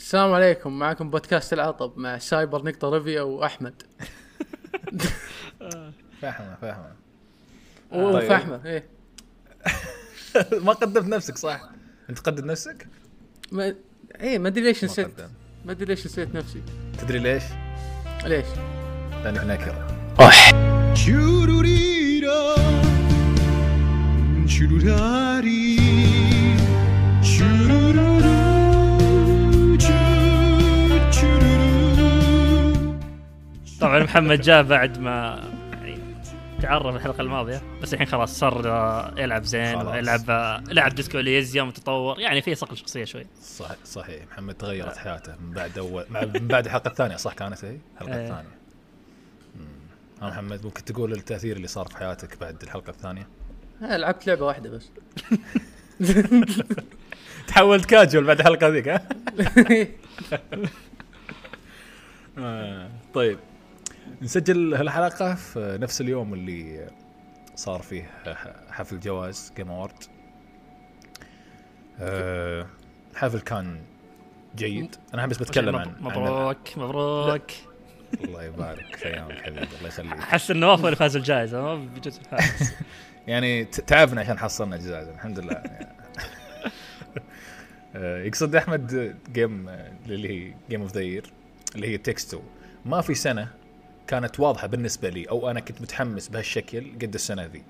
السلام عليكم معكم بودكاست العطب مع سايبر نقطة ريفيا واحمد فاهمه فاهمه وفحمة إيه. ما قدمت نفسك صح؟ أنت قدم نفسك؟ ما إيه ما أدري ليش نسيت. ما أدري ليش نسيت نفسي. تدري ليش؟ ليش؟ لانك نكره chururu, طبعا محمد جاء بعد ما يعني تعرف الحلقة الماضية بس الحين خلاص صار آه، يلعب زين خلاص. ويلعب آه، لعب ديسكو اليزيا متطور يعني في صقل شخصية شوي. صح صحيح. محمد تغيرت حياته من بعد أول من بعد الحلقة الثانية صح كانت هي؟ الحلقة إيه. الثانية. ها محمد ممكن تقول التأثير اللي صار في حياتك بعد الحلقة الثانية؟ آه لعبت لعبة واحدة بس. تحولت كاجوال بعد الحلقة ذيك ها؟ آه، طيب. نسجل هالحلقة في نفس اليوم اللي صار فيه حفل جوائز Game Awards الحفل كان جيد. أنا بس بتكلم عن عن- مبروك مبروك. الله يبارك في ايامك حبيبي الله يخليك. احس ان نواف هو اللي فاز الجائزة ما الفائز يعني تعبنا عشان حصلنا جائزه الحمد لله. آه، يقصد أحمد game آه، اللي هي game of the year اللي هي It Takes Two ما في سنة كانت واضحة بالنسبة لي أو أنا كنت متحمس بهالشكل قد السنة ذي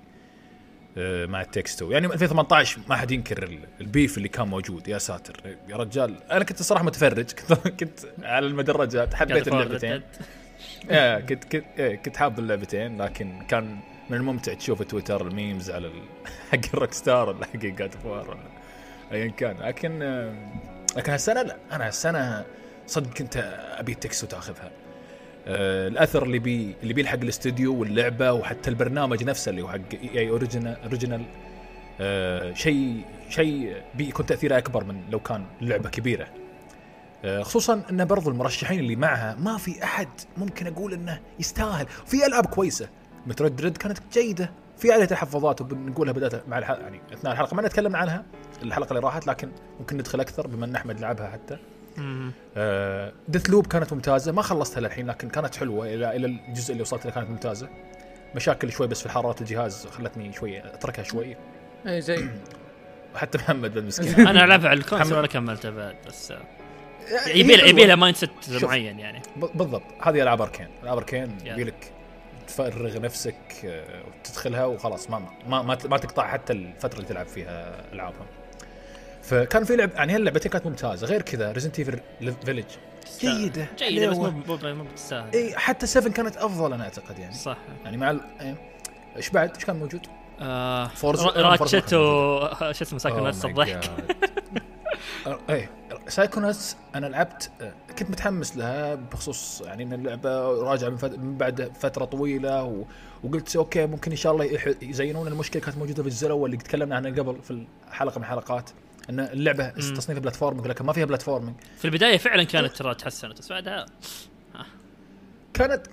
آه، مع ال It Takes Two. يعني 2018 ما حد ينكر ال- ال beef اللي كان موجود يا ساتر. يا رجال أنا كنت الصراحه متفرج كنت كنت على المدرجات حبيت اللعبتين. إيه، كنت كنت إيه، كنت حاب اللعبتين لكن كان من الممتع تشوف تويتر ال memes على. حق ال Rockstar ولا حق God of War ولا ايا كان. لكن آه، لكن هالسنة لا. أنا هالسنة صدق كنت أبي It Takes Two تاخذها. آه، الأثر اللي بي اللي بيلحق الاستوديو واللعبة وحتى البرنامج نفسه اللي هو حق اي original original آه، شيء شيء بيكون تأثيره أكبر من لو كان اللعبه كبيرة. آه، خصوصا إن برضو المرشحين اللي معها ما في أحد ممكن أقول إنه يستاهل. في ألعاب كويسة. Metroid Dread كانت جيدة. في عليها تحفظات وبنقولها بدأت مع الحلقة يعني أثناء الحلقة. ما نتكلم عنها الحلقة اللي راحت لكن ممكن ندخل أكثر بما إن أحمد لعبها حتى. مم. Deathloop كانت ممتازة ما خلصتها للحين لكن كانت حلوة إلى إلى الجزء اللي وصلت له كانت ممتازة مشاكل شوي بس في حراره الجهاز خلتني شوي أتركها شوي إيه زي وحتى محمد المسكين أنا ألعبها على ال console. ولا كملتها بعد بس آه، يبي حلوة. يبي لها mindset. معين يعني بالضبط هذه ألعاب Arkane ألعاب Arkane. يبي لك تفرغ نفسك آه، وتدخلها وخلاص ما ما ما, ما تقطع حتى الفترة اللي تلعب فيها العابهم فكان في لعب يعني هاللعبتين كانت ممتازة غير كذا Resident Evil Village جيدة جيدة بس مو. مو بتستاهل. إي حتى 7 كانت أفضل أنا أعتقد يعني. صح. يعني مع ال... إيه. إيش بعد؟ إيش كان موجود؟ آه Forz- Ra- Ratchet و شو اسمه Oh سايكوناتس my الضحك. God. إيه Psychonauts أنا لعبت آه، كنت متحمس لها بخصوص يعني ان اللعبة راجعه من, فت... من بعد فترة طويلة و... وقلت okay ممكن إن شاء الله يح... يزينون المشكلة كانت موجودة في الزر الأول اللي تكلمنا عنها قبل في الحلقة من الحلقات إن اللعبة. تصنيف platforming لكن ما فيها platforming. في البداية فعلا كانت ترى تحسنت بس بعدها كانت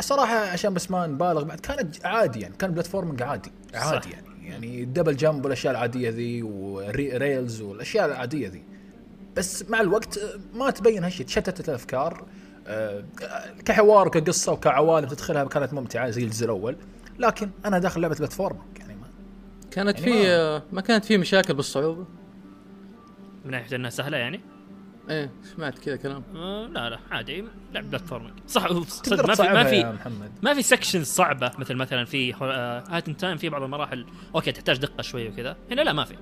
صراحة عشان بس ما نبالغ بعد كانت عادي يعني كان platforming عادي عادي صح. يعني. يعني ال double jump والأشياء العادية ذي و rails والأشياء العادية ذي. بس مع الوقت ما تبين هالشيء تشتتت الأفكار. آه، كحوار وكقصه وكعوالم تدخلها كانت ممتعة زي الجزء الأول. لكن أنا داخل لعبة platforming يعني ما كانت يعني في ما- آه، ما كانت في مشاكل بالصعوبة؟ من ناحية إنها سهلة يعني؟ إيه سمعت كذا كلام. آه لا لا عادي. لعب platforming صح صدق ما في ما في ما في sections صعبة مثل مثلا في A Hat in Time في بعض المراحل. okay تحتاج دقة شوي وكذا. هنا لا ما في.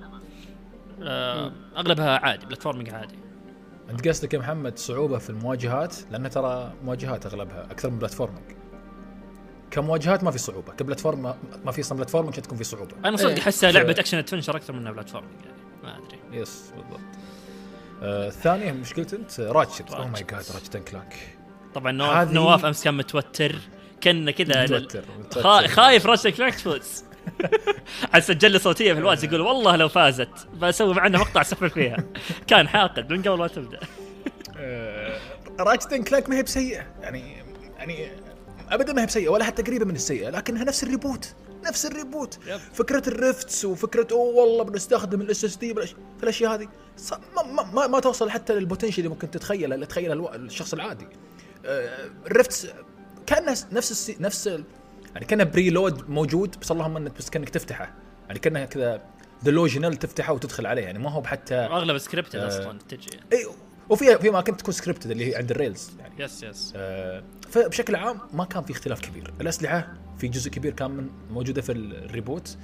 آه أغلبها عادي platforming عادي. أنت قصدك يا محمد صعوبة في المواجهات؟ لأن ترى مواجهات أغلبها أكثر من platforming. كمواجهات ما في صعوبة. ك platform ما- ما في أصلا platforming عشان تكون في صعوبة. أنا صدق إيه. أحسها لعبة action adventure أكثر منها platforming يعني. ما أدري. yes بالضبط. آه الثانية مش قلت أنت؟ Ratchet oh my. God Ratchet & Clank طبعا نواف هذه- نواف أمس كان متوتر. كان كذا متوتر متوتر. خا- خايف Ratchet Clank تفوز. عاد سجل لي صوتيه في الواتس يقول والله لو فازت. بسوي معنا مقطع سفر فيها. كان حاقد من قبل ما تبدأ. آه Ratchet & Clank ما هي بسيئة. يعني يعني ابدا ما هي بسيئة ولا حتى قريبة من السيئة لكنها نفس ال reboot. نفس ال reboot. yep. فكرة ال rifts وفكرة أوه والله بنستخدم ال SSD في الاشياء هذه ما, ما, ما, ما توصل حتى لل potential اللي ممكن تتخيله اللي تخيله الشخص العادي. آه، ال rifts كان نفس السي نفس ال- يعني كان pre-load موجود بس اللهم إنك بس كأنك تفتحه. يعني كأنها كذا ديلوجنال تفتحه وتدخل عليه. يعني ما هو بحتى أغلب scripted آه. أصلا تجي. اي وفي في أماكن تكون scripted اللي هي عند ال rails يعني yes yes آه، فبشكل عام ما كان في اختلاف كبير. الأسلحة في جزء كبير كان من موجودة في ال reboot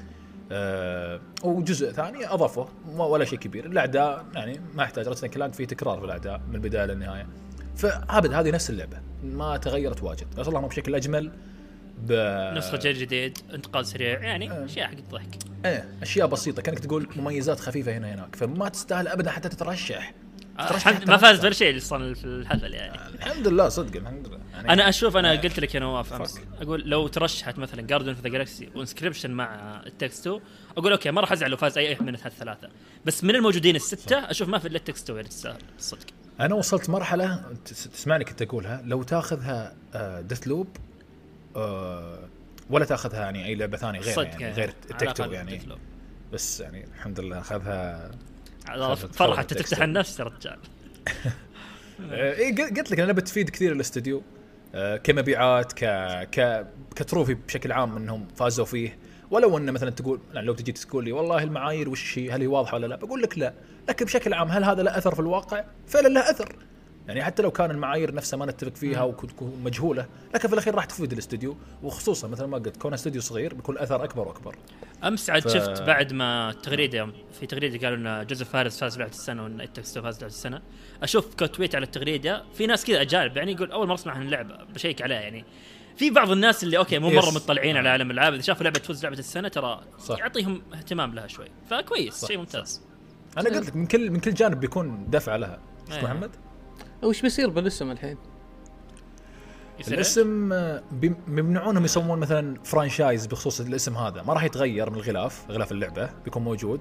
آه، وجزء ثاني اضافه ولا شيء كبير. الأعداء يعني ما يحتاج. Ratchet & Clank في تكرار في الأعداء من البداية للنهاية. فابد هذه نفس اللعبة. ما تغيرت واجد. بس اللهم بشكل أجمل ب نسخة جيل جديد انتقال سريع يعني أشياء حق الضحك. إيه أشياء بسيطة. كأنك تقول مميزات خفيفة هنا هناك. فما تستاهل ابدا حتى تترشح. آه، ترشح الحمد- ما ترشح. فاز ولا شيء أصلا في الحفل يعني الحمد لله صدق الحمد لله يعني أنا أشوف أنا آه. قلت لك يا نواف امس. أقول لو ترشحت مثلا Guardians of the Galaxy و Inscryption مع It Takes Two أقول أوكي ما راح أزعل لو فاز أي من الثلاثة بس من الموجودين الستة أشوف ما في إلا It Takes Two اللي تستاهل الصدق أنا وصلت مرحلة تس- تسمعني كنت أقولها لو تاخذها Deathloop ولا تاخذها يعني أي لعبة ثانية غير صدق يعني غير على It Takes Two الأقل يعني. بس يعني الحمد لله أخذها فرحة تفتح. النفس يا رجال. اي قلت لك أنا بتفيد كثير الاستوديو آه، كمبيعات ك ك ك trophy بشكل عام إنهم فازوا فيه. ولو إنه مثلا تقول يعني لو تجي تقول لي والله المعايير وش هي؟ هل هي واضحة ولا لا؟ بقول لك لا. لكن بشكل عام هل هذا له أثر في الواقع؟ فعلا له أثر. يعني حتى لو كان المعايير نفسها ما نتفق فيها وتكون مجهولة لكن في الأخير راح تفيد الاستوديو وخصوصا مثل ما قلت كونه استوديو صغير بيكون الاثر أكبر وأكبر أمس عاد ف- شفت بعد ما التغريده يوم في تغريدة قالوا إن جوزيف فارس فاز لعبه السنة وإن It Takes Two فاز لعبه السنة أشوف quote tweet على التغريدة في ناس كذا أجانب يعني يقول أول مرة أسمع عن اللعبة بشيك عليها يعني في بعض الناس اللي okay مو مرة. مطلعين على عالم الألعاب إذا شافوا لعبة تفوز لعبة السنة ترى صح. يعطيهم اهتمام لها شوي فكويس صح، شيء ممتاز أنا قلت لك من كل من كل جانب بيكون دفعه لها إيه. محمد؟ وش بيصير بالاسم الحين؟ الاسم آه، بيم- بيمنعونهم يسوون مثلا franchise بخصوص الاسم هذا. ما راح يتغير من الغلاف غلاف اللعبة بيكون موجود.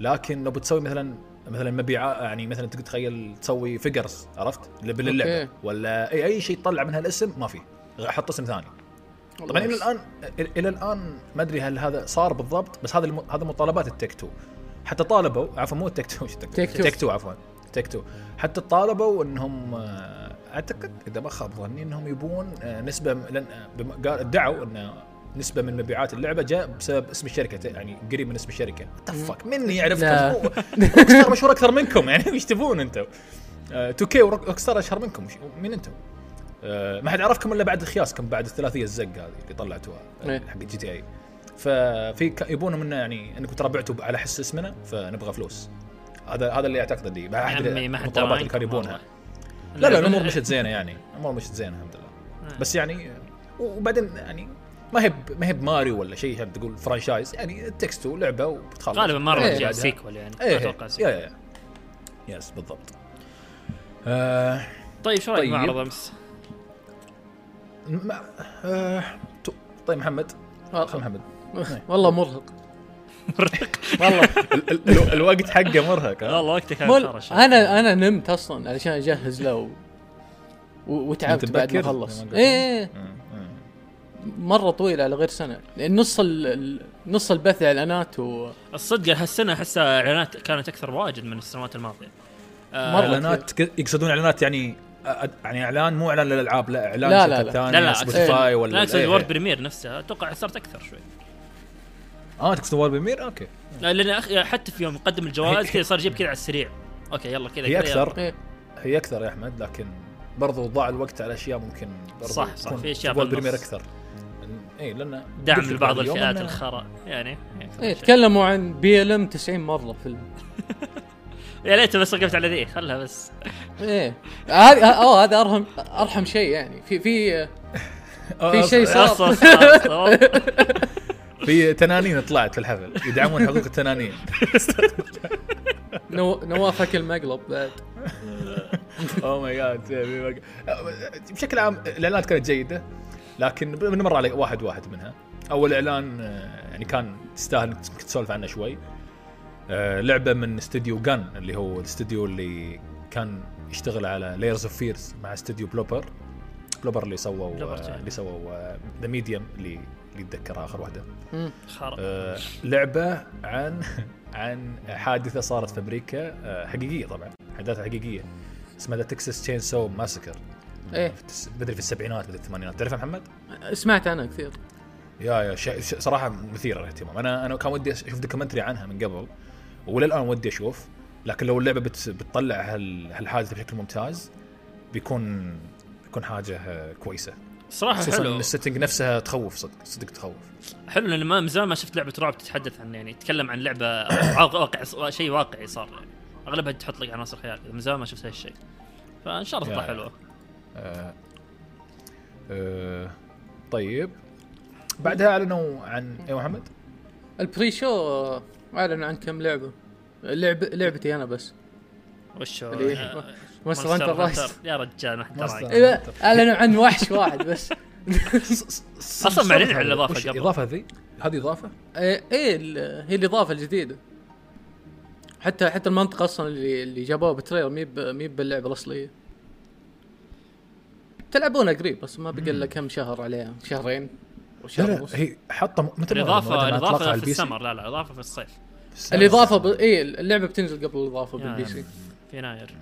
لكن لو بتسوي مثلا مثلا مبيعات يعني مثلا تقدر تخيل تسوي figures عرفت؟ للعبه okay. ولا اي أي شيء تطلع من هالاسم ما في. حط اسم ثاني. طبعا إلى الان إلى الآن ما أدري هل هذا صار بالضبط بس هذا الم... هذا مطالبات It Takes Two. حتى طالبوا عفوا مو It Takes Two Take Two. Take Two عفوا. Take Two حتى طالبوا إنهم آه، أعتقد إذا ما خاب ظني إنهم يبون آه، نسبة لأن آه، ادعوا إن نسبة من مبيعات اللعبة جاء بسبب اسم الشركة يعني قريب من اسم الشركة. تفك مني. عرفتكم Rockstar مشهور أكثر منكم يعني إيش تبون أنتم؟ 2K و Rockstar أشهر منكم وش- مين أنتم؟ ما حد عرفكم إلا بعد خياسكم بعد الثلاثية الزق هذه اللي طلعتوها إيه. حق GTA ففي يبون منا يعني إنكم ترى بعتوا على حس اسمنا فنبغى فلوس. هذا هذا اللي أعتقد اللي ما حد المطالبات اللي كانوا يبونها. لا لا الأمور مشت زينة يعني الأمور مشت زينة الحمد لله آه. بس يعني وبعدين يعني ما هي ما هي بماريو ولا شيء تقول franchise يعني It Takes Two لعبه وبتخلص غالبا مرة إيه. بعدها. sequel يعني إيه ما أتوقع يا sequel. يا يا يس بالضبط آه طيب شو رأيك طيب. معرض أمس؟ ما آه طيب محمد خل محمد والله مرهق والله ال- ال- ال- الوقت حقه مرهق؟ والله وقتك كان أنا أنا نمت أصلا علشان أجهز له. وتعبت بعد ما؟ خلص. إيه مم، مم. مرة طويل على غير سنة لأن نص ال... ال- نص البث اعلانات و الصدق هالسنة أحسها إعلانات كانت أكثر واجد من السنوات الماضية آه، مرة. إعلانات يقصدون إعلانات يعني يعني إعلان مو إعلان للألعاب لا إعلان لا، لا، لا. لا، لا، Spotify ولا لا اقصد إيه، ال world إيه. premiere نفسها أتوقع صارت أكثر شوي آه تقصد world premiere okay. لا، لأن أخ- حتى في يوم يقدم الجوائز كذا صار يجيب كذا على السريع. okay يلا كذا هي أكثر. إيه. هي أكثر يا أحمد لكن برضو ضاع الوقت على أشياء ممكن برضو صح، صح، في أشياء world بالنص. premiere أكثر. اي لأن يلا. دعم لبعض الفئات الخرا يعني إيه تكلموا عن BLM 90 مره في ال... يا ليت بس وقفت على ذي خلها بس. إيه. هذا أوه هذا ارحم أرحم شيء يعني. في في في شيء صار. في تنانين طلعت في الحفل يدعمون حقوق التنانين. نو... نواف أكل مقلب بعد. oh my God بشكل عام الاعلانات كانت جيدة لكن بنمر على واحد واحد منها. أول إعلان آه، يعني كان تستاهل إنك تسولف عنه شوي. آه، لعبة من استوديو Gun اللي هو الاستوديو اللي كان يشتغل على Layers of Fear مع استوديو Bloober developer اللي سووا آه،. اللي سووا The Medium اللي اللي اتذكرها آخر واحدة. آه، لعبة عن عن حادثة صارت في أمريكا آه، حقيقية طبعا حادثة حقيقية. اسمها The Texas Chain Saw Massacre إيه بدري في السبعينات بدري الثمانينات. تعرفها محمد؟ سمعت عنها كثير. يا يا شيء ش- صراحة مثيرة للاهتمام. أنا أنا كان ودي أشوف documentary عنها من قبل وللآن ودي أشوف. لكن لو اللعبة بت بتطلع هال- هالحادثة بشكل ممتاز بيكون بيكون حاجة آه، كويسة. صراحة خصوصا حلو. ال setting نفسها تخوف صدق صدق تخوف. حلو لأن ما من زمان ما شفت لعبة رعب تتحدث عن يعني تتكلم عن لعبة واقع شيء واقعي صار يعني. أغلبها تحط لك عناصر خيال من زمان ما شفت هالشيء فإن شاء الله تطلع حلوة. آه آه طيب. بعدها أعلنوا عن اي محمد؟ ال pre show أعلنوا عن كم لعبة. لعب لعبتي أنا بس. اللي- آه، Monster Hunter. Rise يا رجال ما اعلنوا عن وحش واحد بس. أصلاً معلنين عن الإضافة وش قبل. الإضافة ذي؟ هذه إضافة؟ إيه إيه، ال- هي الإضافة الجديدة. حتى حتى المنطقة أصلا اللي اللي جابوها بال trailer مي مي باللعبة الأصلية. تلعبونها قريب بس ما بقى الا كم شهر عليها. شهرين لا وشهر لا هي حاطة متى الاضافه الإضافة في؟ السمر. لا لا الإضافة في الصيف. الإضافة ب... إيه اللعبة بتنزل قبل الإضافة بال PC. في يناير.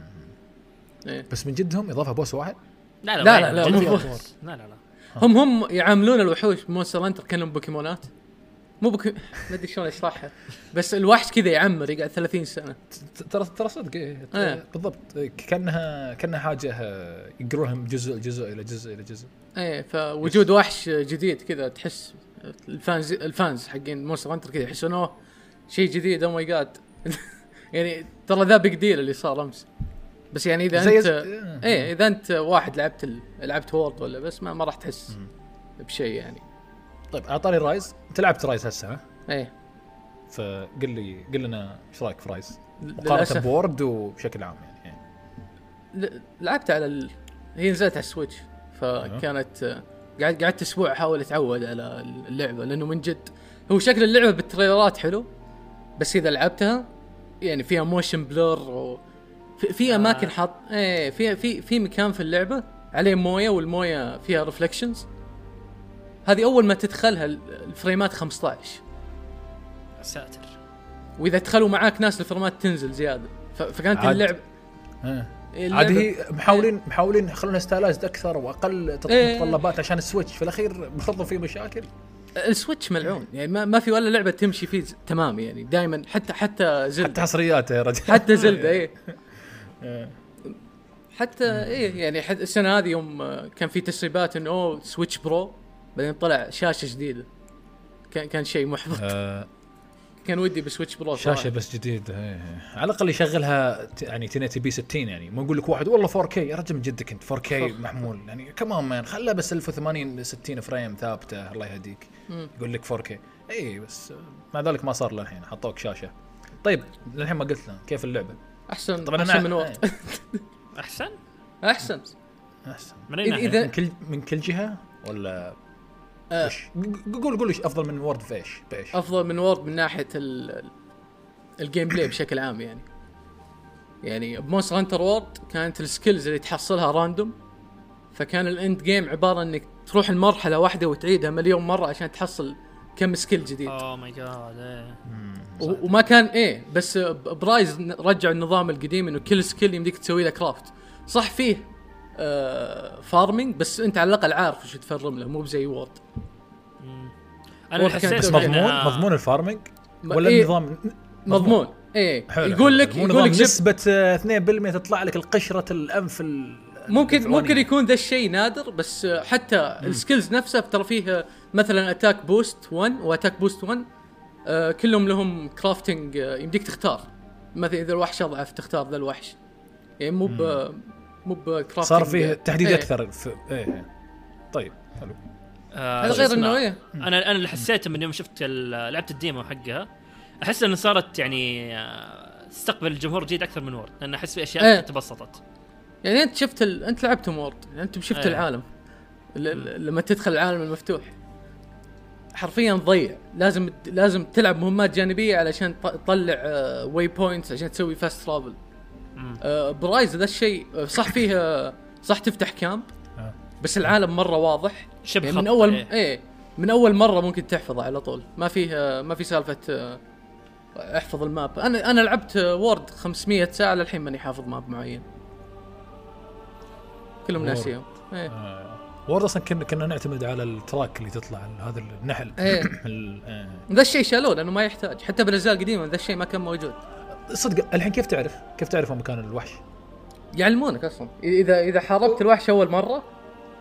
إيه. بس من جدهم إضافة boss واحد؟ لا لا،؟ لا، boss. أطوار. لا لا لا هم هم يعاملون الوحوش ب Monster Hunter كأنهم بوكيمونات مو بوكي ما أدري شلون أشرحها بس الوحش كذا يعمر يقعد 30 سنة ترى ترى صدق إيه. إيه. بالضبط إيه، كانها كأنها حاجة آه، يقرونها من جزء جزء إلى جزء إلى جزء إيه فوجود وحش جديد كذا تحس ال fans ال fans حقين Monster Hunter كذا يحسون أوه شيء جديد oh my god يعني ترى ذا big deal اللي صار أمس بس يعني إذا انت إيه. إيه إذا أنت واحد لعبت ال... لعبت World ولا بس ما, ما راح تحس بشيء يعني. طيب أعطاني Rise. أنت لعبت Rise هسه ها؟ إيه. فقل لي قل لنا إيش رأيك في Rise؟ مقارنة ب World وبشكل عام يعني. ل- لعبت على ال... هي نزلت على ال Switch فكانت آه، قعدت قعدت أسبوع أحاول أتعود على اللعبة لأنه من جد هو شكل اللعبة بالتريلرات حلو بس إذا لعبتها يعني فيها motion blur و في, في آه. أماكن حاط إيه في في في مكان في اللعبة عليه موية والموية فيها reflections هذه أول ما تدخلها ال- الفريمات 15 ساتر وإذا دخلوا معاك ناس الفريمات تنزل زيادة. فكانت عاد- اللعب. اللعبة- عاد هي محاولين محاولين يخلونها stylized أكثر وأقل إيه. متطلبات عشان ال Switch. في الأخير برضو في مشاكل. ال Switch ملعون. يعني ما, ما في ولا لعبة تمشي فيه تمام يعني. دائما حتى حتى Zelda. حتى حصريات يا رجل. حتى Zelda إيه. إيه. حتى إيه يعني حتى السنة هذه يوم آه، كان في تسريبات إنه أوه Switch Pro بعدين طلع شاشة جديدة. كان كان شيء محبط. آه، كان ودي ب Switch Pro شاشة صراحة. بس جديد إيه، إيه. على الأقل يشغلها يعني 1080 p 60 يعني. مو يقول لك واحد والله 4K يا رجل من جدك أنت 4K محمول. يعني كمان مان خله بس 1080 60 frame ثابتة الله يهديك. يقول لك 4K اي بس آه، مع ذلك ما صار للحين حطوك شاشة. طيب للحين ما قلت لنا كيف اللعبة؟ أحسن طبعا أحسن من World إيه، أحسن؟ أحسن. أحسن. من أي إذا- ناحية؟ من كل من كل جهة ولا آه، إيش؟ قول قول إيش أفضل من World في إيش؟ بايش؟ أفضل من World من ناحية ال ال- ال gameplay بشكل عام يعني. يعني ب Monster Hunter World كانت ال skills اللي تحصلها random فكان ال end game عبارة إنك تروح المرحلة واحدة وتعيدها مليون مرة عشان تحصل كم skill جديد. oh my god إيه. وما كان إيه بس ب Rise رجعوا النظام القديم إنه كل skill يمديك تسوي له craft صح فيه آه farming بس أنت على الأقل عارف وش تفرم له مو بزي World أنا حسيت بس مضمون؟ آه، مضمون ال farming ولا إيه، النظام؟ مضمون. إيه حلو. يقول لك يقول لك نسبة آه، 2% تطلع لك القشرة الأنف ال- ممكن. ممكن يكون ذا الشيء نادر بس آه، حتى ال skills نفسها ترى فيه آه، مثلا attack boost 1 و attack boost 1 آه كلهم لهم crafting آه يمديك تختار مثلا إذا الوحش أضعف تختار ذا الوحش يعني مو ب مو ب crafting صار فيه تحديد إيه. أكثر في إيه إيه. طيب حلو آه، هذا غير؟ انه إيه أنا أنا اللي حسيته من يوم شفت ال- لعبه ال demo حقها أحس انه صارت يعني آه، تستقبل الجمهور جيد أكثر من World لأن أحس في أشياء إيه. تبسطت يعني انت شفت ال... انت لعبت World يعني انت شفت إيه. العالم. ل... لما تدخل العالم المفتوح. حرفيا ضيع. لازم لازم تلعب مهمات جانبية علشان تطلع way points عشان تسوي fast travel مم. ب Rise ذا الشيء آه، صح فيه آه، صح تفتح camp آه. بس العالم مرة واضح. شبه يعني من أول إيه. إيه. من أول مرة ممكن تحفظه على طول. ما فيه آه، ما في سالفة آه، احفظ ال map. أنا أنا لعبت آه، World 500 ساعة للحين ماني حافظ map معين. كلهم. ناسيهم إيه آه. World أصلا كنا كنا نعتمد على ال track اللي تطلع هذا النحل. ال- آه. ذا الشيء شالوه لأنه ما يحتاج حتى بالاجزاء القديمة ذا الشيء ما كان موجود صدق الحين كيف تعرف؟ كيف تعرف مكان الوحش؟ يعلمونك أصلا اذا إذا حاربت الوحش أول مرة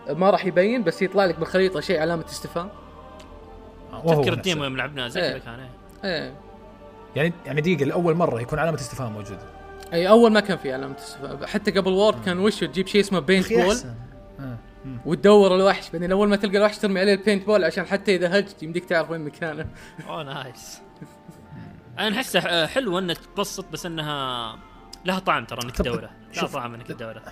ما راح يبين بس يطلع لك بالخريطة شيء علامة استفهام وهو تذكر. ال demo يوم لعبناه زي إيه. كذا كان إيه. إيه يعني يعني دقيقة لأول مرة يكون علامة استفهام موجودة أي أول ما كان في علامه استفهام حتى قبل World كان وش تجيب شيء اسمه paintball آه. وتدور الوحش. بعدين أول ما تلقى الوحش ترمي عليه ال paintball عشان حتى إذا هجت يمديك تعرف وين مكانه. oh nice أنا احسه ح- حلو إنها تبسط بس إنها لها طعم ترى إنك تدوره. لها. طعم إنك تدوره.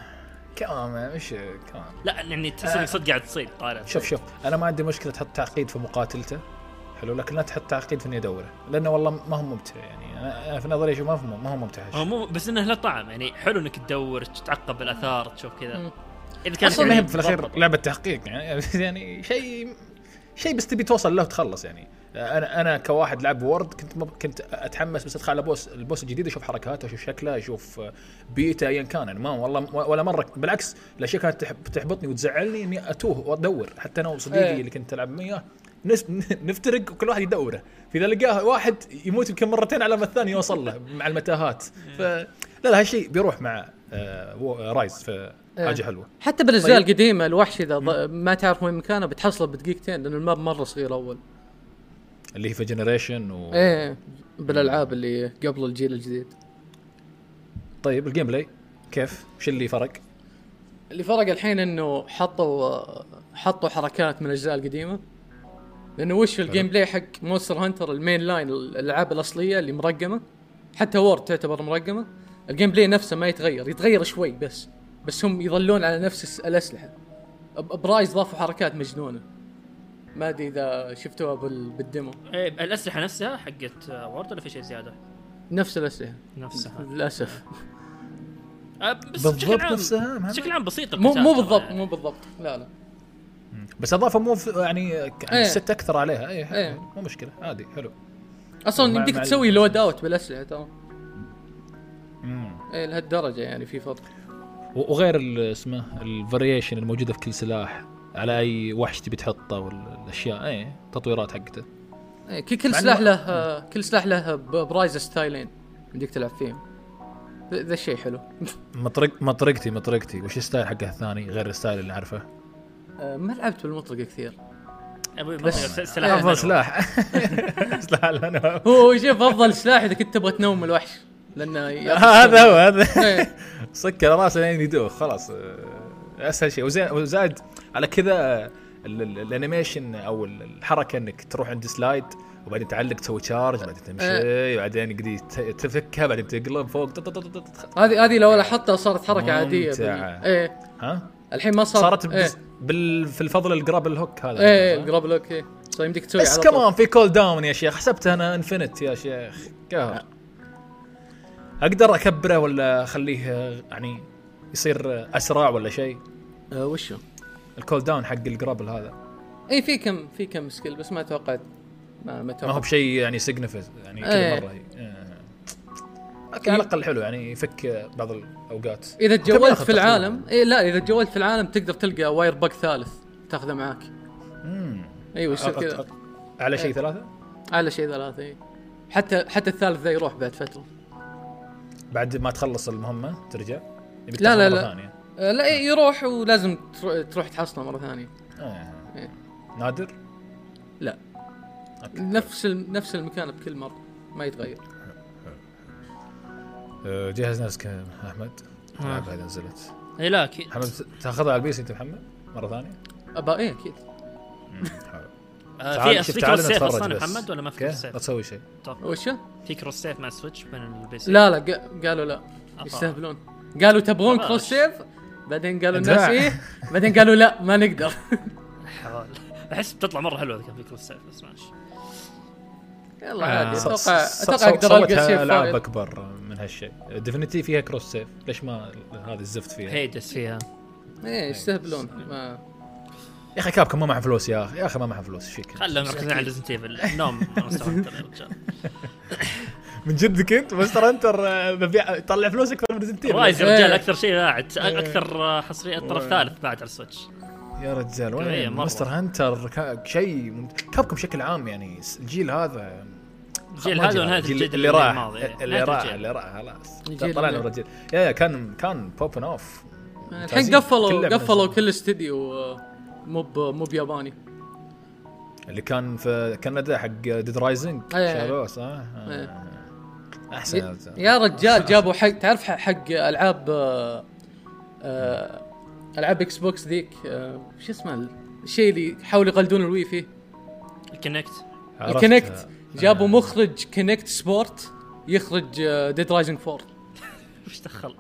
كمان مش كمان؟ لا يعني تحس إنك صدق قاعد تصيد طالع شوف شوف أنا ما عندي مشكلة تحط تعقيد في مقاتلته. حلو لكن لا تحط تعقيد في اني ادوره لأنه والله ما هو ممتع يعني. أنا أنا في نظري شوف ما هو ما هو ممتع. هو مو بس إنه له طعم يعني حلو إنك تدور تتعقب الاثار تشوف كذا. إذا كان أصلا ما هي في الأخير. لعبة تحقيق يعني يعني شيء شيء بس تبي توصل له وتخلص يعني. أنا أنا كواحد لعب وورد كنت مب... كنت أتحمس بس أدخل على بوس البوس الجديد أشوف حركاته أشوف شكله أشوف بيئته ايا كان. يعني ما والله ولا مرة. بالعكس الأشياء كانت تح- تحبطني وتزعلني إني أتوه وأدور. حتى أنا وصديقي إيه. اللي كنت العب نس... نفترق وكل واحد يدوره فاذا لقاه واحد يموت يمكن مرتين على ما الثاني يوصل له مع المتاهات ف لا لا هالشيء بيروح مع آه Rise فحاجه إيه. حلوة حتى بالأجزاء طيب. القديمة الوحش إذا ما تعرف وين مكانه بتحصله بدقيقتين لأن ال map مرة صغير أول اللي هي في Generation و... إيه بالألعاب اللي قبل الجيل الجديد طيب ال gameplay كيف؟ وش اللي فرق؟ اللي فرق الحين إنه حطوا حطوا حركات من الأجزاء القديمة لأنه وش ال gameplay حق Monster Hunter ال mainline الألعاب الأصلية اللي مرقمة؟ حتى World تعتبر مرقمة. ال gameplay نفسه ما يتغير يتغير شوي بس بس هم يظلون على نفس الأسلحة. ب Rise ضافوا حركات مجنونة. ما أدري إذا شفتوها بال- بال demo. إيه، الأسلحة نفسها حقت World ولا في شيء زيادة؟ نفس الأسلحة. نفسها. للأسف. بس بالضبط بشكل عام نفسها،؟ بشكل عام بسيط مو مو بالضبط. مو بالضبط. لا لا. بس أضافة مو يعني ك- إيه. ست أكثر عليها اي. إيه. مو مشكلة عادي حلو أصلا يمديك تسوي loadout بالأسلحة ترى. إيه لهالدرجة يعني في فرق وغير اسمه ال variation الموجودة في كل سلاح على أي وحش تبي تحطه والأشياء اي تطويرات حقته إيه، كل سلاح له كل سلاح له ب Rise style ين يمديك تلعب فيهم ذا الشيء حلو مطرق مطرقتي مطرقتي وش ال style حقه الثاني غير ال style اللي نعرفه؟ آه، ما لعبت بالمطرقه كثير. بس- سلاح أفضل. سلاح. سلاح. هو شوف أفضل سلاح إذا كنت تبغى تنوم الوحش. لأنه ياخذ هذا هو هذا. إيه، سكر راسه لين يدوخ خلاص. آه، أسهل شيء. وزائد على كذا ال- ال- ال animation أو ال- الحركة إنك تروح عند slide وبعدين تعلق تسوي charge بعدين تمشي بعدين يقدر يت- تفكها بعدين تقلب فوق. هذه هذه لو لاحظتها صارت حركة عادية. إيه. ها؟ الحين ما صار صارت إيه. بس بال في الفضل ال grapple hook هذا. إيه ال grapple hook إيه. صار يمديك تسوي بس. كمان في cooldown يا شيخ. حسبت أنا infinite يا شيخ. قهر أقدر أكبره ولا أخليه يعني يصير أسرع ولا شيء؟ آه وشو؟ ال cooldown حق ال grapple هذا. اي في كم في كم skill بس ما توقعت ما ما ما هو بشيء يعني significant يعني إيه. كذا مرة هي. على الأقل حلو يعني يفك بعض الأوقات إذا تجولت في؟ العالم اي لا إذا تجولت في العالم تقدر تلقى wirebug ثالث تاخذه معاك مم. إيوه يصير كذا على شيء إيه. ثلاثة على شيء ثلاثة اي حتى حتى الثالث ذا يروح بعد فترة بعد ما تخلص المهمة ترجع لا، لا، لا. ثانية. آه لا إيه، يروح ولازم ترو- تروح تحصله مرة ثانية آه. إيه. نادر لا okay. نفس نفس المكان بكل مرة ما يتغير جهز نفسك أحمد آه. اللعبه هذه نزلت اي لا أكيد محمد تاخذها على ال PC انت محمد مرة ثانية؟ أبا إيه أكيد. آه، في في cross save أصلا. محمد ولا ما في cross لا save؟ تسوي شيء وشو؟ في cross save مع Switch بين ال PC لا لا ق- قالوا لا. يستهبلون قالوا تبغون. cross save بعدين قالوا الناس لا. إيه بعدين قالوا لا ما نقدر حوال. أحس بتطلع مرة حلوة اذا كان في cross save بس ماشي يلا آه، عادي ص- أتوقع أتوقع أقدر ألقى save العاب أكبر هالشيء. Divinity فيها cross save ليش ما هذه الزفت فيها؟ Hades فيها. إيه يستهبلون. ما يا أخي Capcom ما معه فلوس يا أخي يا أخي ما معه فلوس إيش فيك خلهم يركزون على Resident Evil النوم من جدك أنت؟ مستر هانتر آه، ببيع طلع فلوس أكثر من ريزنت رايز يا رجال إيه. أكثر شيء باعت أكثر آه، حصرية الطرف الثالث باعت على السويتش يا رجال وين. مستر هانتر كا- شيء كابكم بشكل عام يعني الجيل هذا الجيل هذا. ونهاية الجيل الجيل اللي راح اللي راح الجيل. اللي راح خلاص الجيل طلعنا من الرجال يا يا كان كان بوبن اوف الحين. قفلوا قفلوا. كل استديو آه، مو مو بياباني اللي كان في كندا حق Dead Rising. شالوه صح؟ أحسن يا رجال. جابوا حق تعرف حق- حق ألعاب آه، آه، ألعاب Xbox ذيك شو اسمه الشيء اللي يحاولوا يقلدون ال Wii فيه ال Kinect. ال Kinect جابوا آه. مخرج Kinect Sports يخرج Dead Rising 4 وش دخل؟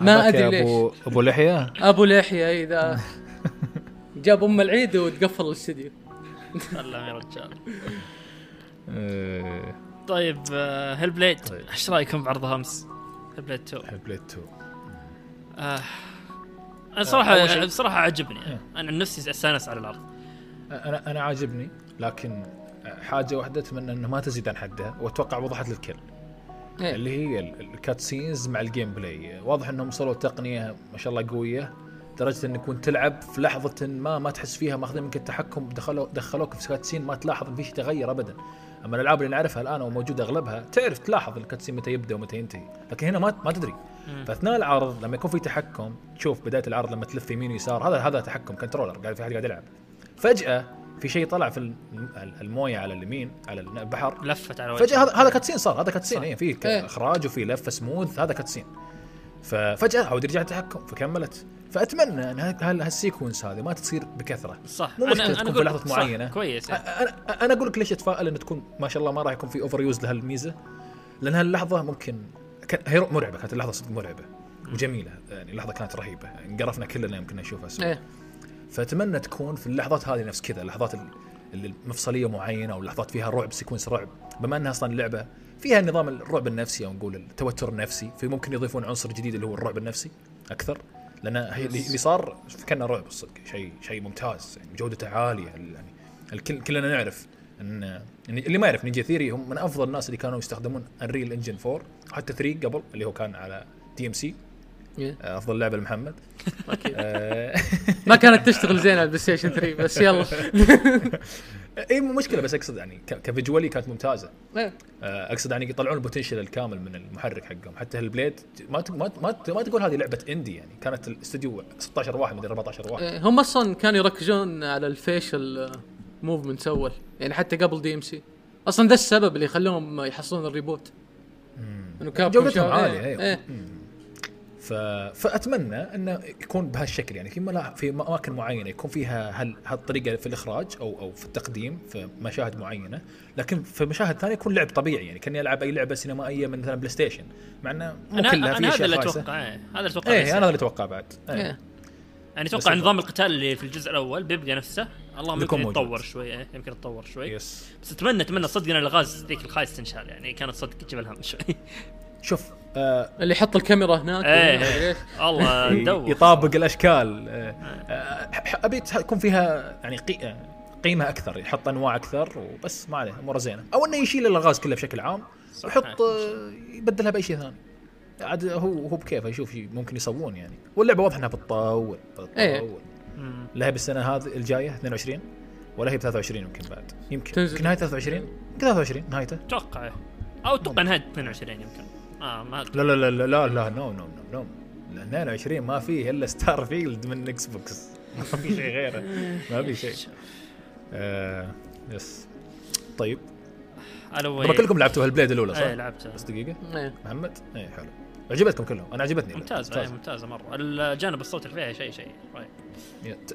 ما يا ليش. ابو أبو لحية أبو لحية اذا جاب أم العيد وتقفل الاستديو سلام يا رجال آه، طيب Hellblade طيب. إيش رأيكم بعرض امس؟ Hellblade 2 Hellblade 2 آه. أنا صراحة بصراحه عجبني إيه. أنا عن نفسي أستأنس على العرض أنا أنا عاجبني لكن حاجة واحدة أتمنى إنه ما تزيد عن حدها وأتوقع وضحت للكل. إيه. اللي هي ال- ال cutscenes مع ال gameplay واضح إنهم وصلوا تقنية ما شاء الله قوية لدرجة انك كنت تلعب في لحظة ما ما تحس فيها ماخذين منك التحكم دخلوا دخلوك في cutscene ما تلاحظ إن في شيء تغير ابدا. أما الألعاب اللي نعرفها الآن وموجودة أغلبها تعرف تلاحظ ال cutscene متى يبدأ ومتى ينتهي. لكن هنا ما ما تدري. فأثناء العرض لما يكون في تحكم تشوف بداية العرض لما تلف يمين ويسار هذا هذا تحكم controller قاعد في أحد قاعد يلعب. فجأة في شيء طلع في الم- الموية على اليمين على البحر. لفت على وجهي فجاه هذا هذا cutscene صار هذا cutscene. اي في إيه. إخراج وفي لفه سموث هذا cutscene ففجاه عود يرجع التحكم فكملت. فأتمنى إن هال sequence هذه ما تصير بكثرة. صح. مو مشكلة تكون في صح، معينة. كويس يعني. أنا أنا أقول لك ليش اتفائل انه تكون ما شاء الله ما راح يكون في overuse لهالميزة. لأن هاللحظة ممكن كان هي مرعبة كانت اللحظة صدق مرعبة وجميلة. يعني اللحظه كانت رهيبة. انقرفنا كلنا يمكن نشوفها. سوا إيه. فأتمنى تكون في اللحظات هذه نفس كذا اللحظات المفصليه معينة أو اللحظات فيها رعب sequence رعب بما إنها أصلا اللعبه فيها نظام الرعب النفسي أو نقول التوتر النفسي في ممكن يضيفون عنصر جديد اللي هو الرعب النفسي أكثر لأن اللي صار كان رعب الصدق شيء شيء ممتاز يعني جودته عالية يعني الكل كلنا نعرف ان اللي ما يعرف نينجا ثيري هم من أفضل الناس اللي كانوا يستخدمون Unreal Engine 4 وحتى 3 قبل اللي هو كان على دي ام سي. أفضل لعبة لمحمد. آه، ما كانت تشتغل زين على البلاي ستيشن 3 بس يلا. اي مو مشكلة بس أقصد يعني ك visually كانت ممتازة. إيه. آه، أقصد يعني يطلعون ال potential الكامل من المحرك حقهم. حتى ال Blade ما ما ما, تقول هذه لعبة indie يعني. كانت الاستوديو 16 واحد مدري 14 واحد. إيه، هم أصلا كانوا يركزون على ال facial movement أول. يعني حتى قبل دي ام سي أصلا ده السبب اللي يخلوهم يحصلون ال reboot. إنه كاب جودتهم عالية أيوه. إيه. ف... فأتمنى انه يكون بهالشكل يعني في ملا... في أماكن معينة يكون فيها هال... هالطريقة في الإخراج أو أو في التقديم في مشاهد معينة لكن في مشاهد ثانية يكون لعب طبيعي يعني كأني ألعب أي لعبة سينمائية من مثلا بلاي ستيشن مع إنه مو أنا كلها في أنا هذا اللي. أتوقع إيه، هذا اللي أتوقع إيه. أنا اللي أتوقع بعد إيه. إيه. يعني أتوقع نظام القتال اللي في الجزء الأول بيبقى نفسه اللهم بيكون يمكن. يتطور شوي إيه، يمكن يتطور شوي yes بس اتمنى أتمنى صدق إن ألغاز ذيك الخايس تنشال يعني كانت صدق تجيب الهم شوي شوف آه اللي يحط الكاميرا هناك إيه. وما أدري إيش. الله ندور يطابق الأشكال آه، آه، ح- ابي يكون فيها يعني قي- آه، قيمة أكثر يحط أنواع أكثر وبس ما عليه أموره زينة أو إنه يشيل الألغاز كلها بشكل عام ويحط آه، يبدلها بأي شيء ثاني عاد هو هو بكيفه يشوف ممكن يسوون يعني واللعبة واضح إنها بتطول إيه. بتطول مم. لا هي بالسنة هذه الجاية 22 ولا هي ب 23 يمكن بعد يمكن تنزل. يمكن نهاية 23 يمكن 23 نهايته أتوقع إيه. أو أتوقع نهاية 22 يمكن آه ما لا لا لا لا لا, لا no no no no لا 22 ما فيه إلا ستار فيلد من إكس بوكس ما في شيء غيره. ما في شيء. آه يس طيب. ألو طبعا كلكم لعبتوا هالبليد الأولى إيه صح؟ لعبتها بس دقيقه إيه. محمد؟ اي حلو. عجبتكم كلهم؟ أنا عجبتني ممتازة إيه ممتازة. مرة. الجانب الصوت اللي فيها شيء شيء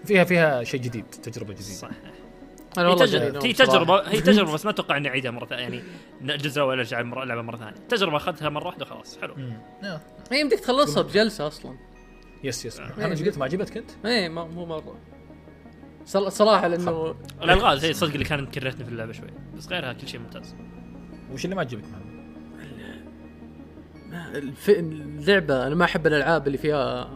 فيها فيها شيء جديد تجربة جديدة. صح أنا هي والله تجربة. جرينا هي. تجربة هي تجربة بس ما أتوقع إني أعيدها مرة ثانية يعني الجزء الأول أرجع ألعبها مرة ثانية. تجربة أخذتها مرة واحدة خلاص حلو. آه. إيه، يمديك تخلصها بجلسة أصلا. yes yes. محمد إيش قلت ما عجبتك انت؟ إيه مو مرة. صراحة لأنه الألغاز هي صدق اللي كانت كرهتني في اللعبة شوي. بس غيرها كل شيء ممتاز. وش اللي ما عجبك؟ الف... اللعبة أنا ما أحب الألعاب اللي فيها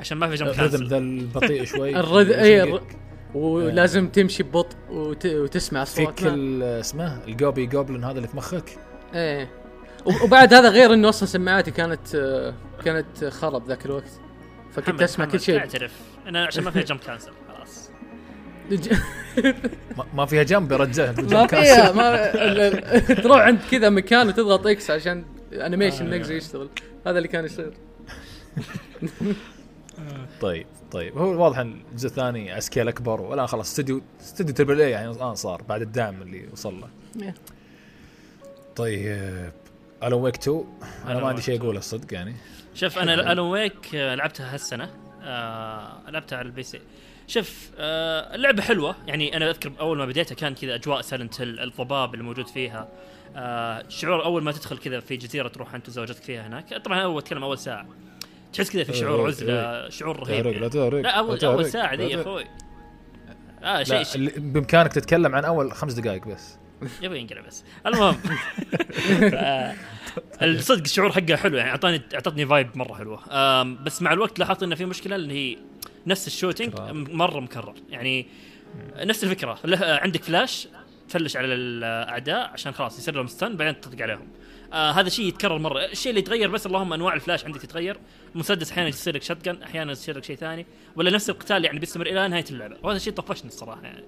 عشان ما في jump الرذم ذا البطيء شوي. الرذ- إيه، يقولك؟ ولازم تمشي ببطء وت... وتسمع في اصوات نعم. كل اسمه الجوبي جوبلن هذا اللي في مخك؟ إيه. و- وبعد هذا غير إنه أصلا سماعاتي كانت كانت خرب ذاك الوقت. فكنت أسمع كل شيء. اعترف. أنا عشان ما فيها jump cancel خلاص. ما, ما فيها jump يا رجال ما فيها ما تروح عند كذا مكان وتضغط إكس عشان animation آه. نقز يشتغل. هذا اللي كان يصير. طيب طيب. هو واضح إن الجزء الثاني على scale أكبر والآن خلاص استوديو استوديو triple A يعني الآن صار بعد الدعم اللي وصل له. طيب Alan Wake 2 أنا ما عندي شيء 2. أقوله صدق يعني. شوف أنا Alan Wake آه، لعبتها هالسنة. آه لعبتها على ال PC. شوف آه اللعبة حلوة. يعني أنا أذكر اول ما بديتها كان كذا أجواء Silent Hill الضباب اللي موجود فيها. آه شعور أول ما تدخل كذا في جزيرة تروح أنت وزوجتك فيها هناك. طبعا أول أتكلم أول ساعة. تحس كذا في شعور إيه، عزلة شعور رهيب تهرج لا يعني. تهرج لا اول اول ساعه ذي يا. أخوي. آه شيء اللي بإمكانك تتكلم عن أول خمس دقائق بس. يبي ينقلع بس. المهم. آه، الصدق الشعور حقه حلو يعني اعطاني أعطتني vibe مرة حلوة. بس مع الوقت لاحظت إنه في مشكلة اللي هي نفس ال shooting مرة مكرر. يعني نفس الفكرة. عندك فلاش تفلش على الأعداء عشان خلاص يصير لهم stun بعدين تطلق عليهم. آه هذا شيء يتكرر مرة. الشيء اللي يتغير بس اللهم أنواع الفلاش عندك تتغير. المسدس أحيانا يصير لك shotgun أحيانا يصير لك شيء ثاني. ولا نفس القتال يعني بيستمر إلى نهاية اللعبة. وهذا الشيء طفشني الصراحة يعني.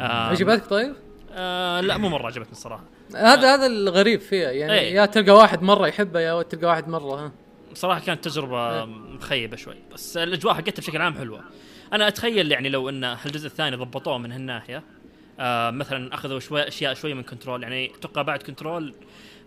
آم، عجبتك طيب؟ آه لا مو مرة عجبتني الصراحة. هذا هذا الغريب فيها يعني. إيه. يا تلقى واحد مرة يحبه يا تلقى واحد مرة ها. صراحة كانت تجربة مخيبة شوي. بس الأجواء حقتها بشكل عام حلوة. أنا أتخيل يعني لو إن الجزء الثاني ضبطوه من هالناحية آه مثلا أخذوا شوي أشياء شوي من Control يعني أتوقع بعد Control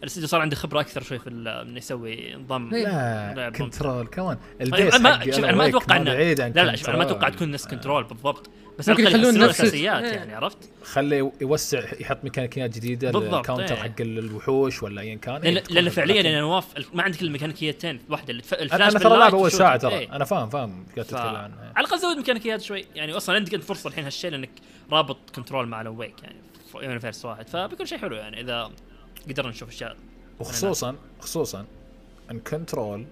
الاستديو صار عنده خبرة أكثر شوي في إنه يسوي نظام إيه. لا Control كمان طيب ال base ما حق شوف أنا ما أتوقع انه لا لا شوف أنا ما. أتوقع تكون نفس Control بالضبط بس ممكن يخلون نفس- الأساسيات إيه. يعني عرفت؟ خليه يوسع يحط ميكانيكيات جديدة بالضبط، ال counter إيه. حق الوحوش ولا ايا كان لأن إيه، لأن فعليا. يعني نواف ما عندك الميكانيكيتين واحدة أنا الفلاش أنا ترى لعب أول. ساعه ترى إيه. أنا فاهم فاهم قاعد ف... على الأقل زود ميكانيكيات شوي يعني أصلا عندك انت فرصة الحين هالشيء لأنك رابط Control مع Alan Wake يعني universe واحد فبيكون شيء حلو يعني اذا قدرنا نشوف أشياء. وخصوصا خصوصا إن Control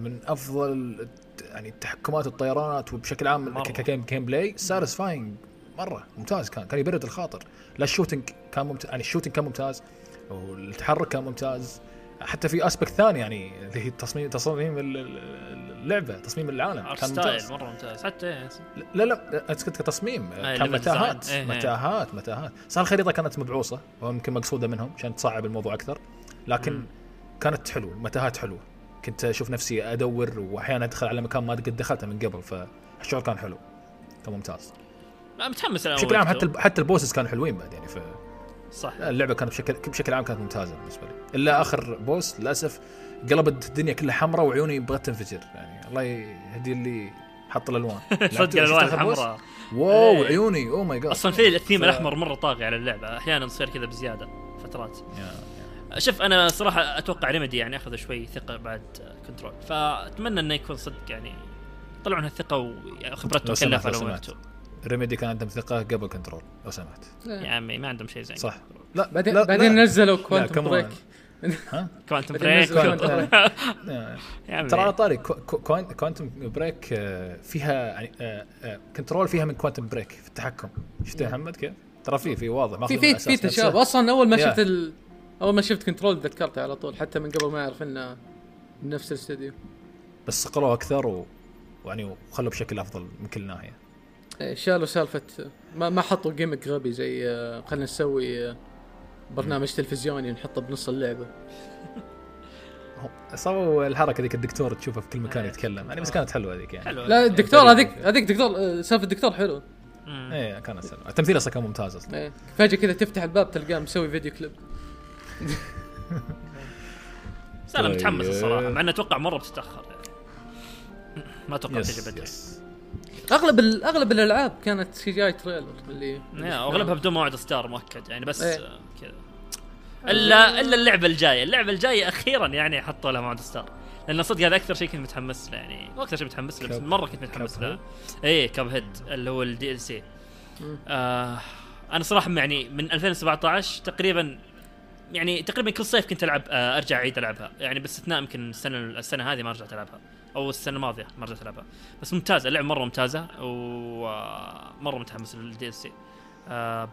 من أفضل يعني تحكمات الطيرانات وبشكل عام ك game gameplay satisfying مرة. ممتاز كان. كان يبرد الخاطر. لا ال shooting كان ممتاز يعني ال shooting كان ممتاز. والتحرك كان ممتاز. حتى في aspect ثاني يعني اللي هي تصميم تصميم ال- ال- اللعبة تصميم العالم. كان ممتاز. مرة ممتاز. حتى لا لا أنت كنت كتصميم آه، كان متاهات. إيه، إيه. متاهات متاهات. صار الخريطة كانت مبعوصة ويمكن مقصودة منهم عشان تصعب الموضوع أكثر. لكن. كانت حلوة متاهات حلوة. كنت أشوف نفسي أدور وأحيانا أدخل على مكان ما قد دخلته من قبل فالشعور كان حلو كان ممتاز. لا متحمس أنا بشكل عام حتى حتى ال bosses كانوا حلوين بعد يعني صح. فاللعبه كانت بشكل بشكل عام كانت ممتازة بالنسبة لي. إلا آخر boss للأسف قلبت الدنيا كلها حمراء وعيوني بغت تنفجر. يعني الله يهدي اللي حط الألوان. صدق الألوان الحمراء wow إيه. عيوني. oh my God أصلا في الثيم ف- الأحمر مرة طاغي على اللعبة. أحيانا تصير كذا بزيادة فترات. يا- شوف أنا صراحة أتوقع Remedy يعني اخذوا شوي ثقة بعد Control فأتمنى إنه يكون صدق يعني يطلعون الثقه وخبرتهم كلها في. Remedy كان عندهم ثقة قبل Control لو سمحت. يا عمي ما عندهم شيء زين. صح. لا بعدين بعدين. نزلوا Quantum. Break Quantum Break Break. Break آه. ترى على طاري Quantum Break آه، فيها يعني آه، آه، Control فيها من Quantum Break في التحكم شفت يا محمد كيف؟ ترى في في واضح في في في. تشابه أصلا أول ما. شفت. أول ما شفت كنترول تذكرته على طول حتى من قبل ما اعرف إنه من نفس الاستوديو بس صقلوه أكثر و يعني وخلوا بشكل أفضل من كل ناحية إيه، شالوا سالفة ما ما حطوا جيمك غبي زي آه، خلينا نسوي آه، برنامج تلفزيوني نحطه بنص اللعبة سووا الحركة ذيك الدكتور تشوفه في كل مكان إيه. يتكلم يعني بس كانت حلوة ذيك يعني حلو لا الدكتور غريب. هذيك هذيك دكتور آه، سالفه الدكتور حلو مم. إيه كانت حلوة التمثيل أصلا كان ممتاز أصلا إيه. فجأة كذا تفتح الباب تلقاه مسوي فيديو كليب بس أنا طيب. متحمس الصراحة مع إنه أتوقع مرة بتتأخر يعني ما أتوقع تجي بدري أغلب أغلب الألعاب كانت CGI trailer اللي يا، أغلبها بدون موعد اصدار مؤكد يعني بس إيه. آه، الا إلا اللعبة الجاية. اللعبة الجاية أخيرا يعني حطوا لها موعد اصدار لأن صدق هذا أكثر شيء كنت متحمس له يعني. مو أكثر شيء متحمس له بس مرة كنت متحمس له؟ إيه Cuphead اللي هو ال DLC. آه أنا صراحة يعني من 2017 تقريبا يعني تقريبا كل صيف كنت ألعب آه أرجع أعيد ألعبها. يعني باستثناء يمكن السنة السنة هذه ما رجعت ألعبها. أو السنة الماضية ما رجعت ألعبها. بس ممتازة اللعبة مرة ممتازة ومره متحمس لل DLC آه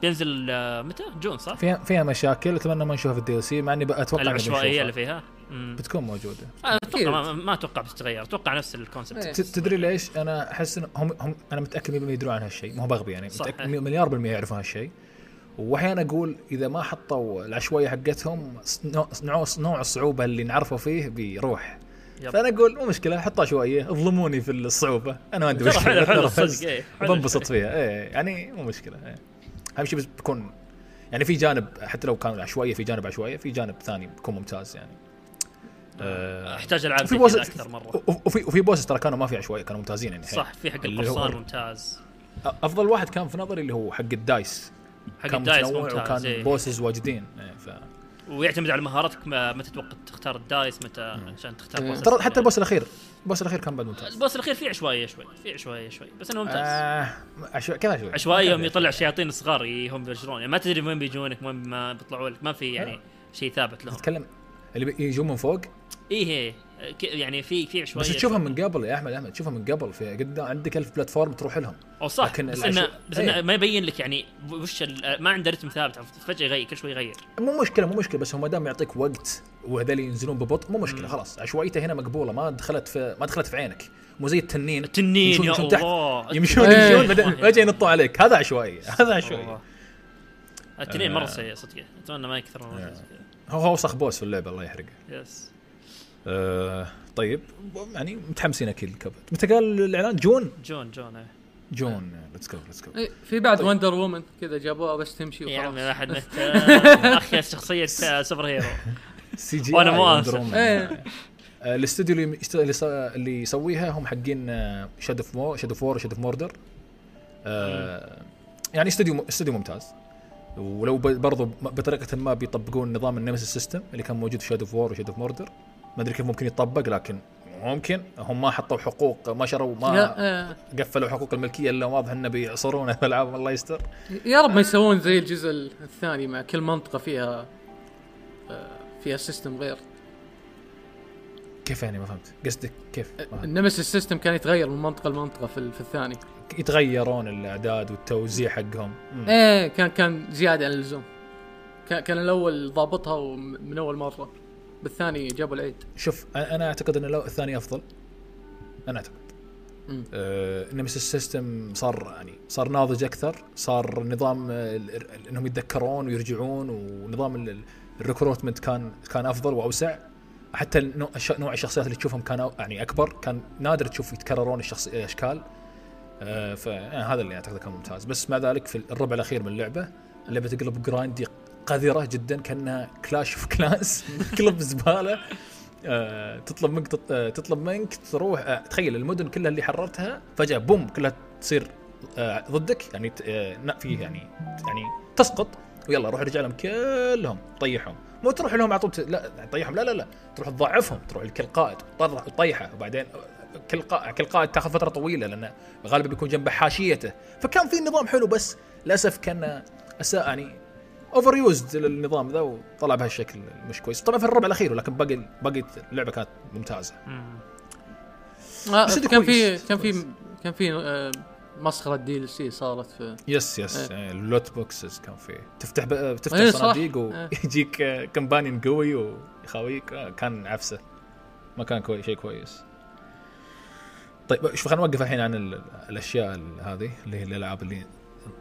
بينزل آه متى؟ جون صح؟ فيها فيها مشاكل أتمنى ما نشوفها في ال DLC مع إني أتوقع العشوائية. اللي فيها مم. بتكون موجودة آه،. أتوقع ما, ما أتوقع بتتغير أتوقع نفس الكونسبت تدري ليش؟ أنا أحس إن هم, هم أنا متأكد 100% يدرون عن هالشيء مو بغبي يعني صح. متاكد مليار بالمية يعرفون هالشيء وأحيانا أقول إذا ما حطوا العشوائية حقتهم نوع نوع- الصعوبة اللي نعرفه فيه بيروح يب. فأنا أقول مو مشكلة حطوا عشوائية اظلموني في الصعوبة أنا ما عندي مشكلة حلو صدق إيه، حلو. بنبسط فيها إيه يعني مو مشكلة إيه. أهم شيء بس بيكون يعني في جانب حتى لو كان عشوائية في جانب عشوائية في جانب ثاني بيكون ممتاز يعني. آه، أحتاج العاب زي boss أكثر مرة. وفي وفي bosses ترى كانوا ما في عشوائية كانوا ممتازين يعني. صح في حق القرصان ممتاز. أفضل واحد كان في نظري اللي هو حق ال dice. حق كان ال dice ممتاز وكان إيه. bosses واجدين إيه، ف... ويعتمد على مهاراتك ما- متى توقت تختار ال dice متى عشان تختار إيه. boss ترى حتى ال boss الأخير ال boss الأخير كان بعد ممتاز. ال boss الأخير فيه عشوائيه شوي فيه عشوائيه شوي بس إنه ممتاز. آه عشوائي كذا عشوائي. عشوائي يوم يطلع شياطين صغار هم يبشرون يعني ما تدري وين بيجونك وين ما بيطلعوا لك ما في يعني شيء ثابت لهم. تتكلم اللي يجون من فوق؟ إيه إيه. يعني في في عشوائيه بس تشوفهم من قبل يا أحمد أحمد تشوفهم من قبل في قدام عندك ألف بلاتفورم تروح لهم أو صح لكن بس العشو- انه بس إنه إيه. ما يبين لك يعني وش ما عنده رتم ثابت؟ فجأة يغير كل شوي يغير مو مشكلة مو مشكلة بس هو ما دام يعطيك وقت وهذول ينزلون ببطء مو مشكلة. خلاص عشوائيته هنا مقبولة ما دخلت في ما دخلت في عينك مو زي التنين التنين يا تحت. الله يمشون إيه. يمشون فجاه ينطوا عليك هذا عشوائي هذا عشوائي. التنين مرة آه. سيء صدق أتمنى ما يكثر آه. هو هو أوسخ boss في اللعبة الله يحرقه yes آه طيب يعني متحمسين أكيد Cuphead متى قال الإعلان؟ جون؟ جون جون إيه. جون. let's go let's go في بعد Wonder Woman كذا جابوها بس تمشي يا عمي وخلاص. ما حد مهتم أخي شخصية superhero. CG وأنا I مو. إيه. آه، الاستوديو اللي يست- اللي ص- اللي يسويها هم حقين Shadow of مو Shadow of War Shadow of Mordor يعني استوديو استوديو ممتاز. ولو ب- برضو بطريقة ما بيطبقون نظام ال Nemesis system اللي كان موجود في Shadow of War و Shadow of Mordor ما أدري كيف ممكن يطبق لكن ممكن. هم ما حطوا حقوق ما شروا ما آه، قفلوا حقوق الملكية إلا واضح انه بيعصرونها في العاب الله يستر. يا رب ما يسوون زي الجزء الثاني مع كل منطقة فيها آه، فيها system غير. كيف يعني؟ ما فهمت. قصدك كيف. ال Nemesis system كان يتغير من منطقة لمنطقة في, في الثاني. يتغيرون الأعداد والتوزيع حقهم. مم. إيه كان كان زيادة عن اللزوم. كان كان الأول ضابطها من أول مرة. بالثاني جابوا العيد. شوف أنا أعتقد إن لو الثاني أفضل. أنا أعتقد. آه Nemesis system صار يعني صار ناضج أكثر صار نظام إنهم يتذكرون ويرجعون ونظام ال- ال- ال recruitment كان كان أفضل وأوسع. حتى نوع الشخصيات اللي تشوفهم كان يعني أكبر كان نادر تشوف يتكررون الشخص الأشكال. آه فهذا اللي اعتقد كان ممتاز. بس مع ذلك في الربع الأخير من اللعبة اللعبة تقلب grindy قذرة جدا كأنها Clash of Clans كلب زبالة. آه، تطلب منك آه، تطلب منك تروح آه، تخيل المدن كلها اللي حررتها فجأة بوم كلها تصير آه، ضدك يعني فيه يعني يعني تسقط. ويلا روح ارجع لهم كلهم طيحهم. مو تروح لهم على طول لا طيحهم لا لا لا. تروح تضعفهم تروح لكل قائد طيحه. وبعدين كل قائد كل قائد تاخذ فترة طويلة لأنه غالبا بيكون جنبه حاشيته. فكان في نظام حلو بس للأسف كان أساء يعني overused النظام ذا وطلع بهالشكل مش كويس. طبعا في الربع الأخير ولكن باقي باقي اللعبة كانت ممتازة. مم. آه بس كان في كان في. كان في آه، مسخرة DLC صارت في yes yes آه، ال loot boxes كان فيه تفتح ب... تفتح صح. صناديق. ويجيك آه، companion قوي ويخاويك. آه، كان عفسة. ما كان كويس شيء كويس. طيب شوف خلينا نوقف الحين عن ال- الأشياء ال- هذه اللي هي الألعاب اللي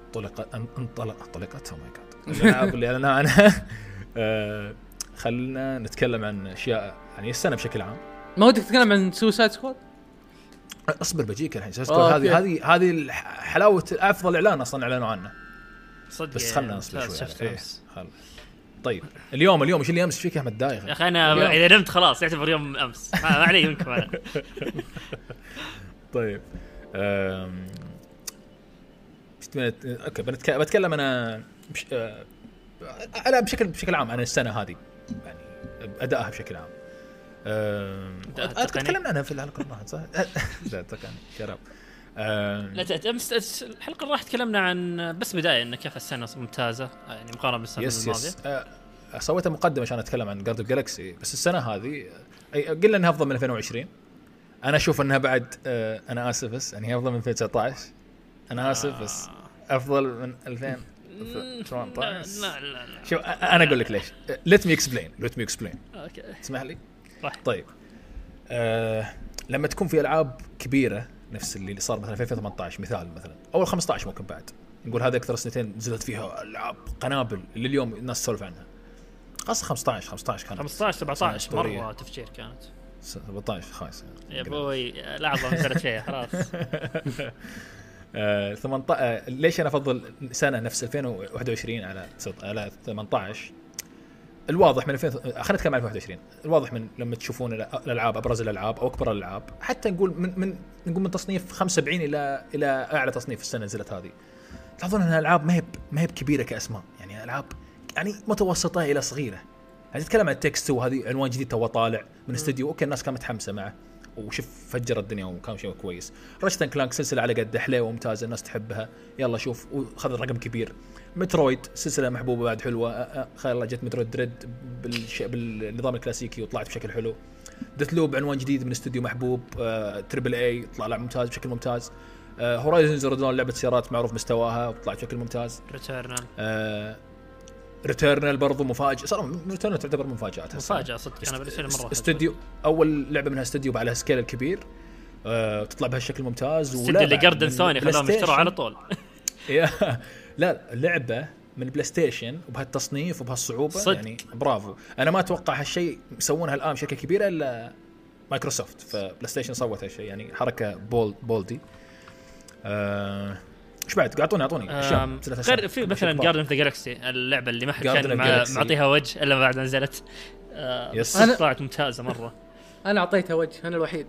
انطلق ان- انطلق انطلقت. oh my God الالعاب اللي اعلنا عنها آه، خلينا نتكلم عن أشياء يعني السنة بشكل عام ما ودك تتكلم عن Suicide Squad؟ أصبر بجيك الحين Suicide آه، Squad هذه. هذه هذه حلاوة أفضل إعلان أصلا أعلنوا عنه صدق بس خلنا نصبر شوي. إيه، طيب اليوم اليوم إيش اللي أمس فيك يا أحمد دايخ يا أخي أنا. إذا نمت خلاص يعتبر يوم أمس ما علي منكم أنا طيب تبين نت- أوكي بنتك... بتكلم أنا بش... آه، أنا بشكل بشكل عام عن السنة هذه يعني ادائها بشكل عام التقني؟ تكلمنا عنها في الحلقة اللي راحت صح؟ لا تقني شراب. لا امس الحلقة اللي تكلمنا عن بس بداية إن كيف السنة ممتازة يعني مقارنة بالسنة يس الماضية يس آه، سويتها مقدمه عشان أتكلم عن جاردن جالكسي بس السنة هذه آه، أي- قلنا إنها أفضل من 2020 أنا أشوف إنها بعد آه أنا آسف بس يعني هي أفضل من 2019 أنا آسف بس أفضل من 2018 لا لا لا شوف أنا أقول لك ليش. let me explain let me explain okay. تسمح لي؟ صح. طيب. آه لما تكون في ألعاب كبيرة نفس اللي صار مثلا في 2018 مثال مثلا أول 15 ممكن بعد. نقول هذه أكثر سنتين نزلت فيها ألعاب قنابل اللي اليوم الناس تسولف عنها. خاصة 15 15 كانت 15 17 أسطورية. مرة تفجير كانت. 17 خايس يا أبوي لحظه نزلت فيها خلاص. آه 18 آه ليش أنا أفضل سنة نفس 2021 على على 18 الواضح من 2000 خلينا نتكلم عن 2021 الواضح من لما تشوفون الألعاب أبرز الألعاب أو أكبر الألعاب. حتى نقول من من نقول من تصنيف 75 إلى إلى أعلى تصنيف في السنة نزلت هذه. تلاحظون إن الألعاب ما هي ما هي بكبيرة كأسماء. يعني ألعاب يعني متوسطة إلى صغيرة. يعني تتكلم عن It Takes Two هذه عنوان جديد تو طالع من استديو okay الناس كانت متحمسة معه. وشوف فجر الدنيا وكان شيء كويس. Ratchet & Clank سلسلة على قد حلوة ممتازه الناس تحبها. يلا شوف وخذ رقم كبير. Metroid سلسلة محبوبة بعد حلوة. خير الله جت Metroid Dread بالش... بالنظام الكلاسيكي وطلعت بشكل حلو. Deathloop عنوان جديد من استوديو محبوب آه، triple A طلع لعب ممتاز بشكل ممتاز. آه، هورايزن زيرو لعبة سيارات معروف مستواها وطلعت بشكل ممتاز. ريتيرنال آه ريتيرنال برضو مفاجئ صراحة ريتيرنال تعتبر مفاجات. مفاجأة صدق أنا بالنسبة لي مرة. استوديو أول لعبة منها استوديو على السكيل الكبير آه تطلع بهالشكل ممتاز استديو اللي جاردن ثاني خلاهم. يشتروا على طول لا لعبة من بلاي ستيشن وبهالتصنيف وبهالصعوبة صدق. يعني برافو أنا ما أتوقع هالشيء يسوونها الآن بشكل كبير إلا مايكروسوفت فبلاي ستيشن سوت هالشيء يعني حركة bold bold آه، إيش بعد؟ أعطوني أعطوني. اشياء غير. في مثلا Guardians of the Galaxy اللعبة اللي ما حد كان. معطيها وجه إلا بعد ما نزلت. آه، yes. أنا- طلعت ممتازة مرة. أنا اعطيته وجه أنا الوحيد.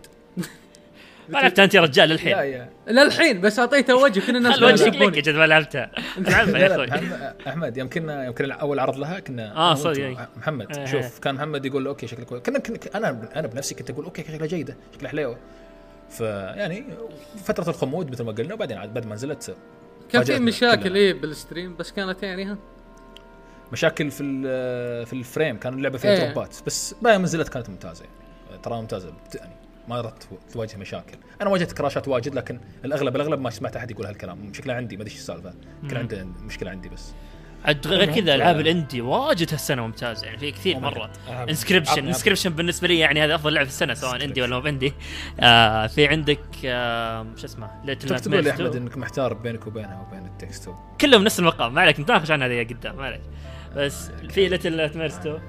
ما لعبتها أنت يا رجال لا للحين يا. للحين بس اعطيته وجه كل الناس خل وجهك لك جد ما لعبتها. يا لا لا أخوي. أحمد يمكن يمكن أول عرض لها كنا آه، أنا صدق. محمد إيه. شوف كان محمد يقول okay شكلها كويس كنا كنا- أنا أنا بنفسي كنت أقول okay شكلها جيدة شكلها حلوة فيعني فترة الخمود مثل ما قلنا وبعدين عاد بعد ما نزلت كان في مشاكل. إيه بال stream بس كانت يعني ها؟ مشاكل في ال- في ال frame كان اللعبة فيها إيه. drop ات بس بعد ما نزلت كانت ممتازة يعني. ترى ممتازة يعني ما تواجه مشاكل. أنا واجهت crash ات واجد لكن الأغلب الأغلب ما سمعت أحد يقول هالكلام. شكله عندي ما أدري إيش السالفة. يمكن عنده مشكلة عندي بس. عاد غير كذا ألعاب ال indie واجد هالسنة ممتازة يعني في كثير مرة. Inscryption Inscryption بالنسبة لي يعني هذا أفضل لعبه في السنة سواء indie ولا مو ب indie. آه في عندك آه شو اسمه؟ ليتل تبي تقول لي أحمد إنك محتار بينك وبينها وبين It Takes كلهم نفس المقام ما عليك نتناقش عنها هذه قدام ما عليك. بس في Little Nightmares 2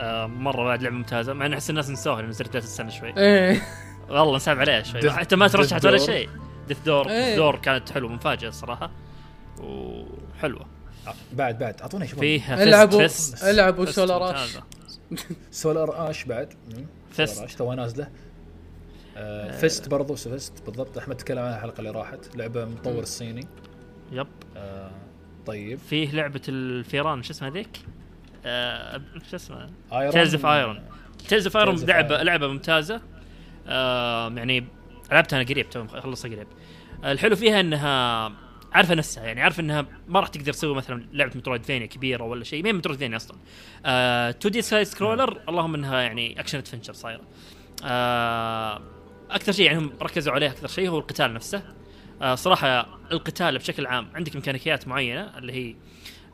آه مرة بعد لعبة ممتازة مع إن أحس الناس نسوها لما ثلاث السنة شوي. إيه. والله نساب عليها شوي. حتى ما ترشحت ولا. شيء. Death's Door. Death's Door كانت حلوة مفاجاه الصراحة. وحلوة. بعد بعد. اعطونا شباب فيها العبوا ألعبوا Solar Ash. Solar Ash بعد. F.I.S.T. Solar Ash توها نازلة. آه F.I.S.T. برضو F.I.S.T. بالضبط. أحمد تكلم عنها الحلقة اللي راحت. لعبة من مطور الصيني يب. آه طيب. فيه لعبة الفيران شو اسمها ذيك؟ آه شو اسمها؟ Iron Tails of Iron Tails of Iron لعبه. لعبة ممتازة. آه يعني لعبتها أنا قريب تو خلصها قريب. آه الحلو فيها إنها عارفه نفسها يعني عارفه إنها ما راح تقدر تسوي مثلا لعبة metroidvania كبيرة ولا شيء مين metroidvania أصلا. آه 2D side scroller اللهم إنها يعني action adventure صايرة. آه أكثر شيء يعني هم ركزوا عليه أكثر شيء هو القتال نفسه. آه صراحة القتال بشكل عام عندك ميكانيكيات معينة اللي هي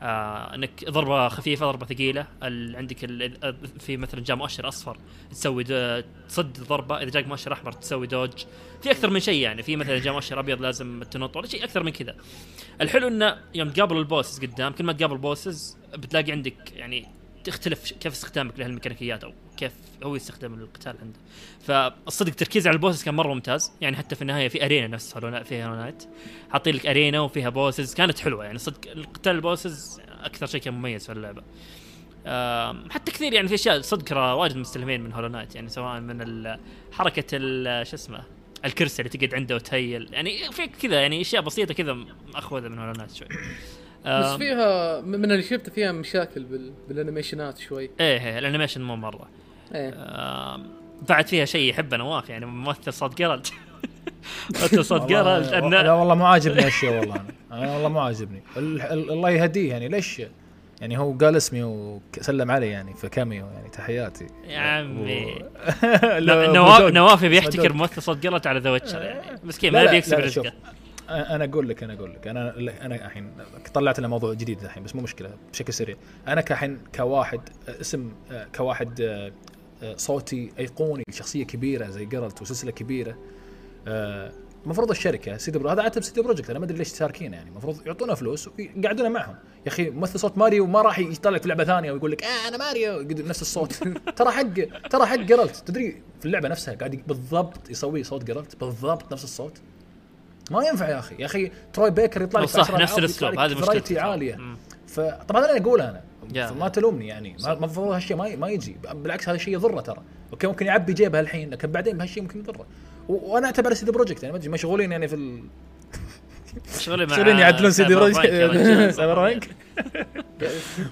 آه إنك ضربة خفيفة ضربة ثقيلة. عندك في مثلا جاء مؤشر أصفر تسوي تصد الضربة. إذا جاك مؤشر أحمر تسوي dodge. في أكثر من شيء يعني. في مثلا جاء مؤشر أبيض لازم تنط ولا شيء أكثر من كذا. الحلو إنه يوم تقابل ال bosses قدام كل ما تقابل bosses بتلاقي عندك يعني تختلف كيف استخدامك لهالميكانيكيات أو كيف هو يستخدم القتال عنده. فالصدق التركيز على ال bosses كان مرة ممتاز. يعني حتى في النهاية في arena نفس Hollow Knight حاطين لك arena وفيها bosses. كانت حلوة. يعني صدق القتال ال bosses أكثر شيء كان مميز في اللعبة. حتى كثير يعني في أشياء صدق واجد مستلمين من Hollow Knight يعني سواء من حركة شو اسمه الكرسي اللي تقعد عنده وت heal. يعني في كذا يعني أشياء بسيطة كذا مأخوذة من Hollow Knight شوي. بس فيها من اللي شفته فيها مشاكل بال... بال animation ات شوي. إيه إيه ال animation مو مرة. إيه. بعد فيها شيء يحبه نواف يعني ممثل صوت Geralt. ممثل صوت Geralt والله- لا أن... والله مو عاجبني هالشيء والله أنا. أنا والله مو عاجبني. ال- ال- الله يهديه يعني ليش؟ يعني هو قال اسمي وسلم علي يعني في cameo يعني تحياتي. يا عمي. لو نواف اسمه بيحتكر. ممثل صوت قلت على The Witcher يعني. مسكين لا، ما بيكسب. رزقه. أنا أقول لك أنا أقول لك. أنا أنا الحين طلعت لنا موضوع جديد الحين بس مو مشكلة بشكل سريع. أنا كحين كواحد اسم كواحد صوتي أيقوني لشخصية كبيرة زي Geralt وسلسلة كبيرة. المفروض الشركة CD Pro هذا عتب CD Projekt أنا ما أدري ليش تاركينه يعني. المفروض يعطونا فلوس ويقعدونا معهم. يا أخي ممثل صوت ماريو ما راح يطلع في لعبة ثانية ويقول لك آه أنا ماريو. نفس الصوت. ترى حق ترى حق Geralt تدري في اللعبة نفسها قاعد بالضبط يسوي صوت Geralt بالضبط نفس الصوت. ما ينفع يا أخي. يا أخي Troy Baker يطلع لك صح عشرة نفس الأسلوب. هذه مشكلتي عالية. فطبعا أنا أقولها أنا. فما تلومني يعني. ما- ما المفروض هالشيء ما ما يجي. بالعكس هذا الشيء يضره ترى. okay ممكن يعبي جيبه الحين لكن بعدين بهالشيء ممكن يضره. و- وأنا اعتبر CD Projekt يعني ما أدري مشغولين يعني في ال... شغلي مع مشغولين يعدلون CD Projekt. Cyber punk.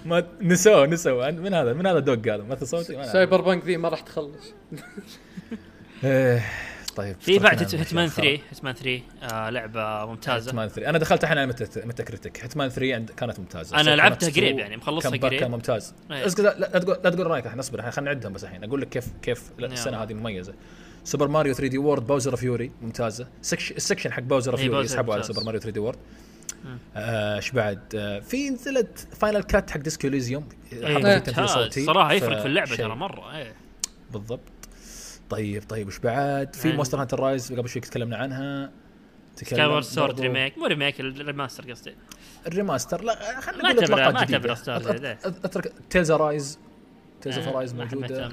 ما نسوه نسوه. من هذا؟ من هذا دوق هذا؟ مثل صوتي ما Cyberpunk ذي ما راح تخلص. طيب في بعد Hitman أشياء 3 Hitman 3 آه لعبة ممتازة. هيتمان 3 أنا دخلت الحين على Metacritic Hitman 3 عند كانت ممتازة. صراحة لعبتها قريب يعني مخلصها قريب. كان ممتاز. إيه. لا, تقول لا تقول رأيك الحين اصبر خلينا نعدهم بس الحين. أقول لك كيف كيف السنة. هذه مميزة. Super Mario 3D World Bowser's Fury ممتازة. سكش ال section حق Bowser's Fury يسحبوا على. Super Mario 3D World. آه، إيش بعد؟ آه، في نزلت Final Cut حق Disco Elysium صراحة يفرق في اللعبة. ترى مرة إيه. بالضبط. طيب طيب وش بعد؟ في يعني- Monster Hunter Rise قبل شوي تكلمنا عنها. Skyward Sword remake. مو remake ال remaster قصدي. ال remaster لا خلينا نقول إطلاقات ما جديدة. أترك Tales Arise. Tales of آه، Arise موجودة.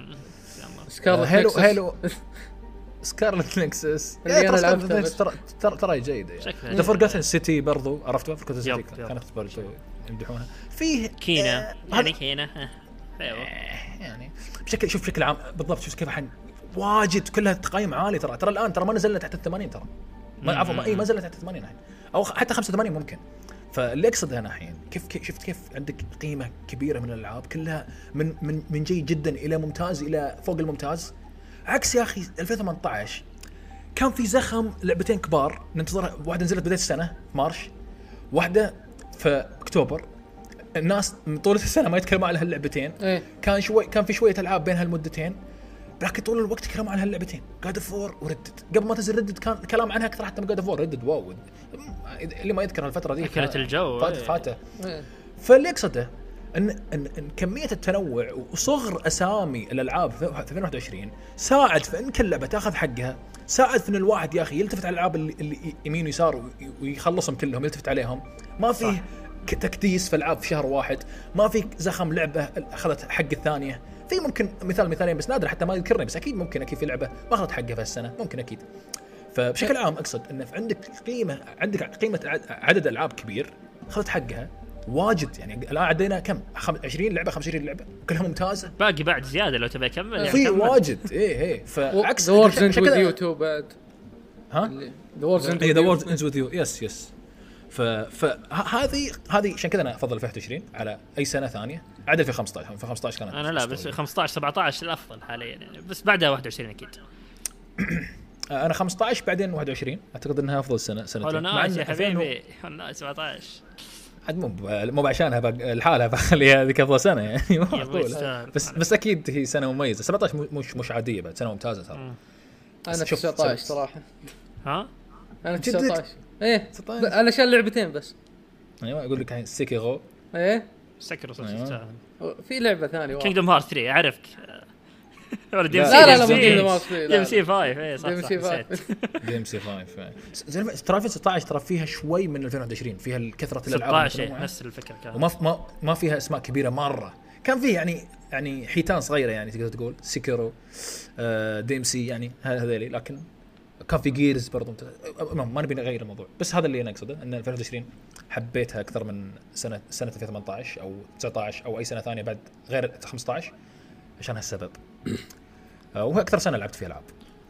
Scarlet Halo Nexus. Halo Scarlet Nexus. اللي أنا لعبتها بس. ترى ترى جيدة يعني. The Forgotten City برضو عرفتوا Forgotten City. كانت برضو يمدحونها. فيه كينا. آه، يعني كينا. أيوه. يعني. بشكل شوف بشكل عام بالضبط شوف كيف الحين واجد كلها تقييم عالي ترى. ترى الآن ترى ما نزلنا تحت ال 80 ترى. ما عفوا ما- إي ما نزلنا تحت ال 80 الحين. أو حتى 85 ممكن. فاللي أقصده أنا الحين كيف كيف شفت كيف عندك قيمة كبيرة من الألعاب كلها من من من جيد جدا إلى ممتاز إلى فوق الممتاز. عكس يا أخي 2018 كان في زخم لعبتين كبار. ننتظرها واحدة نزلت بداية السنة في مارش. واحدة في أكتوبر. الناس طول السنة ما يتكلموا على هاللعبتين. إيه. كان شوي كان في شوية ألعاب بين هالمدتين. لكن طول الوقت كلام عن هاللعبتين. God of War و Red Dead قبل ما تنزل Red Dead كان كلام عنها أكثر حتى من God of War Red Dead. Wow. اللي ما يذكر هالفتره ذي أكلت الجو، فات إيه. فاته. إيه. فاللي اقصده ان ان, إن كمية التنوع وصغر أسامي الألعاب في 2021 ساعد في إن كل لعبة تأخذ حقها. ساعد في إن الواحد يا أخي يلتفت على الألعاب اللي, اللي يمين ويسار وي- ويخلصهم كلهم يلتفت عليهم. ما فيه تكديس في ألعاب في شهر واحد. ما في زخم لعبة أخذت حق الثانية. في ممكن مثال مثالين بس نادر حتى ما يذكرني بس أكيد ممكن أكيد في لعبة ما أخذت حقها في السنة ممكن أكيد. فبشكل عام أقصد انه في عندك قيمة عندك قيمة عد- عدد ألعاب كبير أخذت حقها واجد يعني الان عدينا كم؟ خم- 20 لعبة 25 لعبة كلها ممتازة. باقي بعد زيادة لو تبي أكمل يعني في. واجد إيه إيه. فعكس ذا وورز اند وذ كذا- يو تو بعد. ها؟ ذا وورز اند وذ يو يس يس فهذه هذه عشان كذا أنا أفضل 2020 على أي سنة ثانية عدا في 15 في 15 كانت أنا لا بس أسطورية. 15 17 الأفضل حاليا يعني بس بعدها 21 أكيد. أنا 15 بعدين 21 أعتقد إنها أفضل سنة هولو سنتين مع يا 2000 و- حبيبي نايت 17 عاد مو ب- مو بعشانها بق- لحالها بخليها هذيك أفضل سنة يعني معقوله يستاهل. بس بس أكيد هي سنة مميزة. 17 مو- مش مش عادية بعد سنة ممتازة ترى. مم. أنا شوف، 19 سوي- صراحة. ها؟ أنا جدك؟ 19 إيه 19. ب- أنا شال لعبتين بس. أيوه أقول لك سيكيغو إيه. سكر أيوة. في لعبة ثانية واحدة. كينجدوم هارت 3 اعرفك ولا دي ام لا، سي لا لا دي ام كينجدم سي هارتس 3 دي ام سي 5 اي صح دي ام سي نسيت. 5 دي ام سي 5 زين ترى 2016 ترى فيها شوي من 2021 فيها كثرة الألعاب 16 إيه، المتنوعة. نفس الفكرة كانت. وما ما ما فيها أسماء كبيرة مرة. كان فيه يعني يعني حيتان صغيرة يعني تقدر تقول. Sekiro آه DMC يعني هذيلي. لكن كان في Gears برضو. المهم ما نبي نغير الموضوع. بس هذا اللي أنا أقصده إن 2020 حبيتها أكثر من سنة سنة 2018 أو 19 أو أي سنة ثانية بعد غير 15 عشان هالسبب. آه وهي أكثر سنة لعبت فيها ألعاب.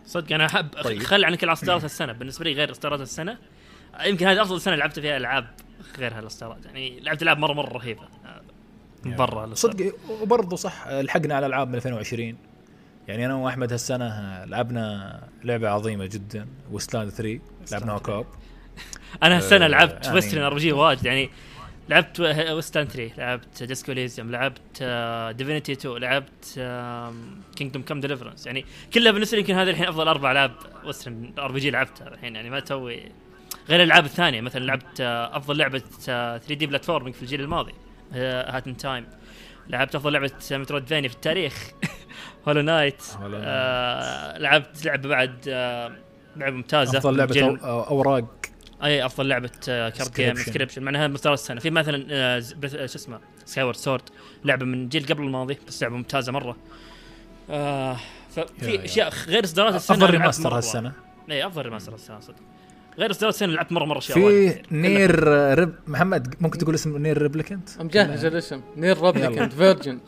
صدق أنا احب طيب. خل عنك الاصدارات السنة بالنسبة لي غير اصدارات السنة يمكن هذه أفضل سنة لعبت فيها ألعاب غير هالاصدارات يعني لعبت ألعاب مره مرة رهيبة. آه، من برا. صدق وبرضه صح لحقنا على ألعاب من 2020 يعني أنا وأحمد هالسنة لعبنا لعبة عظيمة جدا Wasteland 3 لعبناها co-op أنا هالسنة آه، لعبت يعني- western RPG واجد يعني لعبت Wasteland 3 لعبت Disco Elysium لعبت Divinity 2 لعبت Kingdom Come Deliverance يعني كلها بالنسبة لي يمكن هذه الحين أفضل أربع العاب western RPG لعبتها. الحين يعني ما توي غير الألعاب الثانية. مثلا لعبت آه، أفضل لعبة 3D platforming في الجيل الماضي Hat in Time لعبت أفضل لعبة Metroidvania في التاريخ. Hollow Knight. آه لعبت لعبة بعد آه لعبة ممتازة. أفضل لعبة أو- أوراق. أي أفضل لعبة card game. Inscryption معناها مستوى السنة. في مثلا آه، شو اسمه؟ Skyward Sword لعبة من جيل قبل الماضي بس لعبة ممتازة مرة. آه ففي يا. أشياء غير إصدارات السنة افضل لعبت remaster هالسنة. اي أفضل remaster السنة صدق. غير إصدارات السنة لعبت مرة مرة أشياء في. Nier رب محمد ممكن تقول اسم Nier Replicant مجهز الاسم. Nier Replicant version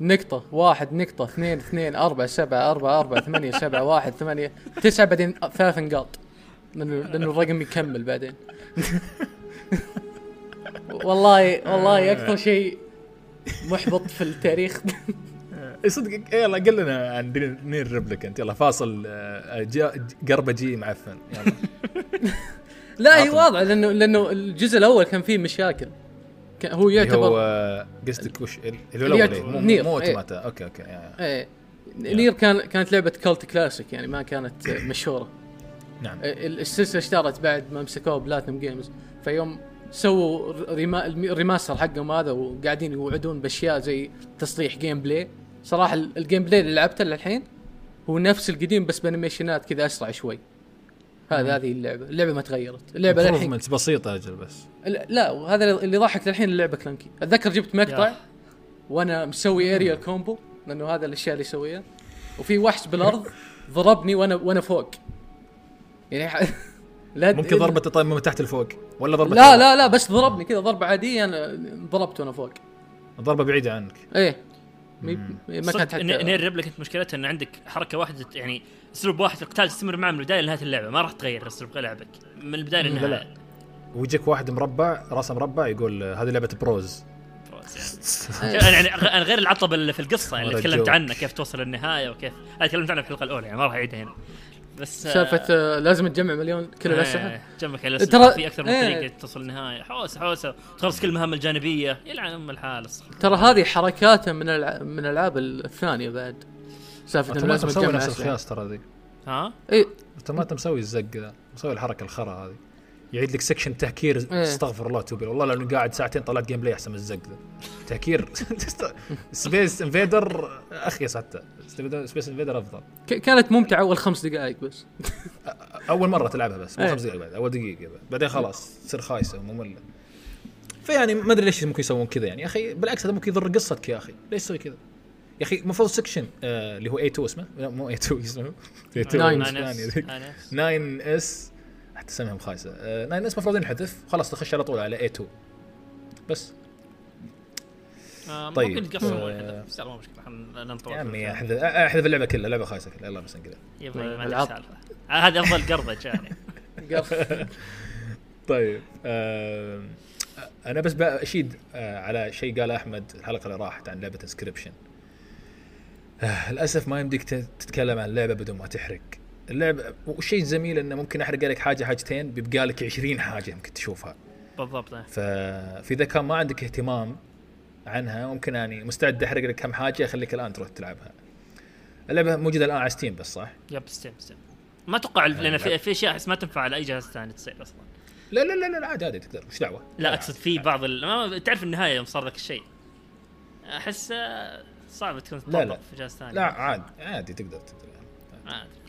نقطة واحد نقطة اثنين اثنين أربعة سبعة أربعة أربعة ثمانية سبعة واحد ثمانية تسعة بعدين ثلاث نقاط. لأنه لأنه الرقم يكمل بعدين. والله والله أكثر شيء محبط في التاريخ. صدق يلا قل لنا عن Nier Replicant يلا فاصل آه، جا- قربة جي معفن يلا. لا هي عطنا. واضحة لأنه لأنه الجزء الأول كان فيه مشاكل. هو هو يعتبر آه، قصدك وش؟ اللي هو إيه، مو Nier، مو إيه. Automata. okay okay يا- إيه. Nier كان كانت لعبة cult classic يعني ما كانت مشهورة. نعم. ال- السلسلة اشتهرت بعد ما مسكوها Platinum Games. فيوم سووا rema ال remaster حقهم هذا وقاعدين يوعدون بأشياء زي تصليح gameplay صراحة ال- ال gameplay اللي لعبته للحين هو نفس القديم بس بأنيميشنات كذا أسرع شوي. هذا هذه اللعبة. اللعبة ما تغيرت. اللعبة للحين بسيطة أجل بس. لا- وهذا اللي ضحك للحين اللعبة clunky. أتذكر جبت مقطع. وأنا مسوي aerial combo لأنه هذا الأشياء اللي يسويها. وفي وحش بالأرض ضربني وأنا وأنا فوق. يعني ح- لا ممكن ضربته طيب من تحت لفوق ولا ضربة لا لا لا بس ضربني كذا ضربة عادية أنا ضربت وأنا فوق. ضربة بعيدة عنك. إيه. ما كانت حتى Nier Replicant مشكلتها إن عندك حركة واحدة يعني أسلوب واحد القتال تستمر معه من البداية لنهاية اللعبة ما راح تغير أسلوب لعبك من البداية للنهاية لا. ويجيك واحد مربع راسه مربع يقول هذه لعبة pros يعني. يعني أنا غير العطب اللي في القصة يعني اللي تكلمت. عنه كيف توصل للنهاية وكيف هذا تكلمت عنه في الحلقة الأولى يعني ما راح اعيدها هنا بس آه، سالفة آه، لازم تجمع مليون كل الاسلحه جمعك على ترى- الاسلحه في أكثر من إيه. طريقة توصل للنهايه حوسة حوسة. تخلص كل المهام الجانبية. يلعن ام الحال. ترى هذه حركاته من الع... من الألعاب الثانية بعد. سالفة إنه لازم مسوي تجمع نفس. الخياس ترى ذي. ها؟ إيه. Automata مسوي الزق ذا. مسوي الحركة الخرا هذه. يعيد لك section تهكير إيه. استغفر الله توبي والله لو قاعد ساعتين طلعت gameplay أحسن من الزق ذا. تهكير. Space Invader اخيس حتى Space Invader أفضل. كانت ممتعة أول خمس دقائق بس. أول مرة تلعبها بس مو إيه. خمس دقائق بعد أول دقيقة بعد. بعدين خلاص تصير خايسة ومملة. فيعني ما أدري ليش ممكن يسوون كذا يعني. يا أخي بالعكس هذا ممكن يضر قصتك يا أخي. ليش تسوي كذا؟ يا أخي المفروض section آه اللي هو A2 اسمه. لا مو A2 اسمه. A2 nine. الثانية ذيك. 9S. 9S حتى اسمهم خايسة. آه 9S المفروض ينحذف خلاص تخش على طول على A2 بس. آه، طيب. ممكن يقفلون آه. بس مو مشكلة ننطر يا عمي احذف احذف اللعبة كلها. لعبة خايسة كلها. يلا بس كذا يبا ما عندك العط. سالفه آه، هذه أفضل قرضة يعني طيب. آه أنا بس باشيد آه على شيء قال أحمد الحلقة اللي راحت عن لعبة انسكريبشن آه للأسف ما يمديك ت- تتكلم عن اللعبة بدون ما تحرق. اللعبه والشيء الجميل إنه ممكن أحرق لك حاجة حاجتين بيبقى لك 20 حاجة ممكن تشوفها بالضبط إيه. فاذا كان ما عندك اهتمام عنها ممكن يعني مستعد أحرق لك كم حاجة اخليك الآن تروح تلعبها اللعبة موجودة الآن على Steam بس صح؟ yep Steam Steam ما أتوقع لأن لا. في في اشياء احس ما تنفع على اي جهاز ثاني تصير أصلا لا لا لا لا عادي عادي تقدر وش دعوة؟ لا أقصد في بعض ال... ما تعرف النهاية يوم صار ذاك الشيء أحس آه، صعب تكون لا، لا. تطبق في جهاز ثاني لا عادي عادي تقدر تقدر أعتقد.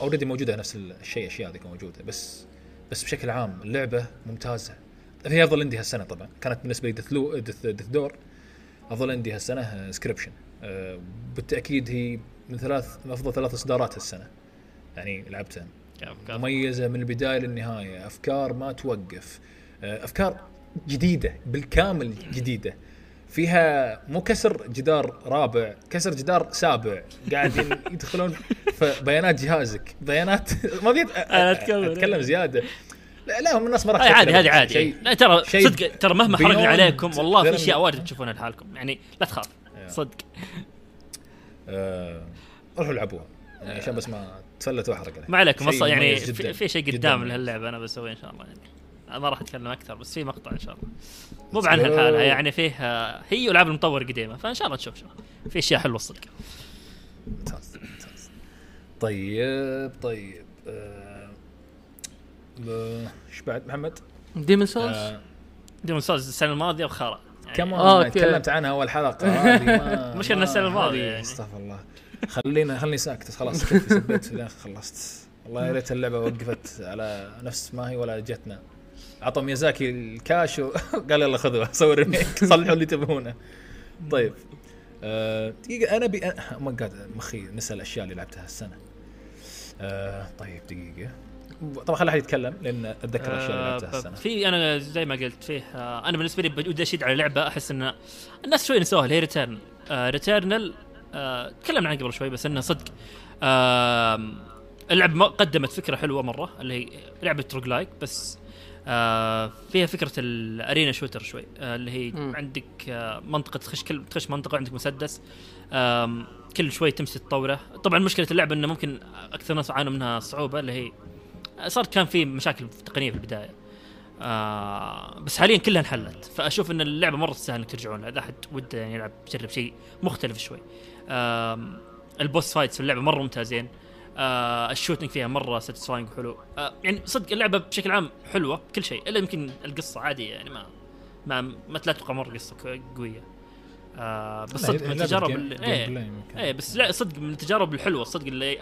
already موجودة نفس الشيء اشياء ذيك موجودة. بس بس بشكل عام اللعبة ممتازة. هي افضل indie هالسنة طبعا. كانت بالنسبة لي Death Death's Door افضل indie هالسنة Inscryption بالتأكيد هي من ثلاث من أفضل ثلاث إصدارات هالسنة. يعني لعبتها. مميزة من البداية للنهاية. أفكار ما توقف. آه، أفكار جديدة بالكامل جديدة. فيها مو كسر جدار رابع كسر جدار سابع قاعدين يدخلون في بيانات جهازك. بيانات ما ابي. أتكلم. زيادة. لا لا هم الناس ما راح عادي هذه عادي شيء لا ترى شيء صدق ترى مهما حرقنا عليكم والله في أشياء وايد تشوفونها لحالكم. يعني لا تخاف. صدق. آه، روحوا العبوها. يعني عشان بس ما تفلت واحرق عليه ما عليكم. أصلا يعني في, في شيء قدام مميز. لهاللعبة أنا بسويه إن شاء الله. يعني ما راح أتكلم أكثر بس في مقطع إن شاء الله. مو بعنها لحالها يعني فيه آه، هي والعاب المطور القديمه فإن شاء الله نشوف شوف في أشياء حلوة الصدق ممتاز ممتاز طيب طيب آه، ب- إيش بعد؟ محمد؟ Demon's Souls آه، Demon's Souls السنة الماضية وخرا. يعني كم آه، آه. تكلمت عنها أول حلقة؟ مشكلة الماضية هذه يعني. استغفر الله. خلينا خلني ساكت خلاص سبيت؟ في خلصت. والله يا ريت اللعبة وقفت على نفس ما هي ولا جتنا. عطوا ميازاكي الكاش وقال يلا خذوا سووا remake صلحوا اللي تبونه طيب آه، دقيقة أنا بي ما قاعد مخي نسى الأشياء اللي لعبتها السنة. آه طيب دقيقة. طبعا خلي أحد يتكلم لأن أتذكر الأشياء اللي لعبتها آه، السنة. في أنا زي ما قلت فيه أنا بالنسبة لي بدي أشيد على لعبة أحس إن الناس شوي نسوها اللي هي Return Returnal تكلمنا عنها قبل شوي بس إنه صدق اللعبة قدمت فكرة حلوة مرة اللي هي لعبة roguelike بس آه، فيها فكرة ال arena shooter شوي آه، اللي هي مم. عندك آه، منطقة تخش كل تخش منطقة عندك مسدس آم، كل شوي تمشي تطوره. طبعا مشكلة اللعبة إنه ممكن أكثر ناس عانوا منها صعوبة اللي هي صارت كان في مشاكل تقنية في البداية. آه بس حاليا كلها انحلت. فأشوف إن اللعبة مرة تستاهل إنك ترجعون إذا أحد وده يعني يلعب يجرب شيء مختلف شوي. آم، ال boss fights في اللعبة مرة ممتازين. آه ال shooting فيها مرة satisfying وحلو. آه يعني صدق اللعبة بشكل عام حلوة بكل شيء إلا يمكن القصة عاديه يعني ما ما ما لا تبقى مرة قصة قوية. آه بس صدق من التجارب ال- إيه إيه بس لا صدق من التجارب الحلوة الصدق اللي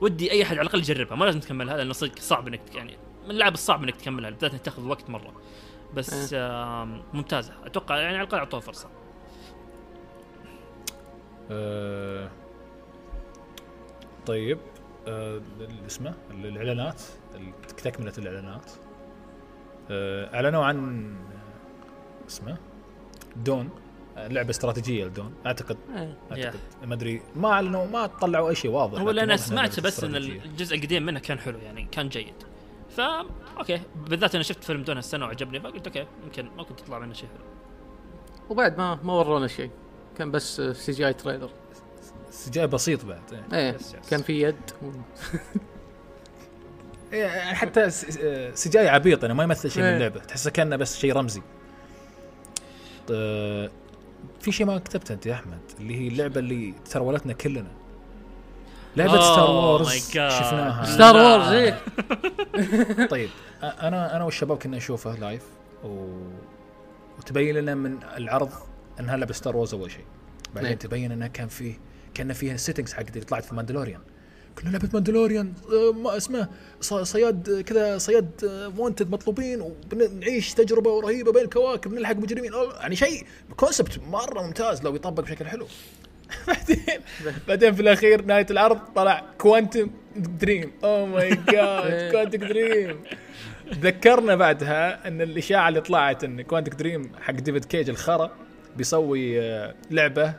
ودي أي أحد على الأقل يجربها ما لازم تكملها لأنه صدق صعب إنك يعني من اللعب الصعب إنك تكملها بالذات إنك تاخذ وقت مرة. بس آم، ممتازة. أتوقع يعني على الأقل أعطوها فرصة. آه، طيب. آه، اسمه ال- الإعلانات ال- تكملة الإعلانات. آه، أعلنوا عن اسمه Dune لعبة استراتيجية ل Dune. أعتقد إيه. أعتقد. ما أدري ما أعلنوا ما طلعوا أي شيء واضح هو أنا سمعت بس إن. الجزء القديم منه كان حلو يعني كان جيد. فا okay. بالذات أنا شفت فيلم Dune السنة وعجبني فقلت okay يمكن ممكن تطلع منه شيء حلو. وبعد ما ما ورونا شيء. كان بس CGI trailer. CGI بسيط بعد إيه. إيه yes، yes. كان في يد إيه، يعني حتى س- CGI عبيط أنا ما يمثل شيء من إيه. اللعبة تحسه كأنه بس شيء رمزي آه، في شيء ما كتبته أنت يا أحمد اللي هي اللعبة اللي ترولتنا كلنا لعبة Oh Star Wars. شفناها Star لا. Wars إيه طيب أنا أنا والشباب كنا نشوفه live و... وتبين لنا من العرض انها لعبه Star Wars أول شيء بعدين. تبين انها كان فيه كأن فيها ال settings حقت اللي طلعت في Mandalorian كنا لعبة Mandalorian آه، ما اسمه صياد آه، كذا صياد wanted مطلوبين وبنعيش تجربة رهيبة بين الكواكب نلحق مجرمين. آه، يعني شيء concept مرة ممتاز لو يطبق بشكل حلو. بعدين بعدين في الأخير نهاية العرض طلع Quantum Dream oh my god Quantum Dream ذكرنا بعدها إن الإشاعة اللي طلعت إن Quantic Dream حق David Cage الخرا بيسوي آه، لعبة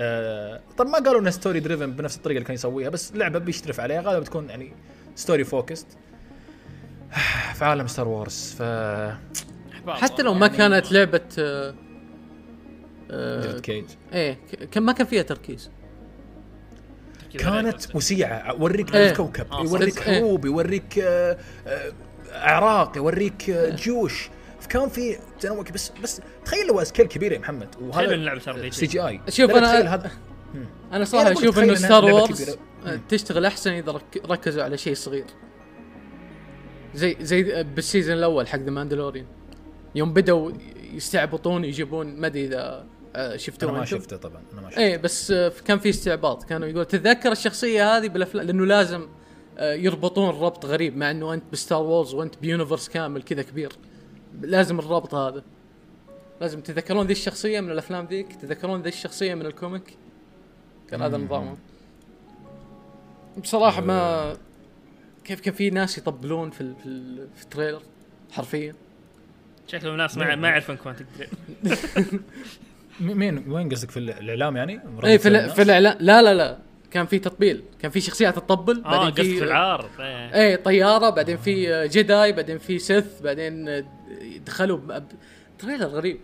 آه، طب ما قالوا انها story driven بنفس الطريقة اللي كان يسويها بس لعبة بيشرف عليها غالبا بتكون يعني story focused في عالم Star Wars ف حتى لو ما كانت لعبة آه، آه، David Cage إيه ك- كان ما كان فيها تركيز كانت مسيعه اوريك إيه. ألف كوكب آه، يوريك. إيه. حروب يوريك آه، آه، اعراق يوريك آه، جيوش فكان في تنوع بس بس تخيل لو scale كبير يا محمد وهذا صار CGI. شوف تخيل هذا. أنا صراحة أقول أشوف إنه Star Wars. آه،. تشتغل أحسن إذا رك- ركزوا على شيء صغير. زي زي بال season الأول حق The Mandalorian يوم بدوا يستعبطون يجيبون ما أدري إذا آه، شفتوه أنا ما. شفته طبعا أنا ما شفته. إيه بس آه، كان في استعباط. كانوا يقول تتذكر الشخصية هذه بالأفلام؟ لأنه لازم آه، يربطون ربط غريب مع إنه أنت ب Star Wars وأنت ب universe كامل كذا كبير. لازم الربط هذا. لازم تتذكرون ذي الشخصية من الأفلام ذيك؟ تتذكرون ذي الشخصية من الكوميك؟ كان هذا مم. نظامه. بصراحة ما كيف كان في ناس يطبلون في ال- في, ال- في ال trailer حرفيا. شكلهم ناس ما ما يعرفون كوانتك مين وين قصدك؟ في الإعلام يعني؟ اي إيه، في؟ في الاعلان لا لا لا. كان في تطبيل كان في شخصيات تطبل آه بعدين في العارض إيه. إيه طيارة بعدين في آه، Jedi بعدين في Sith بعدين آه، دخلوا trailer غريب.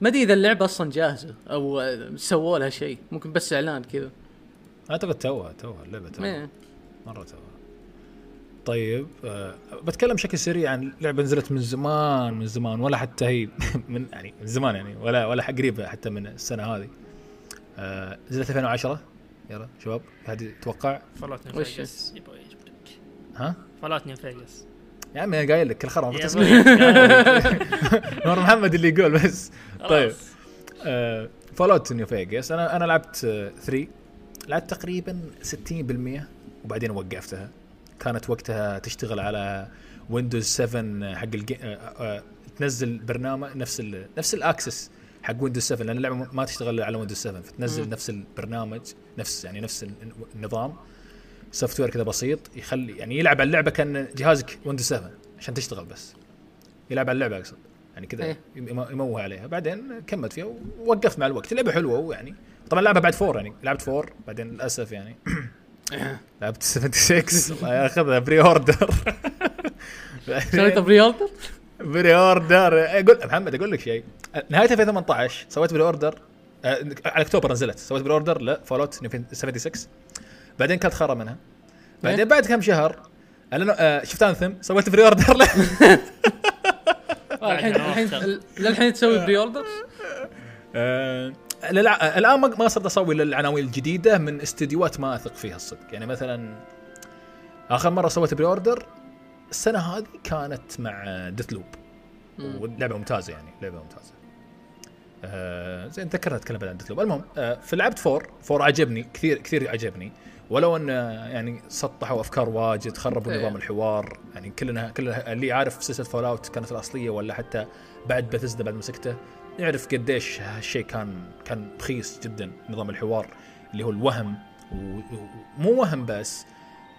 ما أدري إذا اللعبة أصلا جاهزة أو آه، سووا لها شيء ممكن بس إعلان كذا. أعتقد توها توها اللعبة توها. إيه. مرة توها. طيب آه بتكلم بشكل سريع عن لعبة نزلت من زمان من زمان ولا حتى هي من يعني من زمان يعني ولا ولا قريبة حتى من السنة هذه. آه نزلت 2010 يلا شباب هذه يتوقع Fallout New؟ Vegas. يبا يجبرك ها؟ Fallout New Vegas. يا عمي أنا قايل لك كل خرا. نور محمد اللي يقول بس. طيب. خلاص. Fallout New Vegas. أنا أنا لعبت 3 لعبت تقريبا 60% وبعدين وقفتها. كانت وقتها تشتغل على Windows 7 حق الجي... آه، آه، تنزل برنامج نفس ال... نفس ال access حق Windows 7 لأن اللعبة ما تشتغل على Windows 7 فتنزل مم. نفس البرنامج نفس يعني نفس ال- النظام software كذا بسيط يخلي يعني يلعب على اللعبة كأن جهازك Windows 7 عشان تشتغل بس. يلعب على اللعبة أقصد. يعني كذا إيه. يم- يموه عليها. بعدين كملت فيها ووقفت مع الوقت. اللعبة حلوة ويعني طبعا لعبه بعد four يعني. لعبت four بعدين للأسف يعني. لعبت 76 الله ياخذها pre-order شريته pre-order pre-order أقول محمد أقول لك شيء. نهاية 2018 سويت pre-order آه، على أكتوبر نزلت. سويت pre-order لا Fallout 76 بعدين كانت خرا منها. بعدين؟ بعد كم شهر اعلنوا آه، شفت Anthem؟ سويت pre-order له آه، الحين الحين. للحين تسوي pre-order للع- الآن ما ما صرت أسوي للعناوين الجديدة من استديوهات ما أثق فيها الصدق. يعني مثلا آخر مرة سويت pre-order السنة هذه كانت مع Deathloop مم. واللعبه ممتازة يعني لعبة ممتازة. آه زين تذكرت اتكلم بعد عن Deathloop المهم آه فلعبت four four عجبني كثير كثير عجبني. ولو إن آه، يعني سطحوا أفكار واجد خربوا إيه. نظام الحوار يعني كلنا كلنا اللي عارف سلسلة Fallout كانت الأصلية ولا حتى بعد بثزدا بعد مسكته يعرف قديش هالشيء كان كان رخيص جدا نظام الحوار اللي هو الوهم. ومو وهم بس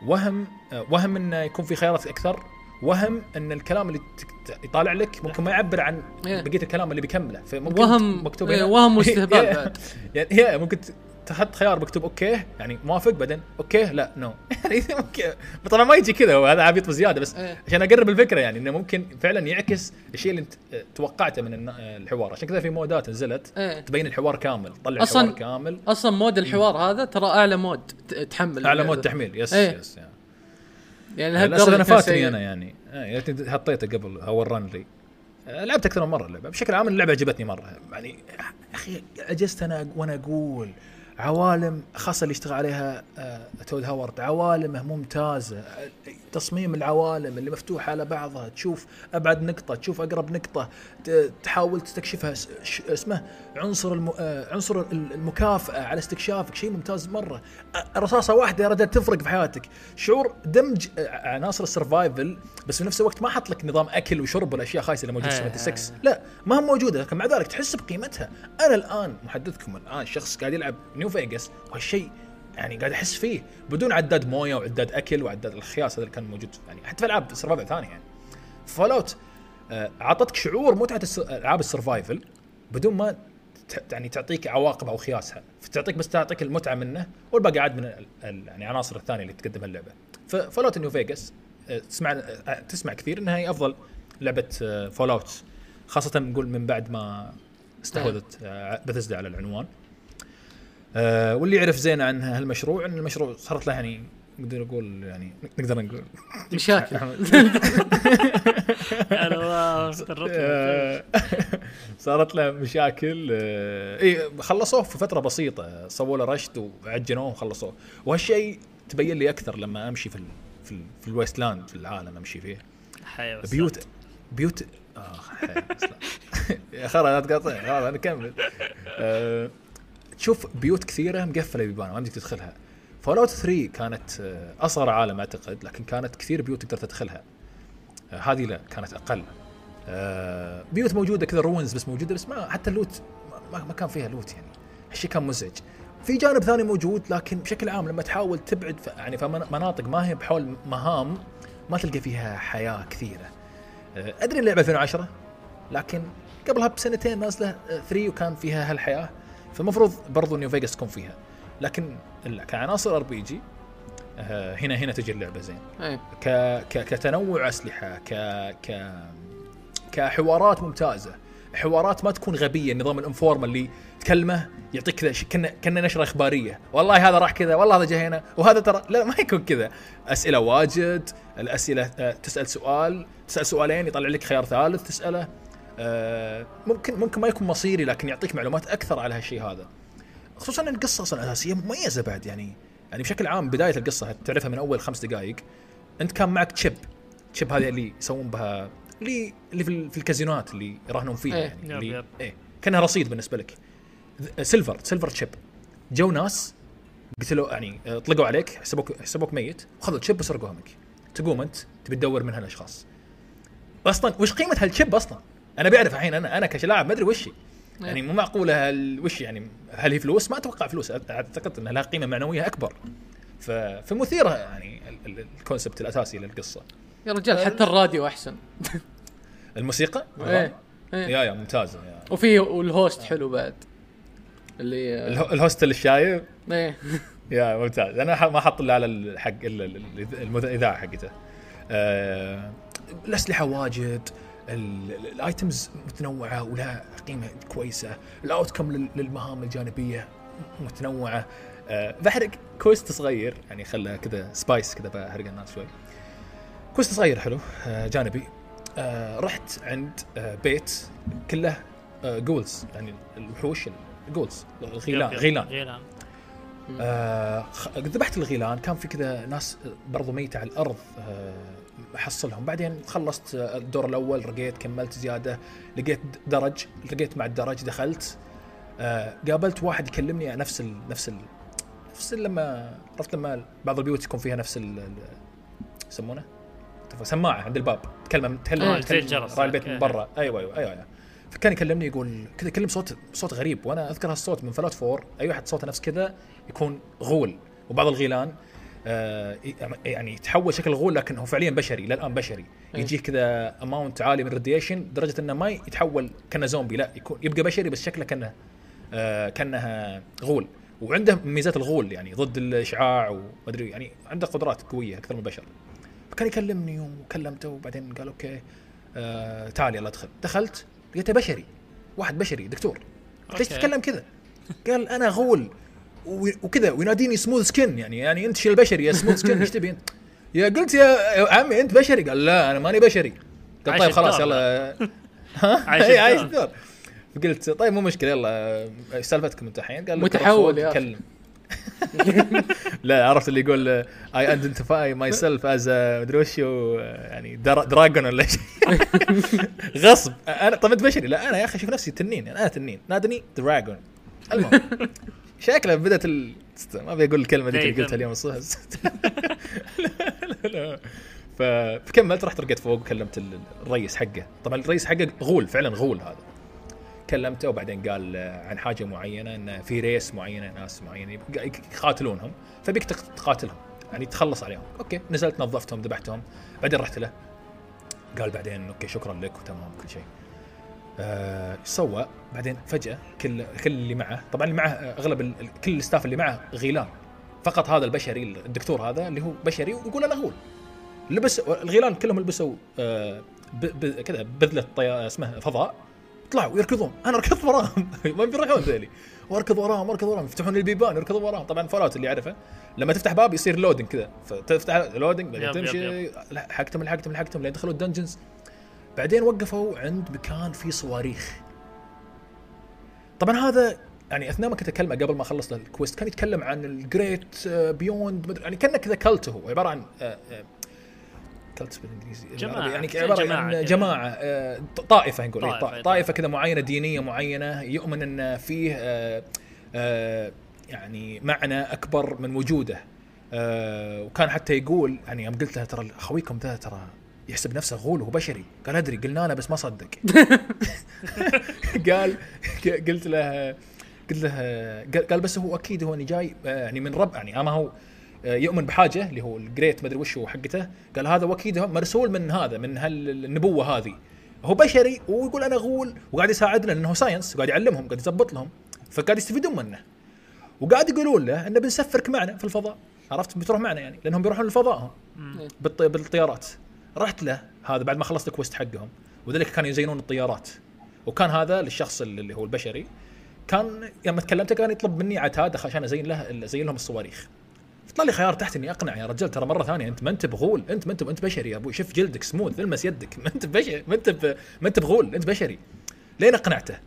وهم وهم انه يكون في خيارات أكثر وهم إن الكلام اللي يطالع لك ممكن ما يعبر عن إيه. بقية الكلام اللي بيكمله فممكن وهم مكتوب إيه، وهم واستهبال. بعد يعني هي ممكن تحط خيار مكتوب okay يعني موافق بعدين okay لا no يعني ممكن طبعا ما يجي كذا وهذا عبيط بزيادة بس إيه. عشان أقرب الفكرة يعني إنه ممكن فعلا يعكس الشيء اللي أنت آه، توقعته من النا- الحوار عشان كذا في مودات نزلت إيه. تبين الحوار كامل طلع أصلاً- الحوار كامل أصلا mod الحوار هذا ترى أعلى mod تحمل أعلى. mod تحميل yes إيه. yes يعني. يعني للأسف أنا فاتني. أنا يعني آه، يا ريتني حطيته قبل هو رن لي آه، لعبت أكثر من مرة اللعبة بشكل عام اللعبة عجبتني مرة يعني يا أخي عجزت أنا وأنا أقول عوالم خاصة اللي اشتغل عليها آه، Todd Howard عوالمه ممتازة. تصميم العوالم اللي مفتوحه على بعضها تشوف أبعد نقطة تشوف أقرب نقطة تحاول تستكشفها اسمه عنصر الم... آه، عنصر ال- المكافأة على استكشافك شيء ممتاز مرة. رصاصة واحدة يا رجال تفرق في حياتك. شعور دمج آه، عناصر ال survival بس في نفس الوقت ما حط لك نظام أكل وشرب والاشياء خايسة اللي موجوده في آه. 76 لا ما هي موجودة لكن مع ذلك تحس بقيمتها. أنا الآن محدثكم الآن شخص قاعد يلعب New Vegas. وهالشيء يعني قاعد أحس فيه بدون عداد موية وعداد أكل وعداد الخياس هذا اللي كان موجود. يعني حتى في ألعاب survival ثانية يعني. Fallout أعطتك شعور متعة الس- ألعاب ال survival بدون ما يعني تعطيك عواقب أو خياسها. فتعطيك بس تعطيك المتعة منه والباقي عاد من يعني العناصر الثانية اللي تقدمها اللعبة. ف Fallout New Vegas آه، تسمع آه، تسمع كثير إنها هي أفضل لعبة Fallout خاصة نقول من بعد ما استحوذت آه، بثزدا على العنوان. آه، واللي يعرف زين عن هالمشروع إن المشروع صارت له يعني نقدر نقول يعني نقدر نقول مشاكل. آه، صارت له مشاكل. آه، إي خلصوه في فترة بسيطة. سووا له rushed وعجنوه وخلصوه. وهالشيء تبين لي أكثر لما أمشي في ال في, ال في ال wasteland في العالم أمشي فيه. حيوة بيوت بيوت اخ. يا خرا لا تقاطع خلاص أنا أكمل. آه، تشوف بيوت كثيرة مقفلة بيبان ما يمديك تدخلها. Fallout 3 كانت آه، أصغر عالم أعتقد لكن كانت كثير بيوت تقدر تدخلها. آه، هذه لا كانت أقل. آه، بيوت موجودة كذا ruins بس موجودة بس ما حتى ال loot ما, كان فيها loot يعني. هالشيء كان مزعج. في جانب ثاني موجود لكن بشكل عام لما تحاول تبعد يعني مناطق ما هي بحول مهام ما تلقى فيها حياة كثيرة. أدري اللعبه 2010 لكن قبلها بسنتين نازلة 3 وكان فيها هالحياة. فالمفروض برضو New Vegas تكون فيها. لكن كعناصر RPG هنا هنا تجي اللعبة زين. إيه. ك ك كتنوع أسلحة ك ك كحوارات ممتازة. حوارات ما تكون غبية النظام ال informal اللي تكلمه يعطيك كذا ش- كنا كنا نشرة إخبارية. والله هذا راح كذا والله هذا جاي هنا وهذا ترى لا ما يكون كذا. أسئلة واجد الأسئلة آه، تسأل سؤال تسأل سؤالين يطلع لك خيار ثالث تسأله. آه، ممكن ممكن ما يكون مصيري لكن يعطيك معلومات أكثر على هالشيء هذا خصوصا إن القصة أصلا أساسية مميزة بعد يعني يعني بشكل عام بداية القصة تعرفها من أول خمس دقائق أنت كان معك chip chip هذه اللي يسوون بها اللي اللي في, ال- في الكازينوات اللي يراهنون فيها إيه. يعني اللي. إيه كأنها رصيد بالنسبة لك silver silver chip جو ناس قتلوا يعني طلقوا عليك حسبوك حسبوك ميت وخذوا ال chip وسرقوها منك تقوم أنت تبي تدور من هالأشخاص أصلا وش قيمة هال chip أصلا؟ أنا بعرف الحين أنا أنا كلاعب ما أدري وش هي. يعني مو معقولة وش يعني هل هي فلوس؟ ما أتوقع فلوس. أعتقد إنها لها قيمة معنوية أكبر. فمثيرة يعني ال- ال- ال concept الأساسي للقصة. يا رجال حتى الراديو أحسن. الموسيقى؟ إيه إيه. يا يا ممتازة يا. وفي وال host حلو بعد. اللي اله- ال host الشايب؟ إيه. يا ممتاز. أنا ح- ما حط إلا على الحق ال- ال- ال- المذ- الإذاعة حقته. آه، الأسلحة واجد. ال items متنوعة ولها قيمة كويسة. ال outcome لل- للمهام الجانبية متنوعة. آه، بحرق quest صغير يعني خله كذا spice كذا بحرق الناس شوي. quest صغير حلو آه، جانبي. آه، رحت عند بيت كله ghouls يعني الوحوش ال ghouls الغيلان غيلان. غيلان. ذبحت الغيلان. كان في كذا ناس برضو ميتة على الأرض أحصلهم بعدين خلصت الدور الأول رقيت كملت زيادة لقيت درج لقيت مع الدرج دخلت. آه، قابلت واحد يكلمني نفس ال نفس ال نفس ال- لما عرفت لما بعض البيوت يكون فيها نفس يسمونه؟ سماعة عند الباب. تكلم تكلم آه، زي الجرس. راعي البيت. من برا. أيوه أيوه أيوه, أيوة. فكان يكلمني يقول كذا يكلم صوت صوت غريب. وأنا أذكر هالصوت من Fallout four أي واحد صوته نفس كذا يكون غول. وبعض الغيلان يعني يتحول شكل غول لكن هو فعليا بشري للآن بشري إيه. يجيه كذا amount عالي من ال radiation لدرجة إنه ما يتحول كأنه زومبي لا يكون يبقى بشري بس شكله كأنه آه كأنه غول وعنده ميزات الغول يعني ضد الإشعاع ومدري يعني عنده قدرات قوية أكثر من البشر فكان يكلمني وكلمته وبعدين قال okay آه تعال يلا ادخل دخلت لقيته بشري واحد بشري دكتور ليش. تتكلم كذا؟ قال أنا غول وكذا ويناديني smooth skin يعني يعني أنت شيل بشري يا smooth skin إيش تبي انت؟ يا قلت يا عمي أنت بشري؟ قال لا أنا ماني بشري. قال عايش طيب خلاص. يلا. ها؟ عايش إي، عايش الدور. فقلت طيب مو مشكلة يلا. إيش سالفتكم انت الحين؟ قال متحول يا. تكلم. لا عرفت اللي يقول I identify myself as مدري وش يعني dra- dragon ولا شيء. غصب. أنا طب أنت بشري؟ لا أنا يا أخي أشوف نفسي تنين أنا تنين. نادني dragon المهم. شكله بدأت ال... ما أبي أقول الكلمة ذيك اللي. قلتها اليوم الصبح لا لا لا. فكملت رحت رقيت فوق وكلمت ال- الرئيس حقه. طبعا الرئيس حقه غول فعلا غول هذا. كلمته وبعدين قال عن حاجة معينة ان في race معينه ناس معينة يقاتلونهم فبيك تق- تقاتلهم. يعني تخلص عليهم. okay نزلت نظفتهم ذبحتهم. بعدين رحت له. قال بعدين okay شكرا لك وتمام كل شيء. آه، إيش سوى بعدين فجأة كل كل اللي معه طبعا اللي معه آه، أغلب ال- كل ال staff اللي معه غيلان. فقط هذا البشري الدكتور هذا اللي هو بشري ويقول أنا غول لبس الغيلان كلهم لبسوا آه، ب- ب- كذا بذلة طيا اسمه فضاء. طلعوا يركضون. أنا ركضت وراهم. ما بيروحون ذولي. واركض وراهم واركض وراهم. يفتحون البيبان يركضون وراهم. طبعا Fallout اللي يعرفه لما تفتح باب يصير loading كذا. فتفتح loading تمشي لحقتهم لحقتهم لحقتهم لين دخلوا ال dungeons. بعدين وقفوا عند مكان فيه صواريخ طبعا هذا يعني أثناء ما كنت اكلمه قبل ما خلص ال quest كان يتكلم عن ال great beyond يعني كأنه كذا cult هو عبارة عن آه، آه، كلت بالإنجليزي جماعة. يعني عبارة جماعة عن. جماعة آه، طائفة نقول طائفة، طائفة, إيه، طائفة كذا معينة دينية معينة يؤمن إن فيه آه، آه، يعني معنى أكبر من وجوده آه، وكان حتى يقول يعني يوم قلت له ترى أخويكم ذا ترى يحسب نفسه غول وهو بشري. قال أدري قلنا له بس ما صدق. قال قلت له قلت له قال بس هو أكيد هو إني جاي آه، يعني من رب يعني أما هو آه، يؤمن بحاجة اللي هو ال great مدري وش هو حقته قال هذا وأكيد هو مرسول من هذا من هالنبوة هذه. هو بشري ويقول أنا غول وقاعد يساعدنا لأنه science وقاعد يعلمهم قاعد يزبط لهم فقاعد يستفيدون منه. وقاعد يقولون له أنه بنسفرك معنا في الفضاء. عرفت؟ بتروح معنا يعني لأنهم بيروحون الفضاء هم. بالط- بالطيارات. رحت له هذا بعد ما خلصت ال quest حقهم وذلك كانوا يزينون الطيارات. وكان هذا للشخص اللي هو البشري كان لما تكلمت كان يطلب مني عتاد عشان أزين له أزين لهم الصواريخ. طلع لي خيار تحت إني اقنع يا رجال ترى مرة ثانية أنت ما أنت بغول أنت ما انت أنت بشري يا أبوي شوف جلدك سموث المس يدك ما أنت بشري ما أنت ما أنت بغول أنت بشري. لين أقنعته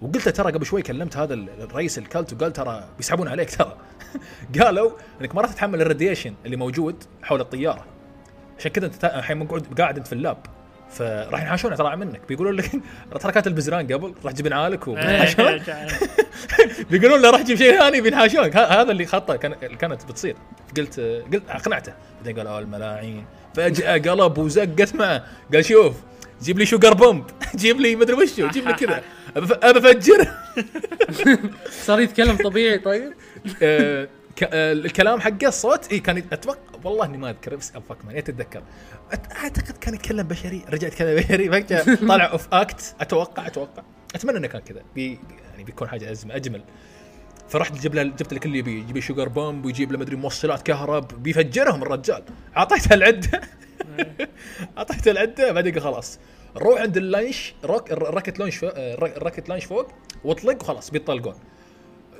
وقلت ترى قبل شوي كلمت هذا ال- الرئيس ال cult وقال ترى بيسحبون عليك ترى. قالوا إنك ما راح تتحمل ال radiation اللي موجود حول الطيارة. عشان كذا انت الحين مقعد قاعد انت في ال lab. فراح ينحاشون ترى منك. بيقولون لك ترى كانت البزران قبل راح تجيب نعالك وبينحاشون بيقولون له راح تجيب شيء ثاني بينحاشونك ه- هذا اللي خطه كان كانت بتصير. قلت قلت أقنعته. بعدين قال آه الملاعين. فجأة قلب وزقت معه. قال شوف جيب لي sugar bomb جيب لي مدري وشو جيب لي كذا. ابى افجر صار يتكلم طبيعي طيب؟ آه، آه، الكلام حقه الصوت اي كان أتوقع والله إني ما أذكر بس افك مان أتذكر. أعتقد كان يتكلم بشري رجع يتكلم بشري طلع off act أتوقع أتوقع. أتمنى إنه كان كذا بي يعني بيكون حاجة أزمة أجمل. فرحت جبت له جبت له كل اللي يبيه يجيب لي sugar bomb ويجيب له مدري موصلات كهرب بيفجرهم الرجال. أعطيته العدة. أعطيته العدة بعدين خلاص. روح عند ال launch rock ال rocket launch فوق ال rocket launch فوق واطلق وخلاص بيطلقون.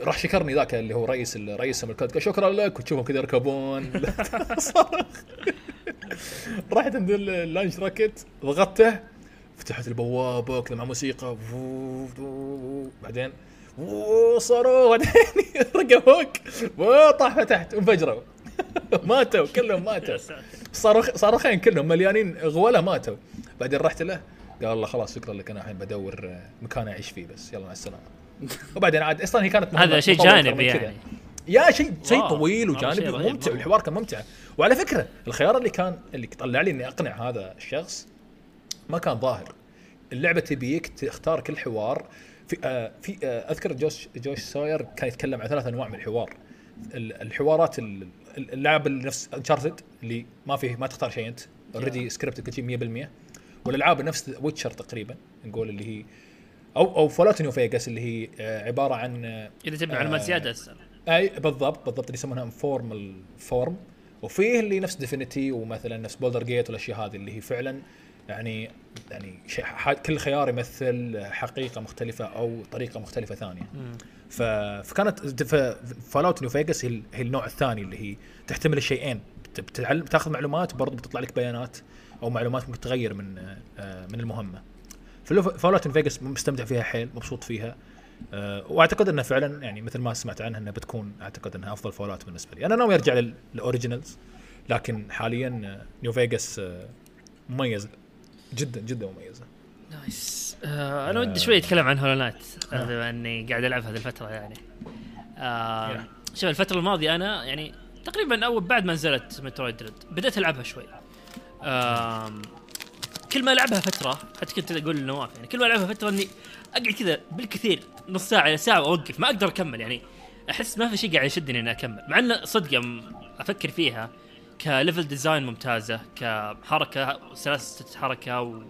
راح شكرني ذاك اللي هو رئيس رئيس ال cult قال شكرا لك وتشوفهم كذا يركبون. رحت عند اللانش راكت ضغطته فتحت البوابة كذا مع موسيقى. بعدين صاروخ. بعدين رقى فوق وطاح فتحت. انفجروا. ماتوا. كلهم ماتوا. صاروخ صاروخين كلهم مليانين غوله ماتوا. بعدين رحت له. قال الله خلاص شكرا لك. أنا الحين بدور مكان أعيش فيه بس. يلا مع السلامة. وبعدين عاد أصلا هي كانت هذا شيء جانبي. يعني. يا شيء شيء. طويل وجانبي وممتع. والحوار كان ممتع. وعلى فكرة الخيار اللي كان اللي طلع لي إني أقنع هذا الشخص ما كان ظاهر. اللعبة تبيك تختار كل حوار. في آه في آه أذكر Josh Josh Sawyer كان يتكلم عن ثلاث أنواع من الحوار. ال- الحوارات ال- ال- اللعب نفس Uncharted اللي ما فيه ما تختار شيء أنت. already script كل شيء 100% والألعاب نفس Witcher تقريبا نقول اللي هي أو أو Fallout New Vegas اللي هي آه عبارة عن آه إذا تبي معلومات آه. زيادة أسأل أي بالضبط بالضبط اللي يسمونها informal form وفيه اللي نفس Divinity ومثلا نفس Baldur's Gate والأشياء هذه اللي هي فعلا يعني يعني كل خيار يمثل حقيقة مختلفة أو طريقة مختلفة ثانية. فكانت Fallout New Vegas هي, ال- هي النوع الثاني اللي هي تحتمل الشيئين بت- بتتعلم تاخذ معلومات وبرضه بتطلع لك بيانات أو معلومات ممكن تغير من من المهمة. Fallout Vegas مستمتع فيها حيل مبسوط فيها. أه وأعتقد إنها فعلا يعني مثل ما سمعت عنها إنها بتكون أعتقد إنها أفضل Fallout بالنسبة لي. أنا ناوي أرجع لل- لل originals لكن حاليا آه، New Vegas آه، مميزه جدا جدا مميزة. nice. آه أنا ودي شوي أتكلم عن Hollow Knight بما إني قاعد ألعب هذه الفترة يعني. آه. شوف الفترة الماضية أنا يعني تقريبا أول بعد ما نزلت Metroid Dread بديت ألعبها شوي. كل ما ألعبها فترة حتى كنت أقول لنواف يعني كل ما ألعبها فترة إني أقعد كذا بالكثير نص ساعة إلى ساعة وأوقف ما أقدر أكمل يعني. أحس ما في شيء قاعد يشدني إني أكمل مع إنه صدق أفكر فيها ك level design ممتازة كحركة سلاسة حركة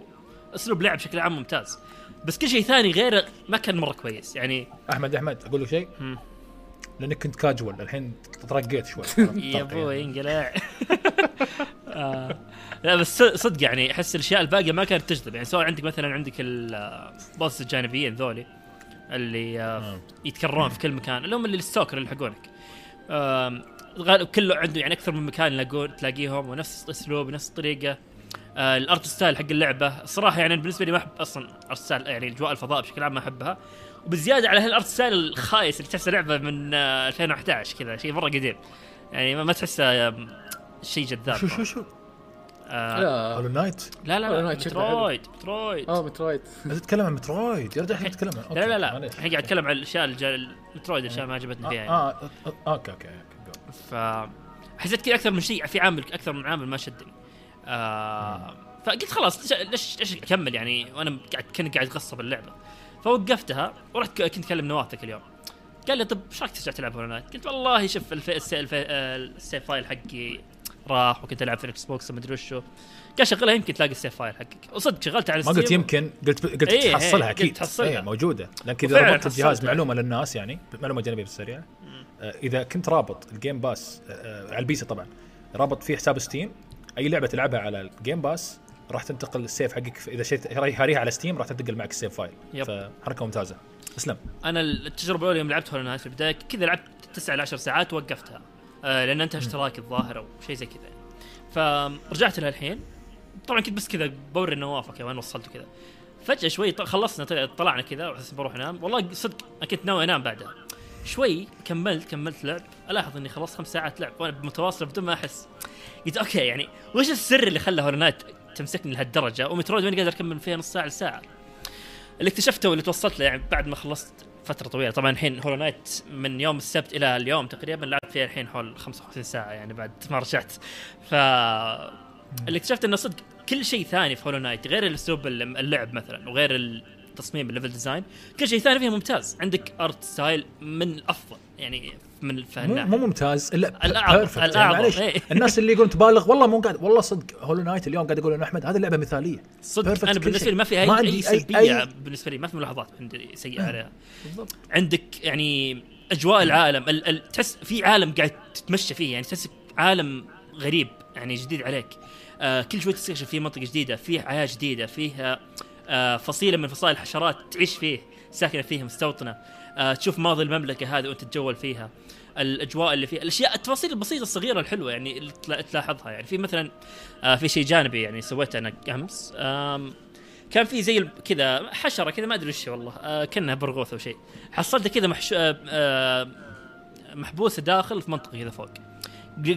وأسلوب لعب بشكل عام ممتاز. بس كل شيء ثاني غيره ما كان مرة كويس يعني. أحمد أحمد أقول لك شيء. لانك كنت كاجوال الحين ترقيت شوي. يا أبوي انقلع. آه. لا بس صدق يعني أحس الأشياء الباقية ما كانت تجذب. يعني سواء عندك مثلا عندك ال boss الجانبيين ذولي اللي آه آه. يتكررون في كل مكان اللي هم اللي ال stalker اللي غالب كله عنده يعني أكثر من مكان يلاقون تلاقيهم ونفس الأسلوب ونفس الطريقة. آه ال art style حق اللعبة الصراحه يعني بالنسبة لي ما أحب أصلا art style يعني أجواء الفضاء بشكل عام ما أحبها. وبزيادة على هال art style الخايس اللي تحسه لعبة من آه 2011 كذا شيء مرة قديم. يعني ما, ما تحسه شيء جذاب. شو شو شو؟ آه لا. Hollow Knight لا لا. Metroid Metroid. آه Metroid. أنت تتكلم عن Metroid؟ يا رجال الحين تتكلم عن لا لا لا. الحين قاعد أتكلم عن الأشياء ال Metroid الأشياء ما عجبتني فيها يعني. آه آه، آه، okay okay ف حسيت كذا أكثر من شيء في عامل أكثر من عامل ما شدني. آه فقلت خلاص ليش ليش ليش أكمل يعني؟ وأنا قاعد كنت قاعد اغصب اللعبة. فوقفتها ورحت كنت اكلم نواف ذاك اليوم قال لي طب إيش رايك ترجع تلعب Hollow Knight؟ قلت والله شوف الف... ال save file حقي راح وكنت ألعب في ال Xbox ما أدري وشو قال شغلها يمكن تلاقي ال save file حقك وصدق شغلتها على ما قلت. يمكن قلت قلت إيه، تحصلها أكيد تحصلها. إيه، موجودة لكن إذا ربطت الجهاز. معلومة للناس يعني معلومة جانبية بالسريع آه، إذا كنت رابط ال Game Pass آه، على ال PC طبعا رابط فيه حساب Steam أي لعبة تلعبها على ال Game Pass راح تنتقل ال save حقك إذا شريت هاريها على Steam راح تنتقل معك ال save file yep. فحركة ممتازة. اسلم أنا التجربة الأولى يوم لعبت Hollow في البداية كذا لعبت 9 ل 10 ساعات ووقفتها. آه لأن انتهى اشتراك الظاهر أو شيء زي كذا. يعني. فرجعت لها الحين. طبعا كنت بس كذا بوري النواف okay وين وصلت وكذا. فجأة شوي خلصنا طلع- طلعنا كذا وحس بروح انام والله صدق كنت ناوي أنام بعدها. شوي كملت كملت لعب. ألاحظ إني خلصت خمس ساعات لعب وأنا متواصله بدون ما أحس. قلت okay يعني وش السر اللي خلى Hollow Knight تمسكني لهالدرجة و Metroid ماني قادر أكمل فيها نص ساعة لساعة. اللي اكتشفته واللي توصلت له يعني بعد ما خلصت فترة طويلة. طبعا الحين Hollow Knight من يوم السبت إلى اليوم تقريبا لعبت فيها الحين حول 55 ساعة يعني بعد ما رجعت. ف اللي اكتشفت إنه صدق كل شيء ثاني في Hollow Knight غير الأسلوب الل- اللعب مثلا وغير التصميم ال level design كل شيء ثاني فيه ممتاز. عندك art style من الأفضل يعني من مو, مو ممتاز الا perfect. الأعظم، معليش إيه. الناس اللي يقولون تبالغ والله مو قاعد والله صدق Hollow Knight اليوم قاعد يقول انه أحمد هذه لعبة مثالية. صدق أنا بالنسبة. لي ما في اي ما أي- سلبيه أي- بالنسبة لي ما في ملاحظات عندي سيئة عليها. بالضبط. عندك يعني أجواء العالم ال ال تحس في عالم قاعد تتمشى فيه يعني تحس عالم غريب يعني جديد عليك. آه كل شوي تستكشف فيه منطقة جديدة فيه حياة جديدة فيه آه فصيلة من فصائل الحشرات تعيش فيه ساكنة فيه مستوطنة. آه تشوف ماضي المملكة هذه وانت تتجول فيها. الأجواء اللي فيها الأشياء التفاصيل البسيطة الصغيرة الحلوة يعني اللي تلا- تلاحظها. يعني في مثلا آه في شيء جانبي يعني سويته أنا أمس. كان في زي كذا حشرة كذا ما أدري وش والله. آه كأنها برغوث أو شيء. حصلته كذا آه آه محبوسة داخل في منطقة كذا فوق.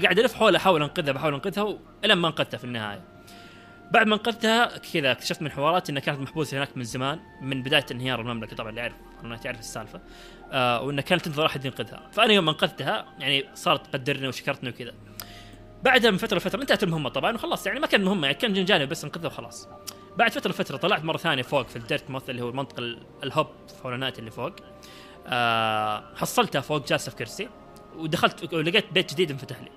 قاعد ألف حولها أحاول أنقذها بحاول أنقذها إلى ما أنقذتها في النهاية. بعد ما انقذتها كذا اكتشفت من حوارات إنها كانت محبوسة هناك من زمان من بداية انهيار المملكة طبعا اللي يعرف أنا تعرف السالفة. آه وإنها كانت تنتظر أحد ينقذها. فأنا يوم انقذتها يعني صارت تقدرني وشكرتني وكذا. بعدها من فترة لفترة انتهت المهمة طبعا وخلاص يعني ما كان مهمة يعني كان جانب بس انقذها وخلاص. بعد فترة فتره طلعت مرة ثانية فوق في الديرت موث اللي هو المنطقة ال- الهوب في هولونات اللي فوق. آه حصلتها فوق جالسه في كرسي ودخلت ولقيت بيت جديد انفتح لي.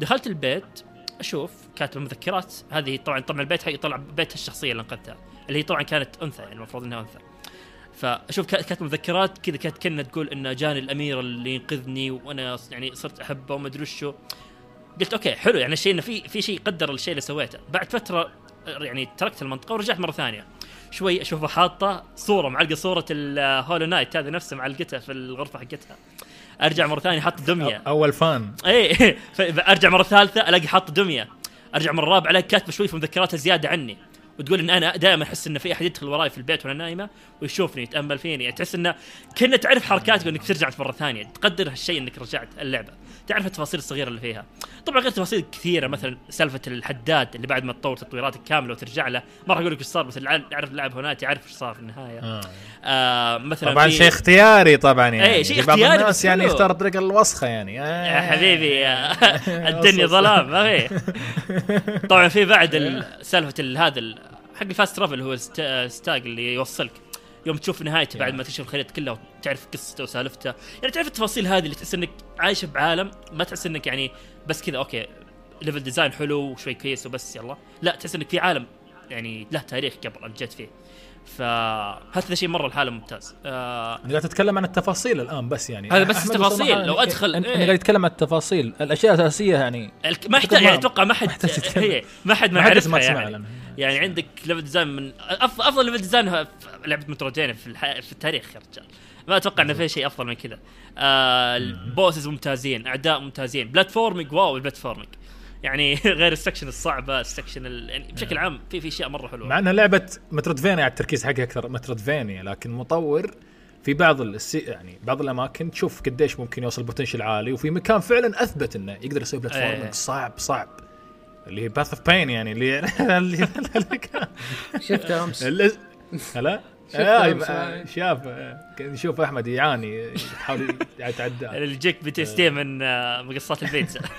دخلت البيت أشوف كاتب مذكرات هذه طبعا طبعا البيت حق طلع بيت الشخصية اللي انقذتها اللي هي طبعا كانت أنثى يعني المفروض إنها أنثى. فأشوف كا- كاتب مذكرات كذا كانت كأنها تقول انه جاني الأمير اللي ينقذني وأنا يعني صرت أحبه وما أدري وشو. قلت okay حلو يعني الشيء إنه في في شيء قدر الشيء اللي سويته. بعد فترة يعني تركت المنطقة ورجعت مرة ثانية. شوي أشوفها حاطة صورة معلقة صورة ال Hollow Knight هذه نفسها معلقتها في الغرفة حقتها. أرجع مرة ثانية حاط دمية. أول fan. اي أرجع مرة ثالثة ألاقي حاط دمية. أرجع مرة رابعة ألاقي كاتبة شوي في مذكراتها زيادة عني. وتقول إن أنا دائما أحس إن في أحد يدخل وراي في البيت وأنا نايمة ويشوفني يتأمل فيني. يعني تحس انه كنا تعرف حركاتك إنك ترجع مرة ثانية. تقدر هالشيء إنك رجعت اللعبة. تعرف التفاصيل الصغيرة اللي فيها. طبعا غير تفاصيل كثيرة مثلا سالفة الحداد اللي بعد ما تطور تطويراتك كامله وترجع له ما راح أقول لك إيش صار بس اللي يعرف اللاعب هناك يعرف إيش صار في النهاية. آه. آه مثلا طبعا شيء اختياري طبعا يعني. إيه، شيء بعض اختياري الناس بس يعني. يختار الطريقة الوسخة يعني. آه. يا حبيبي يا الدنيا ظلام ما في. طبعا في بعد ال- سالفة ال- هذا حق ال fast travel هو ال st- stag اللي يوصلك. يوم تشوف نهايته بعد ما تكشف الخريطة كلها وتعرف قصته وسالفته. يعني تعرف التفاصيل هذه اللي تحس إنك عايش بعالم ما تحس إنك يعني بس كذا okay level design حلو وشوي كويس وبس يلا. لا تحس إنك في عالم يعني له تاريخ قبل جيت فيه. فهذا شيء مرة الحاله ممتاز. آه انت قاعد تتكلم عن التفاصيل الآن بس يعني. هذا بس التفاصيل، لو يعني أدخل- أنت إيه. قاعد تتكلم عن التفاصيل الأشياء الأساسية يعني ما احتاج يعني أتوقع ما حد ما حد ما يعرفها يعني. عنها. يعني عندك level design من أفضل افضل level design في لعبة metroidvania في الح... في التاريخ يا رجال. ما أتوقع إنه في شيء أفضل من كذا. آه ال bosses ممتازين أعداء ممتازين. platforming wow ال platforming يعني غير ال section الصعبة ال section ال... يعني بشكل عام في في أشياء مرة حلوة. مع إنها لعبة metroidvania على التركيز حقها أكثر metroidvania لكن مطور في بعض السي يعني بعض الأماكن تشوف قديش ممكن يوصل potential عالي وفي مكان فعلا أثبت إنه يقدر يسوي platforming إيه. صعب صعب. اللي هي Path of Pain يعني اللي اللي شفتها أمس. هلا؟ آه، آه، آه. شاف آه، نشوف أحمد يعاني يحاول يتعدى اللي يجيك PTSD من آه، مقصات البيتزا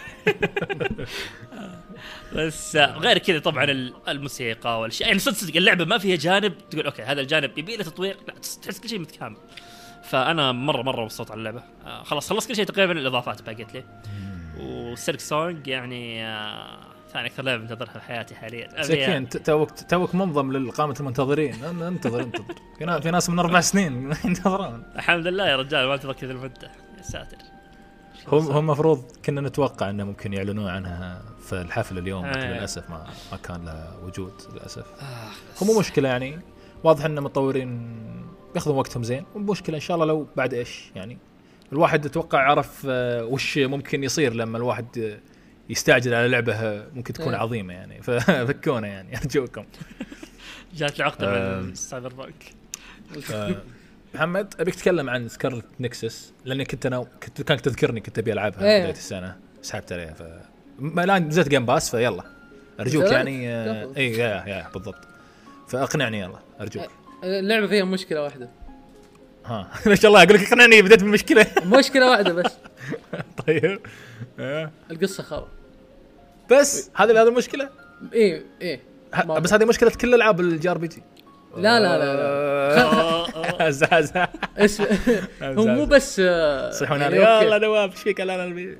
بس آه، غير كذا طبعا ال- الموسيقى والأشياء. يعني صدق صدق اللعبة ما فيها جانب تقول okay هذا الجانب يبي له تطوير. لا تحس كل شيء متكامل. فأنا مرة مرة مبسوط على اللعبة. آه خلاص خلصت كل شيء تقريبا الاضافات باقيت لي. و Silksong يعني آه ثاني أكثر لعبة منتظرها في حياتي حاليا. سكين ت- توك توك منضم لقائمه المنتظرين. انتظر انتظر. في ناس في ناس من أربع سنين ينتظرون. الحمد لله يا رجال ما انتظر كذا المدة. يا ساتر. هم هم المفروض كنا نتوقع إنه ممكن يعلنون عنها في الحفل اليوم لكن آه. للأسف ما ما كان له وجود للأسف. آه، هو مو مشكلة يعني. واضح إن المطورين بياخذون وقتهم زين. مو مشكله إن شاء الله لو بعد إيش يعني. الواحد أتوقع عرف آه، وش ممكن يصير لما الواحد آه، يستعجل على لعبة ممكن تكون إيه. عظيمة يعني ففكونا يعني أرجوكم جات العقده. من Cyberpunk محمد أبيك تتكلم عن Scarlet Nexus لأني كنت أنا كنت كانك تذكرني كنت أبي ألعبها إيه. بداية السنة سحبت عليها ف الآن نزلت Game Pass فيلا أرجوك؟ يعني آه،. اي يا يا بالضبط فأقنعني يلا أرجوك اللعبة فيها مشكلة واحدة ها ما شاء الله أقول لك اقنعني بديت بمشكلة مشكلة واحدة بس طيب آه. القصة خرا بس هذه هذه المشكلة؟ إيه إيه. بس هذه مشكلة كل ألعاب ال JRPG. لا لا لا, لا. هو مو بس آه، صيحون يعني يلا. نواف إيش فيك الان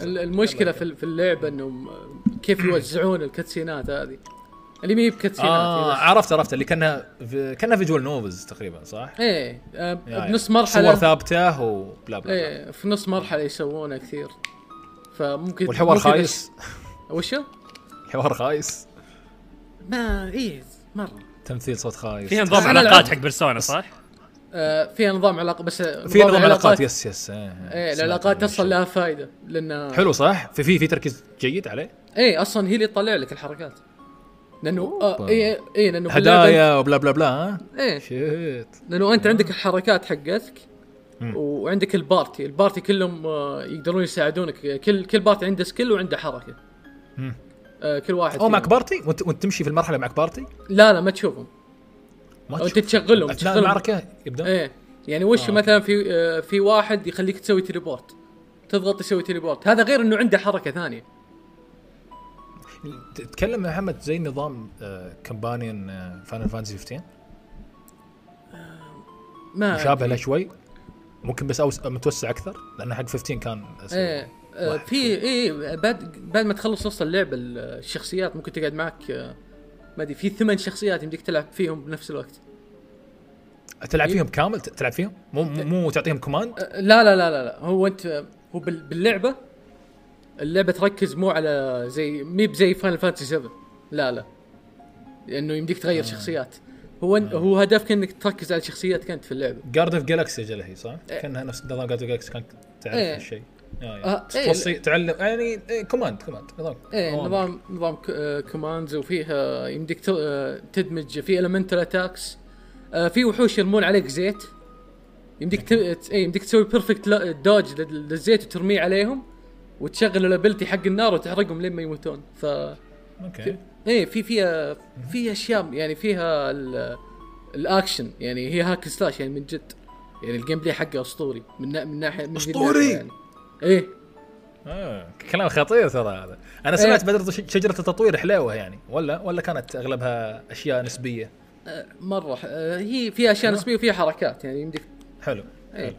المشكلة في في اللعبة إنهم كيف يوزعون ال cutscene ات هذه. اللي ما هي ب cutscene ات بس. عرفت عرفت. اللي كانها في كانها visual novels تقريبا صح؟ إيه آه، بنص صور مرحله ثابتة وبلا بلا, بلا. إيه في نص مرحلة يسوونها كثير. فممكن والحوار خايس. وشو؟ الحوار خايس ما إيه مرة تمثيل صوت خايس فيها نظام علاقات. حق بيرسونا صح؟ آه فيها نظام علاقة بس في نظام علاقات يس يس إيه إيه سمعت العلاقات أصلا. لها فائده لأن حلو صح؟ في في في تركيز جيد عليه إيه أصلا هي اللي تطلع لك الحركات لأنه آه. إيه إيه لأنه هدايا وبلا بلا بلا ها؟ إيه shit لأنه أنت عندك الحركات حقتك. وعندك ال party ال party كلهم آه، يقدرون يساعدونك كل كل party عنده skill وعنده حركة. آه، كل واحد أو. معك party وانت وأنت تمشي في المرحلة معك party لا لا ما تشوفهم. ما تشوف. تشغلهم أثناء تشغلهم. المعركة يبدأ؟ إيه. يعني وش آه. مثلا في آه، في واحد يخليك تسوي teleport؟ تضغط يسوي teleport. هذا غير إنه عنده حركة ثانية. تتكلم يا محمد زي نظام companion Final Fantasy 15 ما مشابه له شوي؟ ممكن بس أوس... متوسع أكثر؟ لأن حق 15 كان. إيه. في إيه بعد بعد ما تخلص نص اللعبه الشخصيات ممكن تقعد معك آه، ما أدري في ثمان شخصيات يمديك تلعب فيهم بنفس الوقت. تلعب فيهم كامل؟ تلعب فيهم؟ مو مو, مو تعطيهم command آه، لا لا لا لا. هو أنت هو بال- باللعبة اللعبة تركز مو على زي ميب زي Final Fantasy 7 لا لا. لأنه يمديك تغير شخصيات. هو هو هدفك انك تركز على شخصياتك انت في اللعبة. Guard of Galaxy أجل هي صح؟ إيه. كأنها نفس نظام Guard of Galaxy كانت تعرف إيه. هالشيء. آه، آه،. إيه. تعلم يعني إيه، command command نظام إيه. نظام نظام c- آه، commands وفيها يمديك آه، تدمج في ال mental attacks في وحوش يرمون عليك زيت يمديك ت... إيه يمديك تسوي perfect dodge للزيت وترميه عليهم وتشغل ال ability حق النار وتحرقهم لين ما يموتون ف okay إيه في فيها في أشياء يعني فيها ال- الاكشن يعني هي hack slash يعني من جد يعني ال gameplay حقه أسطوري من من ناحيه من؟ الناحية يعني إيه. آه. كلام خطير ترى هذا. أنا سمعت بدر ش- شجرة التطوير حلوة يعني ولا ولا كانت أغلبها أشياء نسبية؟ مرة. ح- آه، هي فيها أشياء نسبية وفيها حركات يعني يمديك حلو إيه. حلو.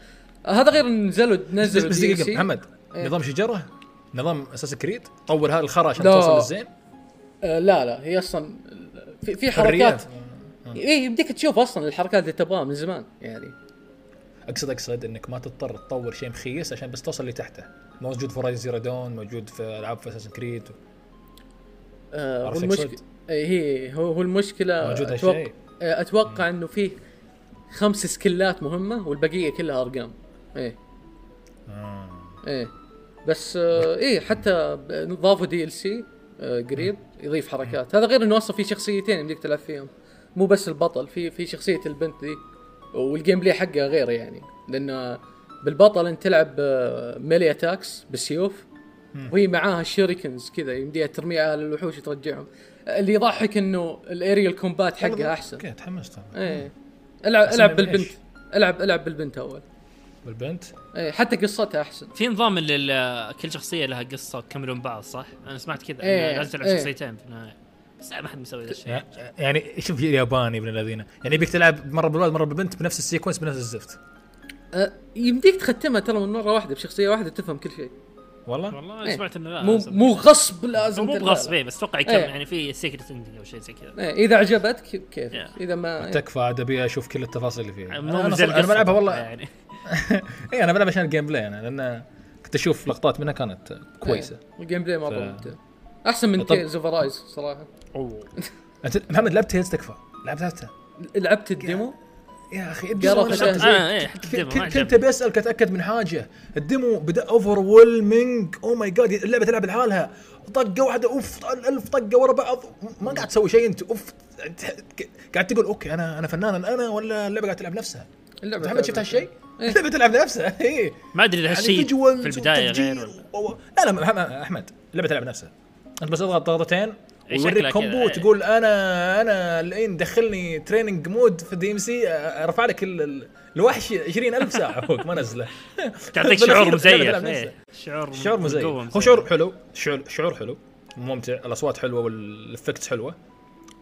آه، هذا غير نزلوا نزلوا بس. دقيقة محمد إيه. نظام شجرة؟ نظام Assassin's Creed طور هذا الخرا عشان. توصل للزين؟ آه لا لا هي أصلا في, في حركات. إيه يمديك تشوف أصلا الحركات اللي تبغاها من زمان يعني. اقصد أقصد إنك ما تضطر تطور شيء مخيس عشان بس توصل اللي تحته موجود في Horizon Zero Dawn موجود في ألعاب في Assassin's Creed آه هو المشكلة؟ إيه هي هو هو المشكلة موجود أتوقع آه، أتوقع إنه فيه خمس skill ات مهمة والبقية كلها أرقام. إيه. آه. إيه. بس آه إيه حتى ضافوا DLC قريب يضيف حركات. هذا غير إنه أصلا في شخصيتين يمديك تلعب فيهم مو بس البطل في في شخصية البنت ذي. وال gameplay حقها غير يعني. لأن بالبطل أنت تلعب آه، melee attacks بالسيوف وهي معاها shurikens كذا يمديها ترميها على الوحوش وترجعهم. اللي يضحك إنه ال aerial combat حقها أحسن. okay تحمست. إيه. العب ألعب بالبنت؟ العب ألعب بالبنت أول. بالبنت؟ إيه حتى قصتها أحسن. في نظام كل شخصية لها قصة ويكملون بعض صح؟ أنا سمعت كذا إنه لازم تلعب إيه. شخصيتين في النهاية. بس ما حد مسوي ذا الشيء. يع- يعني شوف الياباني ابن الذين. يعني يبيك تلعب مرة بالولد مرة بالبنت بنفس ال sequence بنفس الزفت. أه يمديك تختمها ترى من مره واحدة بشخصية واحدة تفهم كل شيء. والله؟ والله إيه. سمعت إنه لا مو مو غصب لازم مو. بغصب إيه، بس أتوقع يكمل إيه. يعني في secret ending أو شيء زي كذا. إيه إذا عجبتك كيف؟ Yeah. إذا ما. تكفى عاد أبي أشوف كل التفاصيل اللي فيها. مو أنا, أنا بلعبها والله. يعني. اي أنا بلعب عشان ال gameplay أنا لأن كنت أشوف لقطات منها كانت كويسة. ال gameplay مره ف- ممتع أحسن من Tales of Arise صراحة. أوه. انت محمد لعبت Tales تكفى. لعبتها لعبت ال demo؟ يا أخي ال demo حتى ال demo ما كنت ابي اسالك اتاكد من حاجة. ال demo بدأ overwhelming oh my god اللعبة تلعب لحالها. طقة واحدة أوف ألف طقة ورا بعض. ما قاعد تسوي شيء أنت أوف. قاعد تقول okay أنا أنا فنان أنا ولا اللعبة قاعد تلعب نفسها؟ اللعبة محمد شفت هالشيء؟ إيه. اللعبة تلعب نفسها اي ما أدري إذا هالشيء في البداية غير ولا لا لا محمد- أحمد اللعبة تلعب نفسها. أنت بس أضغط ضغطتين. إيه، ويوريك combo إيه. وتقول أنا أنا الحين دخلني training mode في ال DMC أرفع لك ال- ال- الوحش 20000 ساعة. فوق ما نزله. تعطيك شعور مزيف. نفسها. شعور شعور مزيف. هو شعور حلو شعور شعور حلو ممتع الأصوات حلوة وال effects حلوة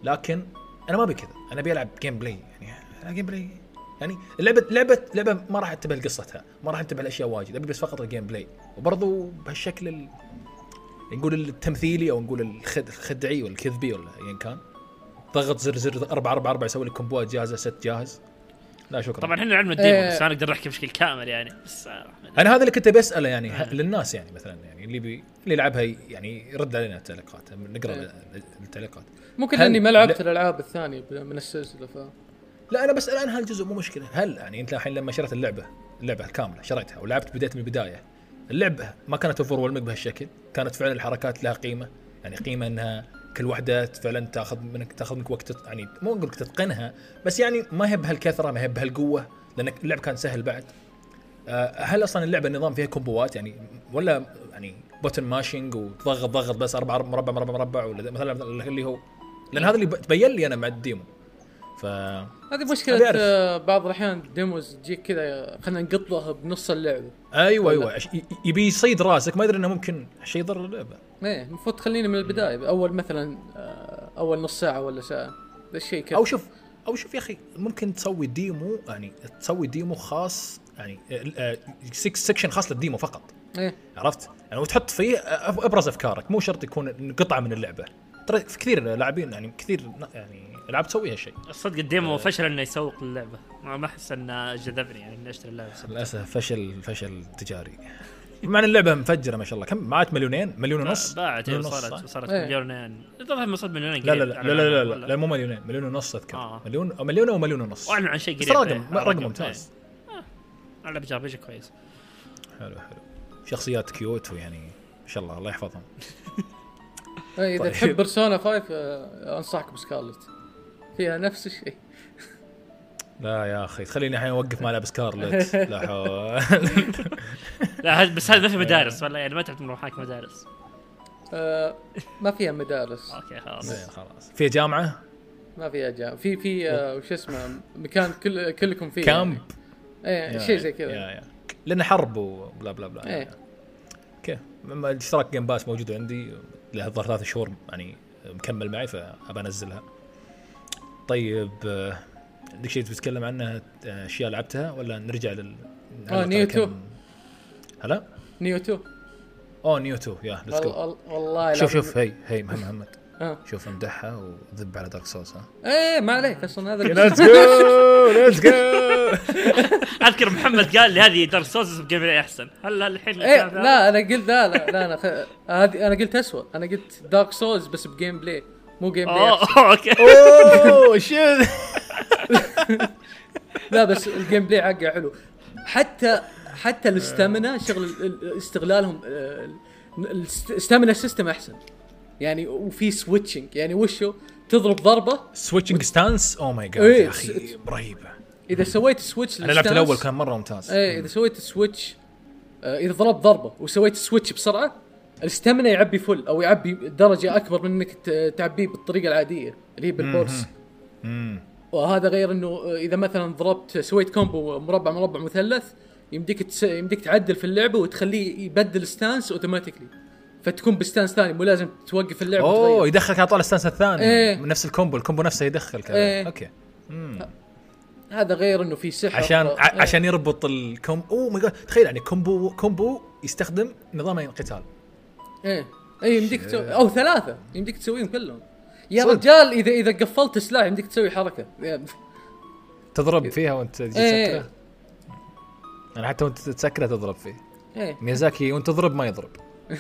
لكن أنا ما أبي كذا. أنا أبي ألعب gameplay يعني gameplay يعني اللعبه لعبه لعبة ما راح انتبه لقصتها ما راح انتبه لأشياء واجد أبي بس فقط ال gameplay وبرضو بهالشكل ال... نقول التمثيلي أو نقول الخد... الخدعي ولا الكذبي ولا ايا كان. ضغط زر زر 4 4 4 يسوي لك كومبوات جاهزة set جاهز. لا شكرا. طبعا إحنا لعبنا ال demo إيه. بس ما نقدر نحكي بشكل كامل يعني. بس آه، أنا هذا اللي كنت بساله يعني آه. للناس يعني مثلا يعني اللي بي اللي يلعبها يعني يرد علينا التعليقات نقرأ إيه. التعليقات. ممكن لاني ما لعبت لا- الألعاب الثانية من السلسلة ف لا أنا بسأل عن هالجزء مو مشكلة. هل يعني أنت الحين لما شريت اللعبة اللعبة الكامله شريتها ولعبت بديت من البداية اللعبة ما كانت overwhelming بهالشكل. كانت فعلا الحركات لها قيمة. يعني قيمة إنها كل وحدة فعلا تأخذ منك تأخذ منك وقت يعني مو أقول تتقنها بس يعني ما هي بهالكثرة ما هي بهالقوة لأن اللعب كان سهل بعد. آه، هل أصلا اللعبة النظام فيها كومبوات؟ يعني ولا يعني button mashing وتضغط ضغط بس أربع مربع مربع مربع ولا مثلا اللي هو لأن هذا اللي تبين لي أنا مع ال demo. ف هذه مشكلة. آه، بعض الأحيان demos تجيك كذا خلينا نقطها بنص اللعبه أيوه أيوه. يبي يصيد راسك. ما أدري إنه ممكن شيء يضر اللعبة. إيه المفروض تخليني من البداية اول مثلا آه، أول نص ساعة ولا ساعة ذا الشيء كذا. أو شوف أو شوف يا أخي ممكن تسوي demo يعني تسوي demo خاص يعني section خاص لل demo فقط. إيه. عرفت؟ يعني وتحط فيه أبرز أفكارك. مو شرط يكون قطعة من اللعبة. ترى في كثير لاعبين يعني كثير يعني العاب تسوي هالشيء الصدق الديمو فشل إنه يسوق اللعبة. ما أحس إنه جذبني يعني إني أشتري اللعبة. للأسف فشل فشل تجاري. مع إن اللعبة مفجرة ما شاء الله. كم؟ معت مليونين؟ مليون ونص؟ باعت مليون إيه، ونص، صارت صح؟ صارت إيه. مليونين. الظاهر ما صارت مليونين لا لا قريب لا على لا لا, لا, الأقل، لا, لا مو مليونين. مليون ونص أذكر. آه. مليون أو مليون أو مليون ونص واعلن عن شيء قريب. رقم إيه، رقم ممتاز. إيه. اللعبه جرافيكها كويس. حلو حلو. شخصيات cute ويعني ما شاء الله الله يحفظهم. إيه، إذا طيب. تحب Persona 5 آه، أنصحك ب Scarlet. فيها نفس الشيء. لا يا أخي تخليني الحين أوقف مع لابس Scarlet لا حول. لا بس هذا ما في مدارس ولا يعني ما تعتبر روحك مدارس. آه، ما فيها مدارس. okay خلاص. زين خلاص. في جامعة؟ ما فيها جامعة. في في آه، وش اسمه مكان كل كلكم فيه camp؟ يعني. إيه شيء زي كذا. لأنه حرب و blah blah blah إيه. okay. لما الاشتراك Game Pass موجود عندي له ثلاث شهور يعني مكمل معي فأبى أنزلها. طيب آه، عندك شيء تتكلم عنه آه، أشياء لعبتها؟ ولا نرجع لل نعلق Nioh على two. كم- هلا؟ Nioh 2 oh Nioh 2 يا let's go وال- والله شوف. شوف هي هي محمد محمد. آه. شوف امدحها وذب على Dark Souls ها. إيه ما عليك أصلا هذا let's go let's go أذكر محمد قال لي هذه Dark Souls ب gameplay أحسن. هل هل الحين إيه ذا؟ لا أنا قلت لا لا لا أنا. هذه أنا قلت اسوء أنا قلت Dark Souls بس ب gameplay مو gameplay oh okay. oh shit لا بس ال gameplay حقه حلو. حتى حتى ال stamina شغل ال- ال- استغلالهم آه، ال stamina system أحسن. يعني وفي switching يعني وشو؟ تضرب ضربة. switching stance oh my god يا أخي رهيبة. إذا سويت switch أنا لعبت الأول كان مرة ممتاز. إيه إذا سويت switch آه، إذا ضربت ضربة وسويت switch بسرعة ال stamina يعبي full أو يعبي درجة أكبر من إنك تعبيه بالطريقة العادية اللي هي بال pulse وهذا غير إنه إذا مثلا ضربت سويت combo مربع مربع مثلث يمديك تس... يمديك تعدل في اللعبة وتخليه يبدل stance automatically فتكون ب stance ثاني مو لازم توقف اللعبة oh وتغير. يدخلك على طول ال stance الثاني. من نفس ال combo ال combo نفسه يدخلك إيه. okay مم. هذا غير إنه في سحر عشان ع- إيه. عشان يربط ال combo oh my god تخيل يعني combo combo يستخدم نظامين قتال إيه. اي يمديك تسوي أو ثلاثة. يمديك تسويهم كلهم. يا صدق. رجال اذا إذا قفلت سلاح يمديك تسوي حركة. يعني تضرب فيها وأنت إيه. تسكره أنا حتى وأنت تسكره تضرب فيه. إيه. ميازاكي وأنت تضرب ما يضرب.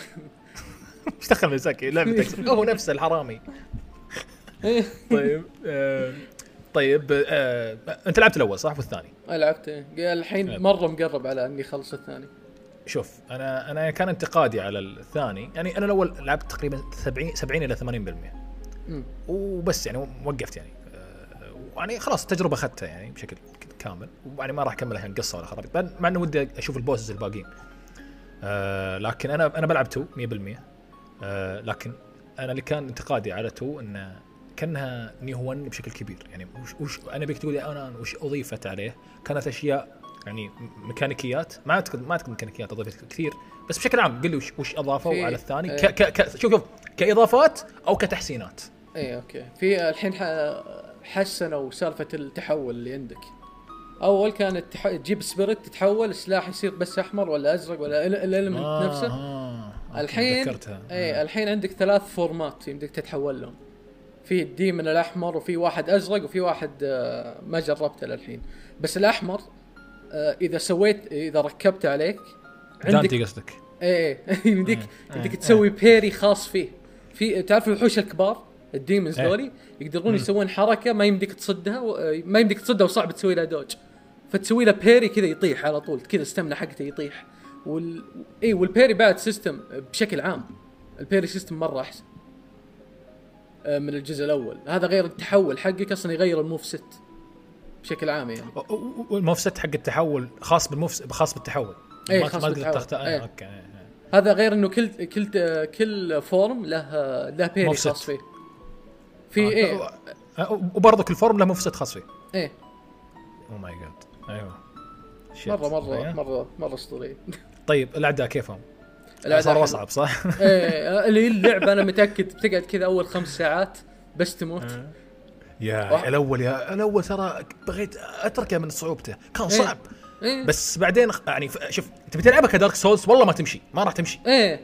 إيش دخل ميازاكي؟ لعبة أكس- هو نفسه الحرامي. إيه. طيب آه طيب آه أنت لعبت الأول صح؟ والثاني؟ أنا لعبت إيه. الحين إيه. مرة مقرب على إني خلص الثاني. شوف أنا أنا كان انتقادي على الثاني. يعني أنا الأول لعبت تقريبا 70 70 إلى 80% مم. وبس يعني وقفت يعني. يعني خلاص التجربه أخذتها يعني بشكل كامل. ويعني ما راح أكمل الحين قصة ولا خرابيط. مع- إنه ودي أشوف البوسز الباقيين. آه لكن أنا أنا بلعب 2 100% آه لكن أنا اللي كان انتقادي على 2 إنه كأنها نيو 1 بشكل كبير. يعني وش, وش أنا بيك تقول أنا وش أضيفت عليه؟ كانت أشياء يعني ميكانيكيات ما اعتقد ما أعتقد ميكانيكيات اضيفت كثير بس بشكل عام قل لي وش, وش أضافوا على الثاني؟ آه. ك ك ك شوف شوف كإضافات أو كتحسينات. إيه okay. في الحين حسنوا سالفة التحول اللي عندك. أول كانت تح... تجيب spirit تتحول السلاح يصير بس أحمر ولا أزرق ولا ال- ال element نفسه. آه. الحين تذكرتها إيه الحين عندك ثلاث فورمات يمديك تتحول لهم. في ال demon الأحمر وفي واحد أزرق وفي واحد آه، ما جربته للحين. بس الأحمر آه، إذا سويت إذا ركبته عليك دانتي قصدك. إيه إيه يمديك إيه. يمديك إيه. تسوي parry خاص فيه. في تعرف الوحوش الكبار ال demons إيه. ذولي؟ يقدرون يسوون حركة ما يمديك تصدها و- ما يمديك تصدها وصعب تسوي لها dodge. فتسوي له parry كذا يطيح على طول كذا stamina حقته يطيح. وال اي وال parry بعد system بشكل عام ال parry system مرة أحسن. آه، من الجزء الأول. هذا غير التحول حقك أصلا يغير ال move set بشكل عام يعني و- و- وال move set حق التحول خاص بال move خاص بالتحول ما خاص ما تقدر بالتحول. تختار إيه. آه، okay. هذا غير إنه كل كل كل form له له parry move set. خاص فيه في آه، إيه آه، وبرضه كل form له move set خاص فيه إيه oh my God أيوه. مره مره أيوه. مره مرة أسطورية طيب الأعداء كيفهم؟ حلو. أصعب صح؟ إيه اللي اللعبة أنا متأكد بتقعد كذا أول خمس ساعات بس تموت يا الأول يا الأول ترى بغيت أتركه من صعوبته. كان إيه. صعب. إيه. بس بعدين يعني شوف تبي تلعبها كدارك سولز؟ والله ما تمشي ما راح تمشي. إيه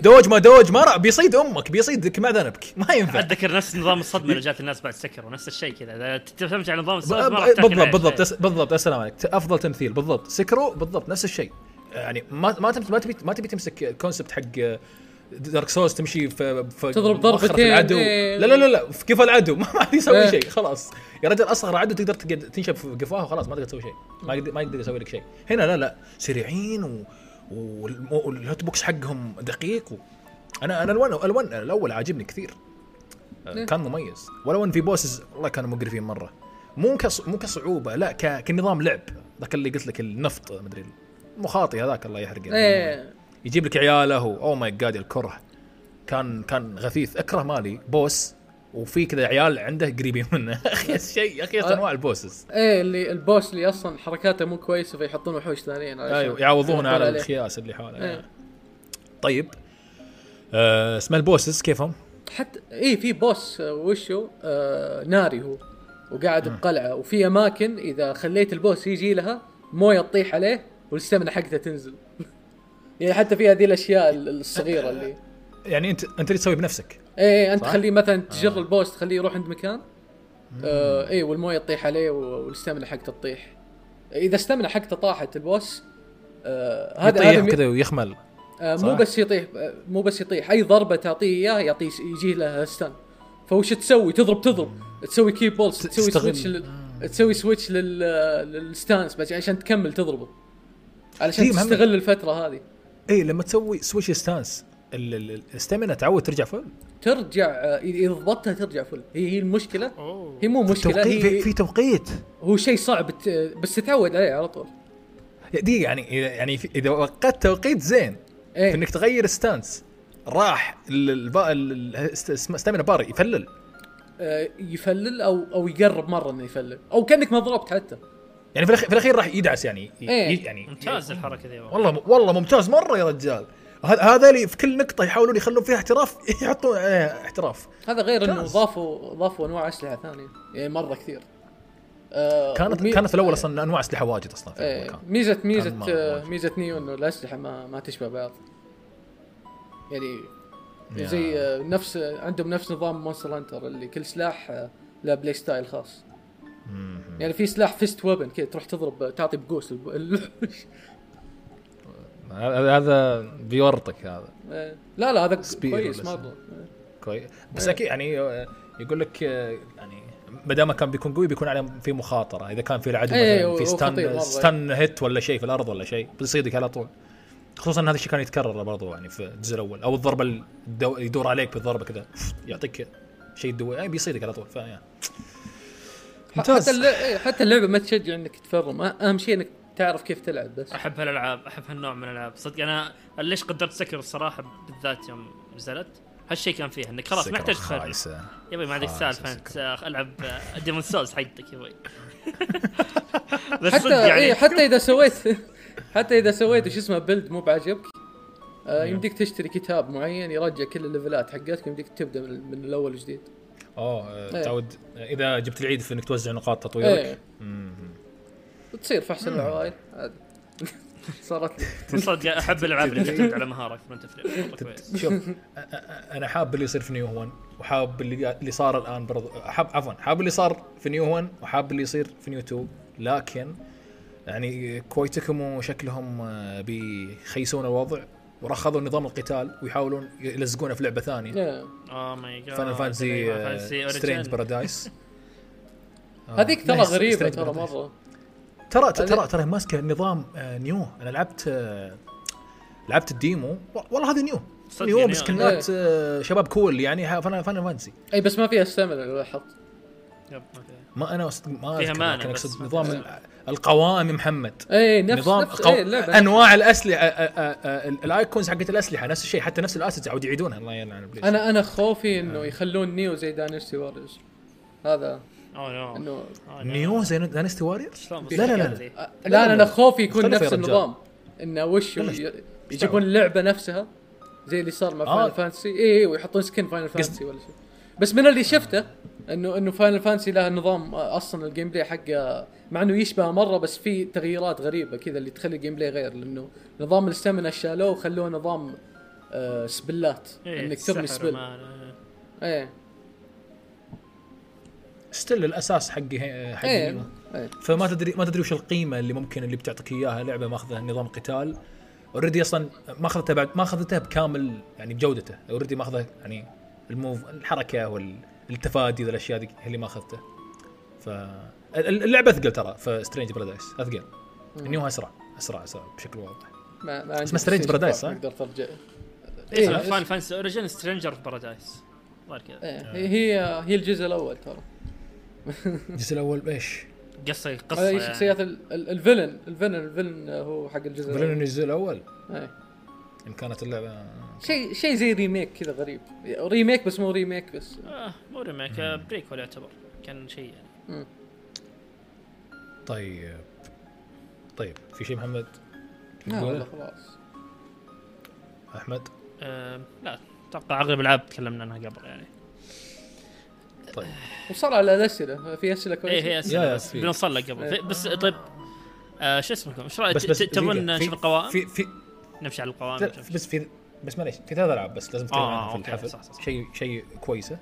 دوج ما دوج ما راح بيصيد أمك بيصيدك مع ذنبك. ما ينفع. أتذكر نفس نظام الصدمة اللي جات الناس بعد سكر ونفس الشيء كذا. إذا تعتمد على نظام الصدمه ما راح بالضبط. بالضبط. إيه. بالضبط. السلام عليك أفضل تمثيل بالضبط. سكرو بالضبط. نفس الشيء. يعني ما ما تم- ما تبي ما تبي تمسك الكونسبت حق Dark Souls تمشي في, في تضرب ضربتين، العدو. إيه. لا لا لا لا. في قفا العدو؟ ما ما يسوي إيه. شيء خلاص. يا رجل أصغر عدو تقدر تنشب في قفاه وخلاص ما تقدر تسوي شيء. ما يقدر ما يقدر يسوي لك شيء. هنا لا لا. سريعين و وال hitbox حقهم دقيق و... أنا أنا الون الون الأول عاجبني كثير. إيه. كان مميز. ولو ان في bosses والله كانوا مقرفين مرة. مو كص... مو كصعوبة لا ك... كنظام لعب. ذاك اللي قلت لك النفط مدري المخاطي هذاك الله يحرقه. إيه. يجيب لك عياله oh my God الكره. كان كان غثيث. اكره مالي boss. وفي كذا عيال عنده قريبين منه. أخي شيء أخي أنواع ال bosses. إيه اللي ال boss اللي أصلا حركاته مو كويسة فيحطون وحوش ثانيين. أيوه يعوضون على. الخياس اللي حوله. إيه. طيب. آه اسمه ال bosses كيفهم؟ حتى إيه في boss آه، وشو؟ آه ناري هو. وقاعد بقلعة. وفي أماكن إذا خليت ال boss يجي لها مويه تطيح عليه والاستمنه حقته تنزل. يعني حتى في هذه الأشياء الصغيرة اللي يعني انت أنت اللي تسوي بنفسك. إيه أنت صح؟ تخليه مثلا تجر البوس تخليه يروح عند مكان آه إيه والموية تطيح عليه والاستمنه حقته تطيح. إذا استمنه حقته طاحت البوس آه هذا يطيح كذا ويخمل. آه؟ مو بس يطيح آه مو بس يطيح أي ضربة تعطيه إياه يعطيه يجي له ستان فوش تسوي؟ تضرب تضرب. تسوي ki pulse تسوي. switch لل... تسوي switch لل... لل stance بس عشان تكمل تضربه. علشان مهم- تستغل الفترة هذه. اي لما تسوي switch stance ال stamina تعود ترجع full؟ ترجع آه، اذا ضبطتها ترجع full. هي هي المشكلة. أوه. هي مو مشكلة توقيت في, هي في توقيت. هو شيء صعب. بس تتعود عليه على طول. دي يعني يعني في- إذا وقت توقيت زين في إيه إنك تغير stance راح الستامينا بار يفلل. آه يفلل أو أو يقرب مرة إنه يفلل. أو كأنك ما ضربت حتى. يعني في الأخير, راح يدعس يعني إيه. يعني ممتاز الحركة ذي والله والله ممتاز مرة يا رجال هذا هذا اللي في كل نقطة يحاولون يخلون فيها احتراف يحطون عليها احتراف هذا غير إنه. ضافوا ضافوا أنواع أسلحة ثانية يعني مرة كثير آه كانت ومي- كانت في الأول أصلا أنواع أسلحة واجد أصلا في إيه، المكان ميزه ميزه. ميزة Nioh إنه الأسلحة ما ما تشبه بعض يعني. زي آه، نفس عندهم نفس نظام Monster Hunter اللي كل سلاح آه، له play style خاص. يعني في سلاح fist weapon كذا تروح تضرب تعطي بقوس الوحوش هذا بيورطك هذا. إيه. لا لا هذا كويس مره كويس بس إيه. أكيد يعني آه، يقول لك آه، يعني ما دام كان بيكون قوي بيكون عليه في مخاطرة. إذا كان في العدو إيه، مثلاً في. stun stun hit ولا شيء في الأرض ولا شيء بيصيدك على طول. خصوصا ان هذا الشيء كان يتكرر برضو يعني في الجزء الأول. أو الضربة الدو... يدور عليك بالضربة كذا يعطيك شيء يدور يعني بيصيدك على طول فيعني ممتاز. حتى إيه، حتى اللعبة ما تشجع إنك تفرم. أهم شيء إنك تعرف كيف تلعب بس. أحب هالألعاب أحب هالنوع من الألعاب. صدق أنا ليش قدرت Sekiro الصراحة بالذات يوم نزلت؟ هالشيء كان فيه إنك خلاص ما يحتاج تفرم خايسة. يبي ما عندك سالفة. أنت ألعب Demon's Souls حقتك يبي بس حتى يعني. إيه حتى إذا سويت حتى إذا سويت وش اسمه build مو بعجبك آه يمديك تشتري كتاب معين يرجع كل الليفلات حقتك يمديك تبدأ من, من الأول وجديد oh إيه. تعود إذا جبت العيد في إنك توزع نقاط تطويرك. إيه. وتصير في أحسن العوائل عادي صارت لي. صدق أحب الالعاب اللي تعتمد على مهارتك ما تفرم. كويس. شوف أنا حاب اللي يصير في Nioh 1 وحاب اللي اللي صار الآن برضو حاب عفوا حاب اللي صار في Nioh 1 وحاب اللي يصير في Nioh 2 لكن يعني Koei Tecmo شكلهم آه، بيخيسون الوضع. وراح خذوا نظام القتال ويحاولون يلزقونه في لعبة ثانية. oh my God Final Fantasy Stranger Paradise هذيك ترى غريبة ترى مرة. ترى ترى ترى ماسكة نظام آه، Nioh. أنا لعبت آه، لعبت ال demo. والله هذه Nioh. Nioh يعني مسكنات آه، شباب cool يعني. Final Fantasy أي بس ما فيها stamina لو لاحظت. yep، ما فيها. ما أنا ما فيها مانع بس اقصد نظام القوائم محمد. اي نفس نظام نفس قو... اللعبه أنواع الأسلحة آه، آه، آه، ال- ال icons حقت الأسلحة نفس الشيء حتى نفس ال assets عود يعيدونها. الله يلعن ابليس أنا أنا خوفي إنه يخلون Nioh زي Dynasty Warriors هذا. oh no. انه. Nioh زي Warriors شلون لا لا لا, لا. أ- لا أنا خوفي يكون نفس. النظام. إنه وش يجيبون اللعبه نفسها زي اللي صار مع آه. Final Fantasy اي اي ويحطون skin Final Fantasy ولا شيء. بس من اللي شفته انه إنه Final Fantasy لها نظام آه، أصلا ال gameplay حقه مع إنه يشبه مرة بس في تغييرات غريبة كذا اللي تخلي ال gameplay غير لأنه نظام ال stamina شالوه وخلوه نظام آه spell ات. إيه، إنك ترمي spell. إيه. Still الأساس حق حق إيه Nioh. إيه. فما تدري ما تدري وش القيمة اللي ممكن اللي بتعطيك إياها لعبة ماخذه نظام قتال. Already أصلا ما اخذتها بعد ما اخذتها بكامل يعني بجودته. Already ماخذه يعني ال move الحركة والتفادي ذا الأشياء ذي هي اللي ما أخذته. ف ال- اللعبة اثقل ترى في Stranger Paradise أثقل. Nioh أسرع أسرع أسرع بشكل واضح. ما ما اسمه Paradise، 4 صح؟ نقدر ترجع إيه. Final Fantasy Origin Stranger Paradise كذا. إيه، هي هي الجزء الأول ترى. الجزء الأول إيش؟ قصه قصة هذه يعني. شخصيات ال- ال- ال villain ال villain ال villain هو حق الجزء villain الأول. الجزء الأول؟ إيه. إن كانت اللعبة شيء شيء زي remake كذا غريب. remake بس مو remake بس. آه مو remake آه، prequel يعتبر. كان شيء يعني. طيب. طيب في شيء محمد؟ لا؟ والله خلاص. أحمد؟ آه لا أتوقع أغلب الألعاب تكلمنا عنها قبل يعني. طيب. وصل على الأسئلة. في أسئلة كويسة؟ إيه هي يا- اسئله بس في. بنوصل لك قبل. في- بس طيب آه شو اسمكم؟ إيش رأيك؟ تبون. نشوف في- القوائم؟ في في نمشي على القوائم. بس في بس معليش في ثلاث العاب بس لازم نتكلم آه عنها في الحفل. شيء شيء كويسة.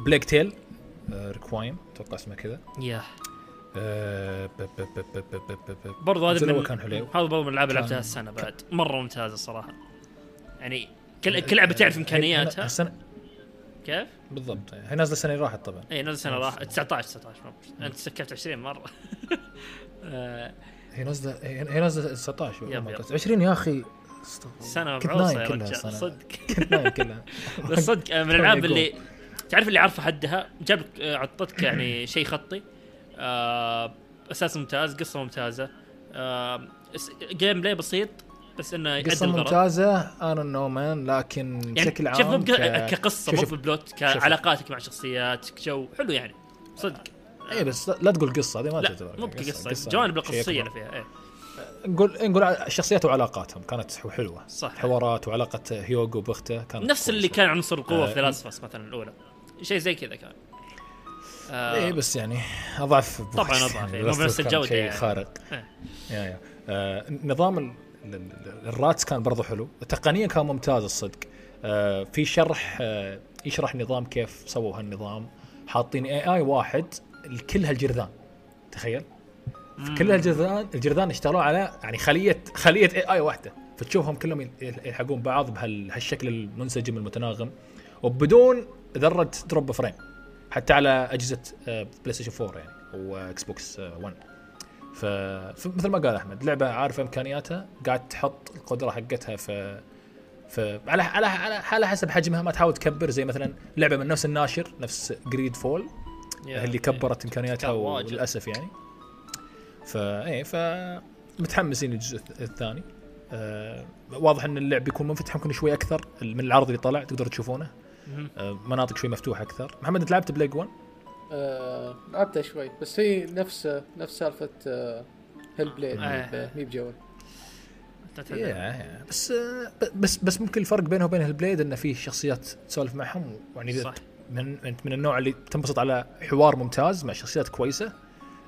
Plague Tale Requiem أتوقع اسمه كذا. Yeah برضو هذا من كان حلو. هذا برضو من الألعاب اللي لعبتها السنة بعد. مرة ممتازة الصراحة. يعني كل كل لعبة تعرف إمكانياتها. السنة كيف؟ بالضبط. هي نازلة السنة اللي راحت طبعا. اي نازلة السنة اللي راحت. 19 19 أنت سكرت 20 مرة. آه. هي نازله هي نازلة 19 20 يا أخي. سنة كنت مبعوثه نايم يا كلها رجال. صدق. كنت نايم كلها. بس صدق آه، من الألعاب اللي تعرف اللي عارفه حدها؟ جاب آه، عطتك يعني شيء خطي. آه، أساس ممتاز قصة ممتازة. آه، Gameplay بسيط بس إنه يؤدي قصة ممتازة أنا no man لكن يعني بشكل عام شوف مو ك- كقصة مو شوف. كعلاقاتك مع شخصيات جو حلو يعني. صدق. اي بس لا- تقول قصة هذه ما لا تعتبر مو كقصه الجوانب شيء القصصية. اللي فيها إيه. نقول نقول الشخصيات وعلاقاتهم كانت حلوة. صح حوارات وعلاقة هيوغو باخته كانت نفس اللي. كان عنصر القوة آه، في Last مثلا الأولى. شيء زي كذا كان. آه، إيه بس يعني أضعف طبعاً أضعف، يعني مو بنفس كان الجودة شيء يعني. خارق. إيه. Yeah yeah. آه نظام ال- ال- ال- ال rats كان برضو حلو. تقنيا كان ممتاز الصدق. آه في شرح آه يشرح نظام كيف سووا هالنظام. حاطين AI واحد لكل هالجرذان. تخيل. كل هالجرذان الجرذان اشتغلوا على يعني خليه خلية AI واحدة فتشوفهم كلهم يل- يلحقون بعض بهالشكل المنسجم المتناغم وبدون ذرة drop frame حتى على أجهزة PlayStation 4 يعني و Xbox آه، 1 ف- فمثل ما قال أحمد لعبة عارفة إمكانياتها قاعد تحط القدرة حقتها في في على على على حسب حجمها ما تحاول تكبر زي مثلا لعبة من نفس الناشر نفس GreedFall اللي. كبرت إمكانياتها. وللأسف يعني فا إيه ف متحمسين للجزء الث- الثاني. آه واضح إن اللعب بيكون منفتح يمكن شوي أكثر من العرض اللي طلع تقدروا تشوفونه. آه مناطق شوي مفتوحة أكثر. محمد أنت لعبت Plague 1 آه لعبتها شوي بس هي نفس نفس سالفة آه Hellblade آه. مي بجوي تتهدى. يا بس آه ب- بس بس ممكن الفرق بينه وبين ال Blade انه في شخصيات تسولف معهم يعني صح. من انت من النوع اللي تنبسط على حوار ممتاز مع شخصيات كويسة.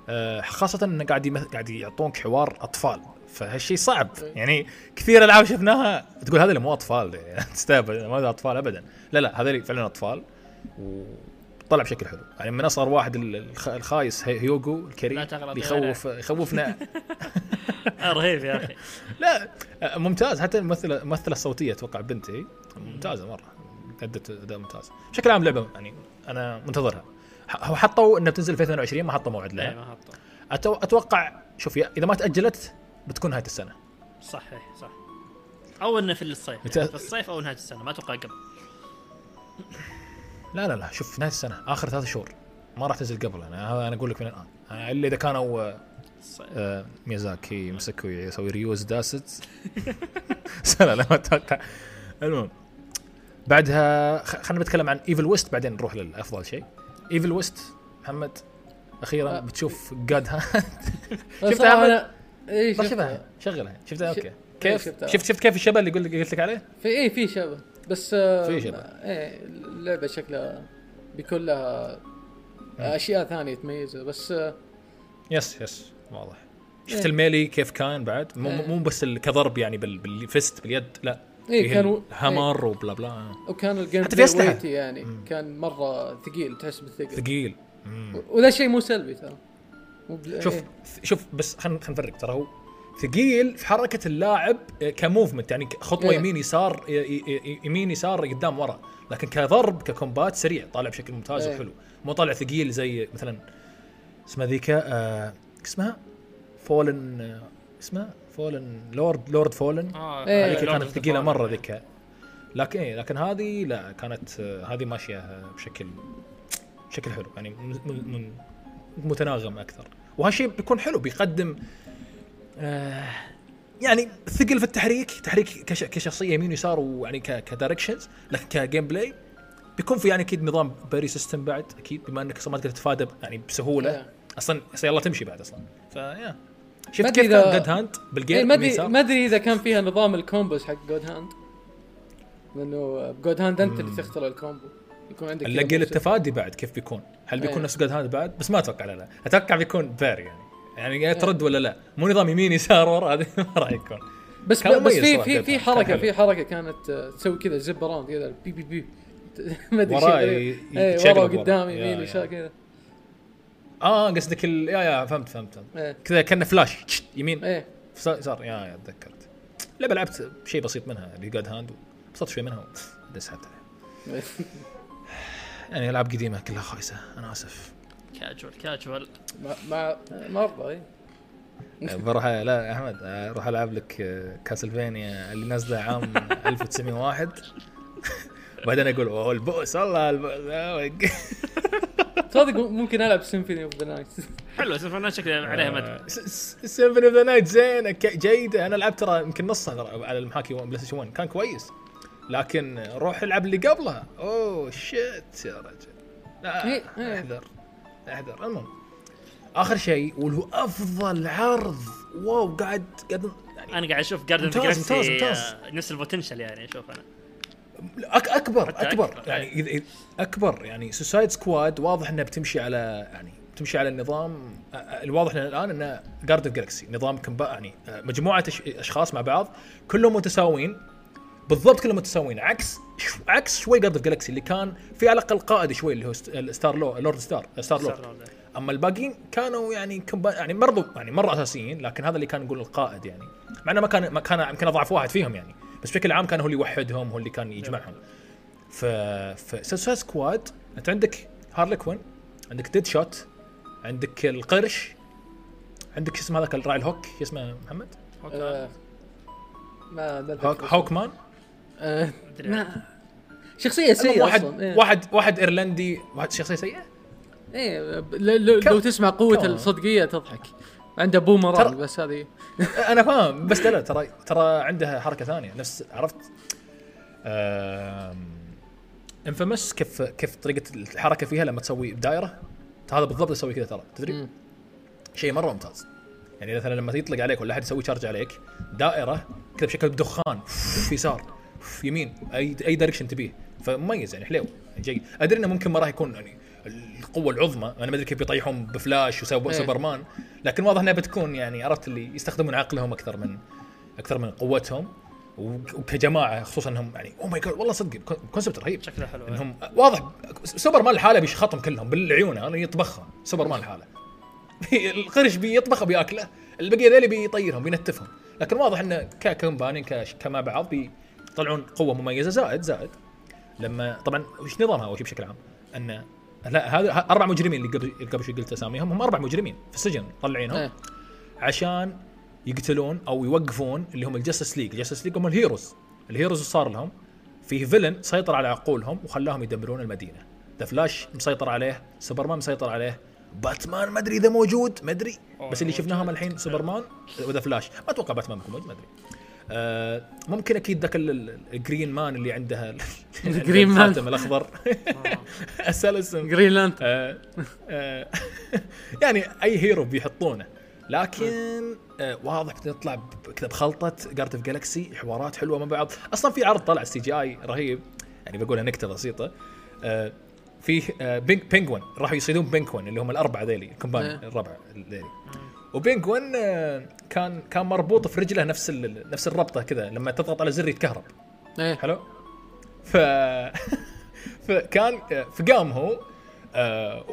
آه، خاصة انه قاعد يمث... قاعد يعطونك حوار أطفال. فهالشيء صعب. يعني كثير ألعاب شفناها تقول هذا مو أطفال. تستهبل. ما هذا أطفال ابدا. لا لا هذول فعلا أطفال. وطلع بشكل حلو. يعني من أصغر واحد ال- الخ... الخايس هي- هيوغو الكريم يخوف يخوفنا. رهيب يا أخي. لا آه، ممتاز. حتى الممثله الممثلة الصوتية أتوقع بنتي. ممتازة مرة. أدت أداء ممتاز. بشكل عام لعبة يعني أنا منتظرها. هو حطوا انها بتنزل في 2022 ما حطوا موعد لها ما حطه أتو... أتوقع شوف إذا ما تأجلت بتكون نهاية السنة. صحيح صح. أو إنه في الصيف يعني في الصيف أو نهاية السنة ما أتوقع قبل. لا لا لا شوف نهاية السنة آخر ثلاث شهور. ما راح تنزل قبل أنا هذا أنا أقول لك من الان آه، إلا إذا كانوا آه، الصيف. آه، ميازاكي مسكوا يسوي ريوز داست لا لا ما أتوقع. المهم بعدها خلينا نتكلم عن Evil West بعدين نروح للأفضل شيء. Evil West محمد أخيرا آه. بتشوف جاد ها؟ بس شفتها؟ أنا اي شفتها. شغلها. شفتها؟ أوكي. إيه، كيف؟ شفتها. شفت شفت كيف الشبه اللي قلت قلت لك عليه؟ في اي في شبه بس آه في شبه. إيه اللعبة شكلها بيكون لها أشياء ثانية تميزها. بس آه Yes yes. واضح. شفت إيه. ال melee كيف كان بعد؟ مو إيه. مو بس كضرب يعني بال- بال fist باليد لا. إيه فيه كان الهامر وبلا بلا. وكان الجيم حتى في. ويتي يعني كان مرة ثقيل تحس بالثقل. ثقيل. مم. وذا شيء مو سلبي ترى. شوف إيه. شوف بس خلينا خلينا نفرق. ترى هو ثقيل في حركة اللاعب كموفمنت يعني خطوة إيه. يمين يسار ي- ي- يمين يسار قدام ورا. لكن كضرب ككومبات سريع طالع بشكل ممتاز إيه. وحلو. مو طالع ثقيل زي مثلا اسمها ذيك آه اسمها؟ Fallen آه اسمها؟ فولن Lord Lord Fallen آه إيه. هذيك Lord كانت ثقيلة Fallen. مرة ذيك لكن إيه لكن هذه لا كانت آه، هذه ماشية آه، بشكل بشكل حلو يعني من من متناغم أكثر وهالشيء بيكون حلو بيقدم آه يعني ثقل في التحريك تحريك كش كشخصية يمين ويسار ويعني ك- ك directions لكن ك gameplay بيكون في يعني أكيد نظام parry system بعد أكيد بما إنك أصلا ما تقدر تتفادى يعني بسهولة إيه. أصلا يلا تمشي بعد أصلا ف yeah شفت كيف إذا- كان God Hand إيه بال game ما ادري؟ ما أدري إذا كان فيها نظام ال combos حق God Hand لأنه ب God Hand أنت اللي تختار ال combo يكون عندك نلاقي. التفادي بعد كيف بيكون؟ هل بيكون إيه. نفس God Hand بعد؟ بس ما أتوقع لا لا أتوقع بيكون parry يعني يعني يا ترد ولا لا مو نظام يمين يسار ورا هذه ما راح يكون بس بس في في في حركه. في حركة كانت آه، تسوي كذا zip around كذا بي بي بي ما أدري شيء ي- غريب. إيه يتشقلب ورا ورا. وقدام يا- يمين. يسار كذا آه قصدك ال... yeah yeah فهمت فهمت, فهمت. إيه. كذا كأنه فلاش يمين. إيه. يسار. Yeah yeah تذكرت. لعبه لعبت شيء بسيط منها اللي God Hand انبسطت شوي منها سحبت عليها يعني ألعاب قديمة كلها خايسة أنا آسف. Casual casual مع مع مرضى إيه. بروح لا يا احمد أروح ألعب لك Castlevania اللي نازلة عام 1901 بعدين أقول أوه ال boss والله ال boss آه، تصدق ممكن ألعب Symphony of the Night حلو سوف أنا شكلي عليها آه، مدح Symphony of the Night زين ك- جيدة. أنا لعبت ترى يمكن نصها على المحاكي PlayStation 1 كان كويس. لكن روح العب اللي قبلها oh shit يا رجل. لا إيه، إيه. أحذر. أحذر. المهم آخر شيء واللي هو أفضل عرض. wow قاعد قاعد يعني أنا قاعد أشوف Guardian ممتاز، ممتاز، ممتاز. نفس ال potential يعني أشوف أنا. أكبر أكبر أكبر، يعني أكبر. يعني Suicide Squad واضح انها بتمشي على يعني بتمشي على النظام الواضح لنا الآن إنه Guardians of Galaxy نظام كمبا يعني مجموعة أشخاص مع بعض كلهم متساويين. بالضبط كلهم متساويين عكس عكس شوي Guardians of Galaxy اللي كان في على الأقل قائد شوي اللي هو ست- ال Star لو Lord Star Star-Lord أما الباقيين كانوا يعني كمبا يعني برضو يعني مرة أساسيين لكن هذا اللي كان نقول القائد يعني. مع إنه ما كان ما كان يمكن أضعف واحد فيهم يعني. بس بشكل عام كان هو اللي يوحدهم هو اللي كان يجمعهم. ف ف سكواد أنت عندك هارلي كوين عندك ديد شوت عندك القرش عندك شو اسمه هذاك الراعي الهوك شو اسمه محمد؟ آه، ما هوك. هوك مان؟ آه، ما المهم سيئة واحد أصلا إيه. واحد واحد إيرلندي واحد شخصية سيئة؟ إيه ب- ل- ل- كم- لو تسمع قوة كم؟ الصدقية تضحك. عنده بومران بس هذه. أنا فاهم بس لا ترى ترى عندها حركة ثانية. نفس عرفت؟ Infamous كيف كيف طريقة الحركة فيها لما تسوي بدايره هذا بالضبط يسوي كذا ترى تدري. شيء مرة ممتاز. يعني مثلا لما يطلق عليك ولا أحد يسوي charge عليك دائرة كذا بشكل دخان في يسار يمين اي أي direction تبيه. فمميز يعني حلو جيد. أدري إنه ممكن ما راح يكون يعني القوة العظمى. أنا ما أدري كيف بيطيحون بفلاش وسوبر إيه. لكن واضح إنها بتكون يعني عرفت اللي يستخدمون عقلهم أكثر من أكثر من قوتهم. وكجماعة خصوصا إنهم يعني oh my God والله صدق concept رهيب. شكله حلو إنهم واضح سوبرمان لحاله بيشخطهم كلهم بالعيون أنا يطبخها سوبرمان لحاله. القرش بيطبخه بياكله البقية ذيلي بيطيرهم بينتفهم. لكن واضح إنه ك company كش- كما بعض بيطلعون قوة مميزة زائد زائد لما طبعا وش نظامها أول شيء بشكل عام؟ إنه لا هذا أربع مجرمين اللي قبل قبل شوي قلت أساميهم هم أربع مجرمين في السجن طلعينهم إيه. عشان يقتلون أو يوقفون اللي هم ال Justice League، ال Justice League هم ال heroes، ال heroes صار لهم في villain سيطر على عقولهم وخلاهم يدمرون المدينة. The Flash مسيطر عليه، سوبرمان مسيطر عليه، باتمان ما أدري إذا موجود ما أدري بس اللي شفناهم الحين سوبرمان و The Flash، ما أتوقع باتمان بيكون موجود ما أدري. آه ممكن أكيد ذاك ال- ال- ال Green Man اللي عنده ال- ال Green Man. الخاتم الأخضر. أسأل اسم. Green Lantern آه، آه، يعني أي hero بيحطونه. لكن آه، واضح بتطلع كذا بخلطة Guardians of Galaxy حوارات حلوة مع بعض. أصلا في عرض طلع CGI رهيب يعني بقولها نكتة بسيطة. آه، آه، peng- penguin راحوا يصيدون penguin اللي هم الأربعة ذيلي ال company إيه. الربع ذيلي. و penguin آه، كان كان مربوط في رجله نفس ال- نفس الربطة كذا لما تضغط على زر يتكهرب إيه حلو ف فكان فقام هو آه،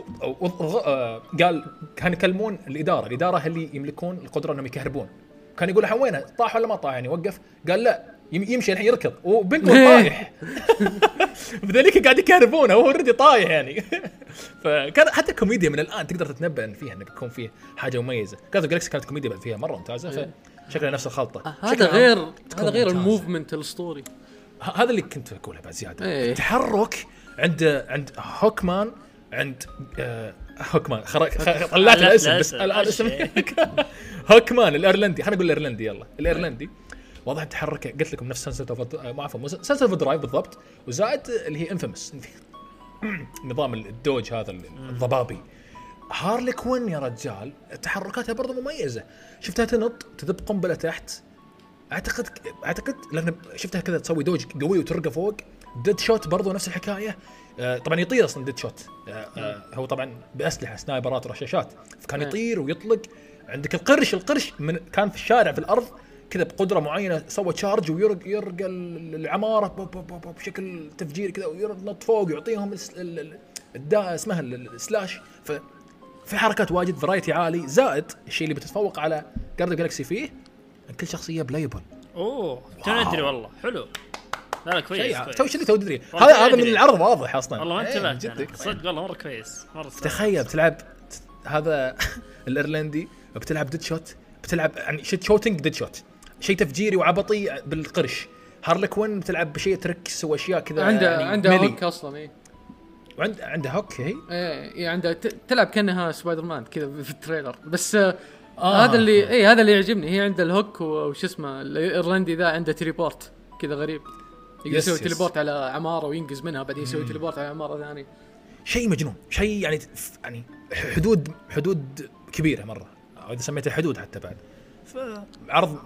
آه، قال كانوا يكلمون الإدارة، الإدارة اللي يملكون القدرة إنهم يكهربون. كان يقول الحين وينه؟ طاح ولا ما طاح يعني وقف؟ قال لا يمشي الحين يركض. و penguin طايح. بذلك قاعد يكهربونه وهو already طايح يعني. فكان حتى الكوميديا من الآن تقدر تتنبأ إن فيها انه بيكون فيه حاجة مميزة. كانت Galaxy كانت كوميديا فيها مرة ممتازة فشكلها نفس الخلطة. آه، هذا غير هذا غير. ال movement الاسطوري هذا اللي كنت أقوله بعد زيادة. إيه. التحرك عند عند Hawkman عند آه Hawkman خر... خ... طلعت لا، الاسم لا، بس لا، الاسم لا. Hawkman الإيرلندي. خلينا نقول الإيرلندي يلا. الإيرلندي. واضح التحرك قلت لكم نفس Sunset Over- ما عفوا Sunset Overdrive بالضبط وزائد اللي هي Infamous نظام ال dodge هذا الضبابي. Harley Quinn يا رجال تحركاتها برضه مميزة. شفتها تنط تذب قنبلة تحت. أعتقد أعتقد لأن شفتها كذا تسوي dodge قوي وترقى فوق. Deadshot برضو نفس الحكاية. آه طبعا يطير أصلا Deadshot آه آه هو طبعا بأسلحة سنايبرات ورشاشات فكان. يطير ويطلق. عندك القرش القرش من كان في الشارع في الأرض. كذا بقدرة معينة سوى تشارج ويرق يرقى ال- العمارة بشكل تفجيري كذا وينط فوق ال- الدا اسمها ال- ال- السلاش ف في حركات واجد فرايتي عالي. زائد الشيء اللي بتتفوق على جارد جالكسي فيه إن كل شخصيه بلايبل أوه تو ندري والله. حلو. لا لا كويس. تو شو اللي تو تدري هذا هذا من. العرض واضح أصلا. والله ما إيه، انتبهت. صدق والله مرة كويس. مرة. تخيل بتلعب هذا الإيرلندي بتلعب Deadshot بتلعب يعني shooting Deadshot شيء تفجيري وعبطي بالقرش. Harley Quinn بتلعب بشيء tricks واشياء كذا عنده يعني عنده. Hawk أصلا إيه. وعند عنده Hawk هي إيه إيه، عنده ت- تلعب كانها سبايدر مان كذا في ال trailer. بس آه آه. هذا اللي اي هذا اللي يعجبني. هي عنده ال Hawk وش اسمه الإيرلندي ذا عنده teleport كذا غريب. يقدر يس، يسوي يس. teleport على عمارة وينقز منها بعدين يسوي teleport على عمارة ثانية. شيء مجنون. شيء يعني يعني حدود حدود كبيرة مرة. أو إذا سميته حدود حتى بعد. فعرض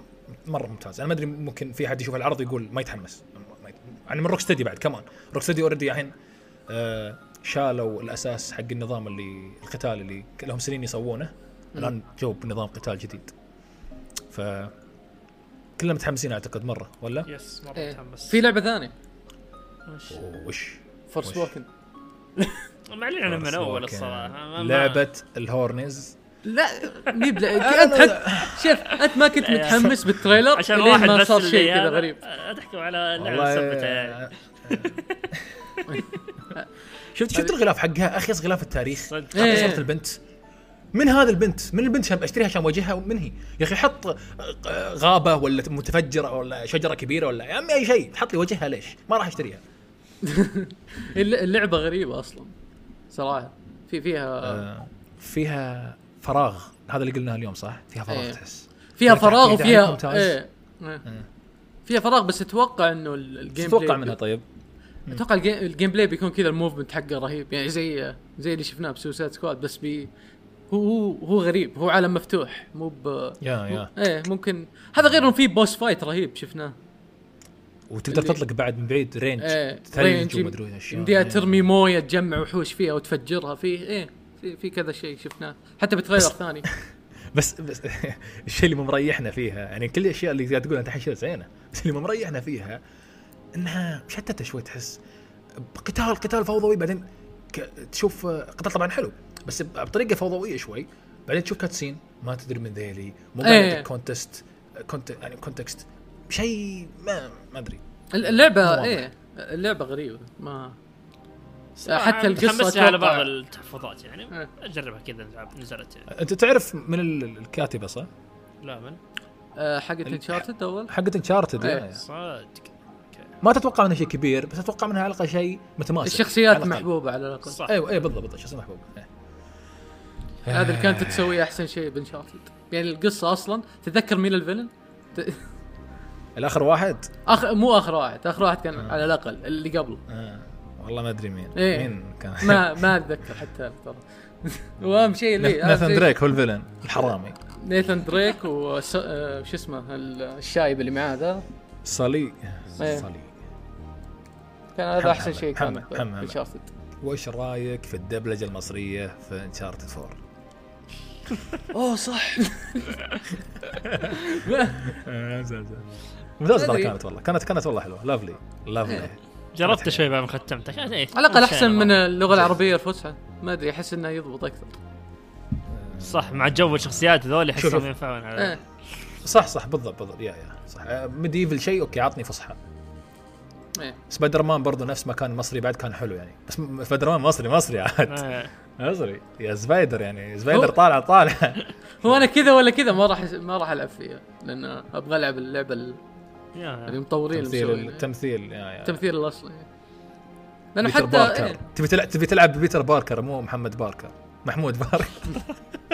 مرة ممتاز أنا ما أدري ممكن في حد يشوف العرض يقول ما يتحمس ما يت- يعني من Rocksteady بعد كمان Rocksteady already الحين آه شالوا الأساس حق النظام اللي القتال اللي لهم سنين يسوونه الآن جو بنظام قتال جديد ف كلنا متحمسين أعتقد مرة ولا؟ yes مرة إيه. متحمس في لعبة ثانية وش؟ وش؟ فور وش؟ سبوكن معلن عنها من أول. الصراحة ما- ما- لعبة الهورنز لا مي بلا انت حت شوف أنت ما كنت متحمس بالتريلر عشان واحد ما صار شيء كذا. غريب؟ تحكم على لعبه والله سبتها يعني شفت شفت الغلاف حقها؟ أخي غلاف التاريخ. صدق. إيه. صورة البنت. من هذا البنت؟ من البنت عشان أشتريها عشان وجهها من هي؟ يا أخي حط آه، غابة ولا متفجرة ولا شجرة كبيرة ولا يا عمي أي شيء. حط لي وجهها ليش؟ ما راح أشتريها. الل- اللعبة غريبة أصلا صراحة. في فيها آه، فيها فراغ. هذا اللي قلناه اليوم صح؟ فيها فراغ إيه. تحس. فيها فراغ وفيها. إيه. إيه. فيها فراغ بس أتوقع إنه ال- ال game تتوقع منها طيب. أتوقع ال gameplay بيكون كذا ال movement حقه رهيب يعني زي زي اللي شفناه ب Suicide Squad بس بي هو هو هو غريب هو عالم مفتوح مو ب yeah yeah. إيه ممكن هذا غير إنه في boss fight رهيب شفناه. وتقدر اللي- تطلق بعد من بعيد range إيه ثلج range، ومدري وش اشياء يمديها إيه. ترمي موية تجمع وحوش فيها وتفجرها فيه إيه. في في كذا شيء شفناه حتى بتغير ثاني بس بس الشيء اللي مريحنا فيها يعني كل الأشياء اللي قاعد تقول أنت أشياء زينة بس اللي مريحنا فيها إنها مشتته شوي تحس قتال قتال فوضوي بعدين. تشوف قتال طبعا حلو بس بطريقة فوضوية شوي بعدين تشوف cutscene ما تدري من ذيلي مو. قاعد context cont يعني context شيء ما ما أدري اللعبة. إيه اللعبة غريبة ما حتى القصة متحمس لها على بعض التحفظات يعني. إيه. أجربها كذا نزلت يعني. أنت تعرف من ال- الكاتبة صح؟ لا من؟ آه، حقت Uncharted أول؟ حقت Uncharted إيه. صدق ما تتوقع منها شيء كبير بس أتوقع منها على الأقل شيء متماسك. الشخصيات على الأقل. محبوبة على الأقل. صح. أيوه أيوه بالضبط بالضبط شخصيه محبوب إيه. هذا اللي كانت تسويه أحسن شيء ب Uncharted. يعني القصة أصلا تتذكر مين ال villain؟ ت- الآخر واحد؟ اخر مو آخر واحد آخر واحد كان على الأقل اللي قبله. آه. والله ما أدري مين. إيه. مين كان؟ ما ما أتذكر حتى ترى. وأهم شيء ناثان شيء دريك هو ال villain الحرامي. نيثان دريك وش اسمه ال- الشايب اللي معاه ذا Sully. إيه. Sully. كان هذا أحسن شيء كان ب Uncharted وش رأيك في الدبلجة المصرية في Uncharted 4 أوه صح. ممتازة. كانت والله. كانت كانت والله حلوة. lovely lovely جربت شوي بعد ما ختمتها كانت إيه؟ على الأقل أحسن من اللغة العربية الفصحى. ما أدري أحس إنه يضبط أكثر. صح مع جو الشخصيات ذول. احسهم ينفعون على إيه. صح صح بالضبط بالضبط. يا يا صح. ميديفل شيء okay عطني فصحى. إيه. سبايدر مان برضه نفس ما كان مصري بعد كان حلو يعني. بس سبايدر مان مصري مصري عاد. إيه. مصري. يا Spider يعني Spider طالع طالع. هو أنا كذا ولا كذا ما راح ما راح ألعب فيها لأن أبغى ألعب اللعبة يا. مطورين تمثيل التمثيل yeah yeah. التمثيل الأصلي. لأنه بيتر حتى باركر. إيه. تبي تلعب تبي تلعب ببيتر باركر مو محمد باركر. محمود باركر.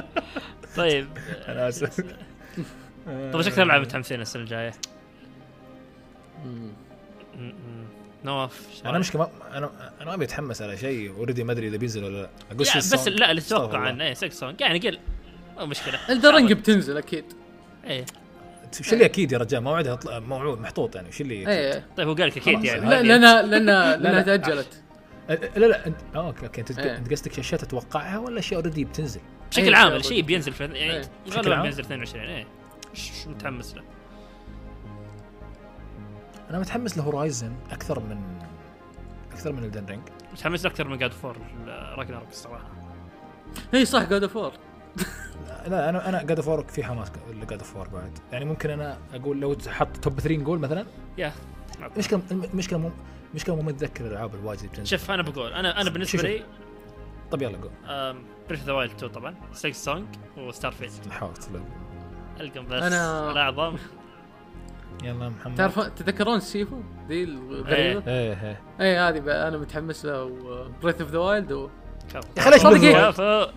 طيب. أنا آسف. طيب أكثر العاب متحمسين السنة الجاية؟ نواف أنا؟ مش كمان أنا أنا ما بتحمس على شيء أوريدي ما أدري إذا بينزل ولا لا. أقول بس. لا اللي الله. عنه 6 سونج. يعني قل مو مشكلة. الدرنج بتنزل أكيد. إيه. وش اللي أكيد يا رجال موعدها طل- موعود محطوط يعني وش اللي؟ إيه طيب هو قال لك أكيد. يعني لا هذه- لأن لأن لانها لا. تأجلت أه، لا لا انت آه أوكي أوكي أنت إيه. أنت قصدك اشياء تتوقعها ولا اشياء أوريدي بتنزل؟ بشكل أي عام شيء الشيء بينزل في يعني إيه. بشكل غالبا عام؟ بينزل 22 إيه ش- ش- متحمس له أنا متحمس ل Horizon أكثر من أكثر من Elden Ring متحمس أكثر من God of War Ragnarok الصراحة اي صح God of War لا أنا أنا God of في حماس ل God of بعد. يعني ممكن أنا أقول لو حط top 3 نقول مثلا؟ yeah المشكلة المشكلة مو المشكلة مو متذكر الألعاب الواجد بتنزل. شوف أنا بقول أنا أنا بالنسبة. لي طب يلا قول Breath the Wild 2 طبعا Silksong و Starfield نحاول تسلم. ألقم بس أنا- الاعظم يلا محمد. تعرف تتذكرون سيفو ذي الغريبه إيه إيه. اي هذه بقى أنا متحمس له بريث اوف ذا وايلد. يا أخي ليش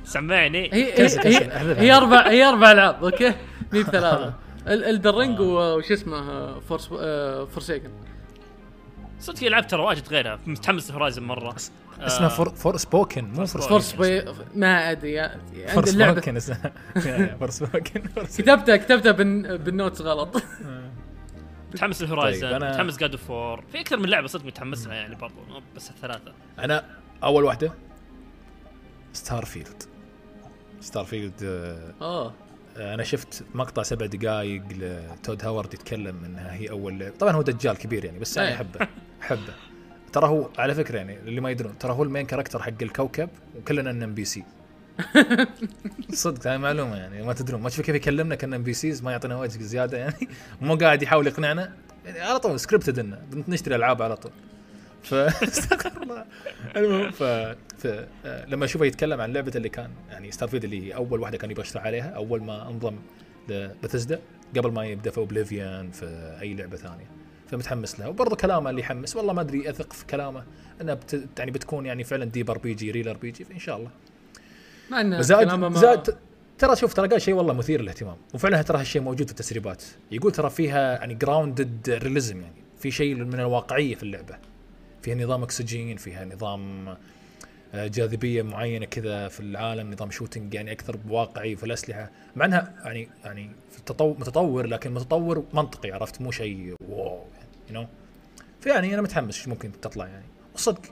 سمعني. هي هي. هي. أربع هي أربع العاب أوكي؟ مي بثلاثه الدرينج وش اسمه فورس فورسيكن صدق في العاب ترى واجد غيرها متحمس لهورايزن مرة. اسمها فور فور سبوكن مو فور فور ما أدري يا- For عند اللعبه spoken Forspoken Forspoken. كتبتها كتبتها بال- بال notes غلط. متحمس ل Horizon طيب، أنا- متحمس God of War في أكثر من لعبة صدق متحمس لها يعني برضو بس الثلاثة. أنا أول واحدة. Starfield Starfield آه أنا شفت مقطع سبع دقائق لتود هاورد يتكلم إنها هي أول. طبعا هو دجال كبير يعني بس أنا إيه. أحبه أحبه. ترى هو على فكرة يعني اللي ما يدرون ترى هو ال main character حق الكوكب وكلنا NPC صدق هاي معلومة يعني ما تدرون ما تشوف كيف يكلمنا كان NPCs ما يعطينا وجه زيادة يعني. مو قاعد يحاول يقنعنا يعني على طول scripted إنه نشتري ألعاب على طول. ف استغفر الله. المهم ف... لما أشوفه يتكلم عن لعبة اللي كان يعني Starfield اللي هي أول واحدة كان يبغى يشتغل عليها أول ما انضم لبثزدا قبل ما يبدأ في Oblivion في أي لعبة ثانية. فمتحمس لها وبرضه كلامه اللي يحمس والله ما أدري أثق في كلامه. انها بت... يعني بتكون يعني فعلا ديب ار بي جي ريل ار بي جي فإن شاء الله. مع انه زاد ما- زاد ترى شوف ترى قال شيء والله مثير للاهتمام. وفعلا ترى هالشيء موجود في التسريبات. يقول ترى فيها يعني grounded realism يعني. في شيء من الواقعية في اللعبة. فيها نظام أكسجين فيها نظام آه، جاذبية معينة كذا في العالم نظام shooting يعني أكثر واقعي في الأسلحة. مع إنها يعني يعني في التطور متطور لكن متطور منطقي عرفت؟ مو شيء wow you know فيعني أنا متحمس إيش ممكن تطلع يعني. وصدق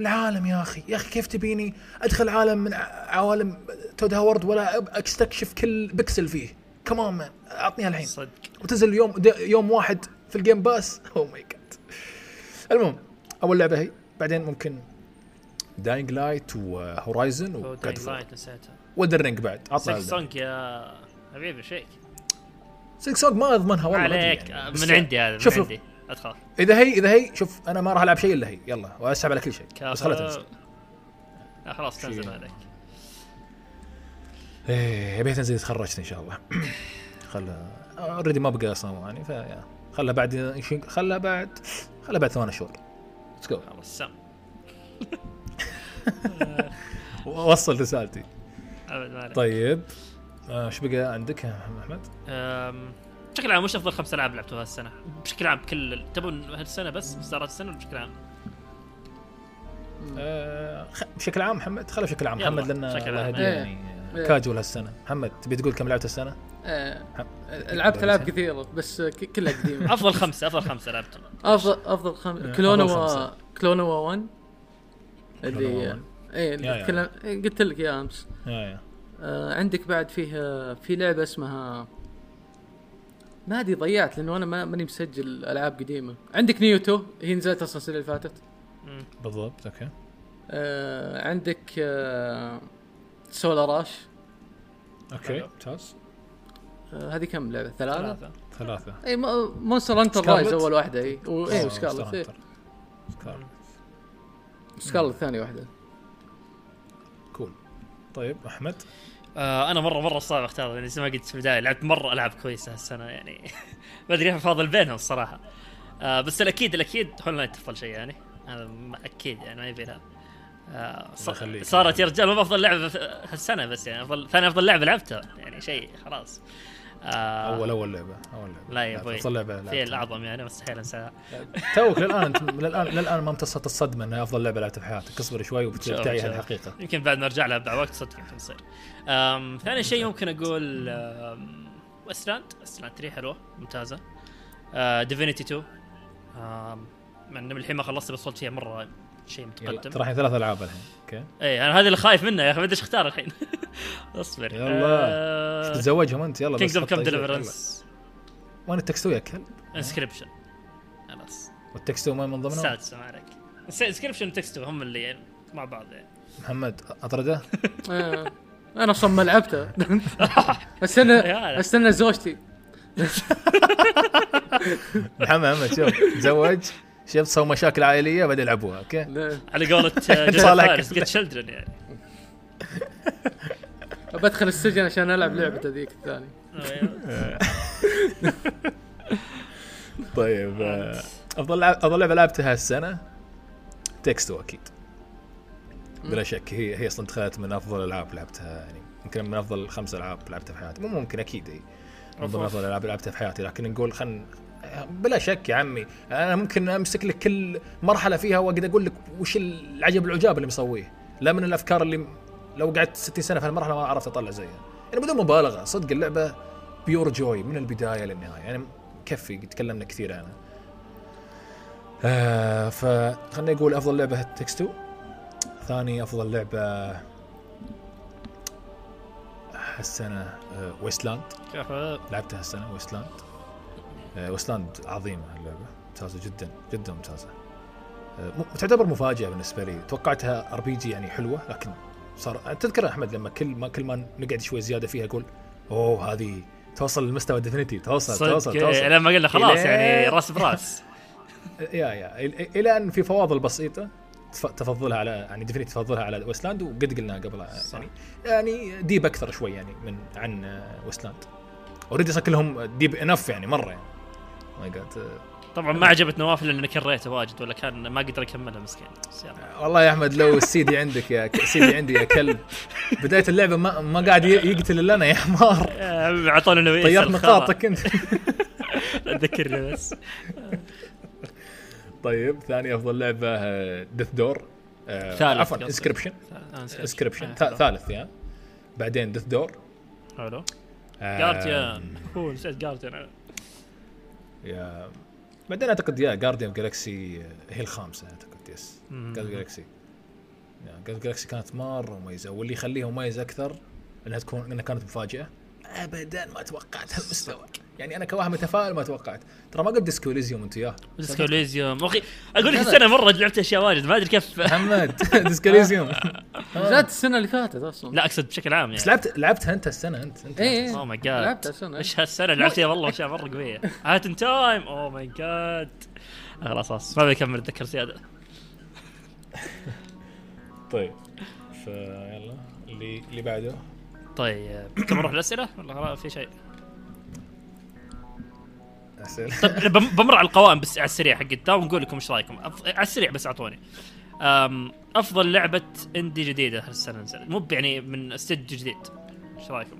العالم يا أخي يا أخي كيف تبيني أدخل عالم من عوالم Todd Howard ولا أستكشف كل بكسل فيه. come on man اعطنيها الحين. صدق. وتنزل يوم يوم واحد في ال Game Pass أو my God المهم أول لعبة هي بعدين ممكن Dying Light و Horizon Dying Light نسيتها. و Elden Ring بعد عطنا. سونج يا حبيبي شيك سكس سونج ما أضمنها والله عليك يعني. من عندي هذا من شوف شوف. عندي. أدخل. إذا هي إذا هي شوف أنا ما راح ألعب شيء إلا هي. يلا وأسحب على كل شيء. بس خلها تنزل. لا خلاص تنزل. عليك. إيه يبيها تنزل تخرجت إن شاء الله. خلها اوريدي ما بقى أصلا يعني ف خلها بعد خلها بعد خلها بعد ثمان شهور. ليتس جو وصل رسالتي أبد ما عليك طيب آه، إيش بقى عندك يا أحمد؟ أم، بشكل عام وش أفضل خمس ألعاب لعبتوها هالسنة؟ بشكل عام كل تبون هالسنة بس اصدارات السنة ولا بشكل عام؟ آه، خ- بشكل عام محمد خله بشكل عام محمد لأن بشكل عام. يعني إيه. كاجوال هالسنة محمد تبي تقول كم لعبت السنة؟ آه، حم- لعبت ألعاب كثيرة بس كلها قديمة. أفضل خمسة أفضل خمسة لعبتهم افضل أفضل خم... أفضل كلونوا خمسة. Klonoa 1 Klonoa اللي 1. إيه يا- اللي. تكلم إيه، قلت لك يا أمس. يا يا. آه عندك بعد فيه آه، في لعبة اسمها ما أدري ضيعت لأنه أنا ما ماني مسجل ألعاب قديمة. عندك Nioh 2 هي نزلت أصلا السنة اللي فاتت. بالضبط أوكي. آه عندك آه Solar Ash. أوكي. ممتاز. آه هذه كم لعبة؟ ثلاثة؟ ثلاثة. إي Monster Hunter؟ Rise أول واحدة إي. إي آه، و Scarlet إيه. Hunter. Scarlet Scarlet ثاني واحدة. cool طيب أحمد؟ آه أنا مره مرة صعب أختار يعني زي ما قلت في البداية لعبت مرة ألعاب كويسة هالسنة يعني ما أدري كيف افاضل بينهم الصراحة. آه بس الاكيد الأكيد Hollow Knight أفضل شيء يعني. هذا أكيد يعني ما يبي لها. آه. صارت يا رجال مو افضل لعبة هالسنة بس يعني افضل ثاني أفضل لعبة لعبتها يعني شيء خلاص. آه اول أول لعبة أول لعبة لا يا أبوي افضل لعبة في. الاعظم يعني مستحيل أنساها توك للآن للان للآن ما امتصت الصدمة إنها أفضل لعبة لعبتها في حياتك اصبر شوي وبتعيها. الحقيقة يمكن بعد ما أرجع لها بوقت صدق يمكن تصير. ثاني شيء ممكن أقول أم، Wasteland Wasteland 3 حلوة ممتازة. Divinity 2 أم، مع انه الحين ما خلصت بس وصلت فيها مرة شيء متقدم. ترى الحين ثلاث ألعاب الحين. أوكي. اي أنا هذا اللي خايف منه يا أخي ما أدري إيش أختار الحين. أصبر. يلا. تتزوجهم أنت؟ يلا Kingdom Come. Deliverance. وين It Takes Two يا كلب Inscryption خلاص. و It Takes Two ما من ضمنهم السادسه ما عليك. Inscryption و It Takes Two هم اللي يعني مع بعض يعني. محمد أطرده؟ آه أنا أصلا ما لعبته. استنى. استنى زوجتي. محمد محمد شوف. تزوج؟ شوف سووا مشاكل عائلية بعدين يلعبوها أوكي؟ لا. على قولة فارس كذا. جت شلدرن يعني. بدخل السجن عشان ألعب لعبته ذيك الثانية. أيوه. طيب آه، أفضل لعب أفضل لعبة لعبتها هالسنة؟ تكستو أكيد بلا شك هي هي أصلا دخلت من أفضل الالعاب لعبتها يعني يمكن من أفضل خمس ألعاب لعبتها في حياتي. مو ممكن أكيد هي من ضمن افضل الالعاب لعبتها في حياتي لكن نقول خل بلا شك يا عمي. أنا ممكن أمسك لك كل مرحلة فيها واقعد أقول لك وش العجب العجاب اللي مسويه. لا من الأفكار اللي لو قعدت 60 سنة في المرحلة ما عرفت أطلع زيها. يعني بدون مبالغة صدق اللعبة pure joy من البداية للنهاية. يعني كفي تكلمنا كثير عنها. آه فخلنا نقول أفضل لعبة It Takes Two ثاني أفضل لعبة هالسنة آه Wasteland كيف لعبتها هالسنة Wasteland آه Wasteland عظيمه اللعبه ممتازة جدا جدا ممتازة. آه، تعتبر مفاجأة بالنسبة لي. توقعتها RPG يعني حلوة لكن صار تذكر أحمد لما كل ما كل ما نقعد شوي زيادة فيها أقول أوه هذه توصل لمستوى Divinity توصل توصل صدق توصل لما قلنا خلاص يعني راس براس. يا يا. إلى أن في فواضل بسيطة تف- تفضلها على يعني Divinity تفضلها على Wasteland وقد قلنا قبل. يعني يعني ديب أكثر شوي يعني من عن آه، ويستلاند اوريدي صار كلهم ديب انف يعني مرة يعني. ماي جاد طبعا ما عجبت نواف لأن كريته واجد ولا كان ما قدر يكملها مسكين. والله يا أحمد لو السيدي عندك يا ك- سيدي عندي يا كلب. بداية اللعبة ما ما قاعد يقتل إلا أنا يا حمار آه، اعطونا نويس طيرت. نقاطك أنت. لا تذكرني بس طيب ثاني أفضل لعبة ديث دور ثالث عفوا. Inscryption آه،. Inscryption آه، ثالث يا. بعدين Death's Door حلو. آه، Guardian هو نسيت Guardian يا بعدين أعتقد يا Guardian Galaxy هي الخامسة أعتقد yes. Guardian Galaxy Guardian Galaxy كانت مرة مميزة واللي يخليها مميزة أكثر إنها تكون إنها كانت مفاجأة. ابدا ما توقعت هالمستوى. يعني أنا كواحد متفائل ما توقعت. ترى ما قد Disco Elysium انت وياه Disco Elysium أخي أقول لك السنة مرة لعبت أشياء واجد ما أدري كيف. محمد Disco Elysium نزلت السنة اللي فاتت أصلا. لا أقصد بشكل عام بس يعني. لعبت لعبتها أنت السنة انت أنت اي oh my god السنة. إيش هالسنة؟ لعبت فيها والله أشياء مرة قوية. Hat in Time oh my god خلاص خلاص. ما بيكمل أتذكر زيادة. طيب. فيلا اللي اللي بعده. طيب كم نروح الأسئلة؟ ولا في شيء. طيب بم- بمر على القوائم بس على السريع حق التا ونقول لكم إيش رايكم. على السريع بس أعطوني. أفضل لعبة indie جديدة هالسنة نزلت مو يعني من استديو جديد إيش رايكم؟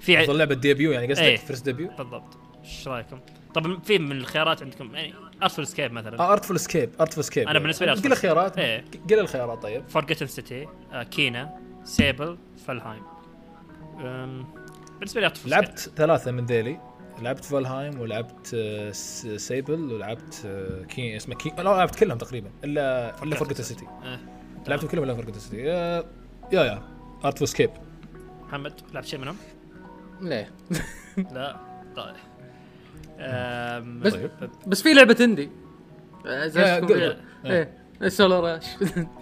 في أفضل لعبة debut يعني قصدك إيه. first debut بالضبط إيش رايكم؟ طب في من الخيارات عندكم يعني Artful Escape مثلا آه Artful Escape Artful Escape أنا بالنسبة لي قل الخيارات إيه. قل الخيارات طيب Forgotten City Kena Sable Valheim. بالنسبة لي Artful لعبت ثلاثة من ذيلي لعبت Valheim ولعبت آه، Sable ولعبت آه، كي اسمه كي لا لعبت كلهم تقريبا إلا إلا Forgotten City. لعبتهم كلهم إلا Forgotten City يا يا يا Artful Escape محمد لعبت شيء منهم؟ ليه؟ لا طيب. بس- طيب. بس في لعبة indie آه، Solar Ash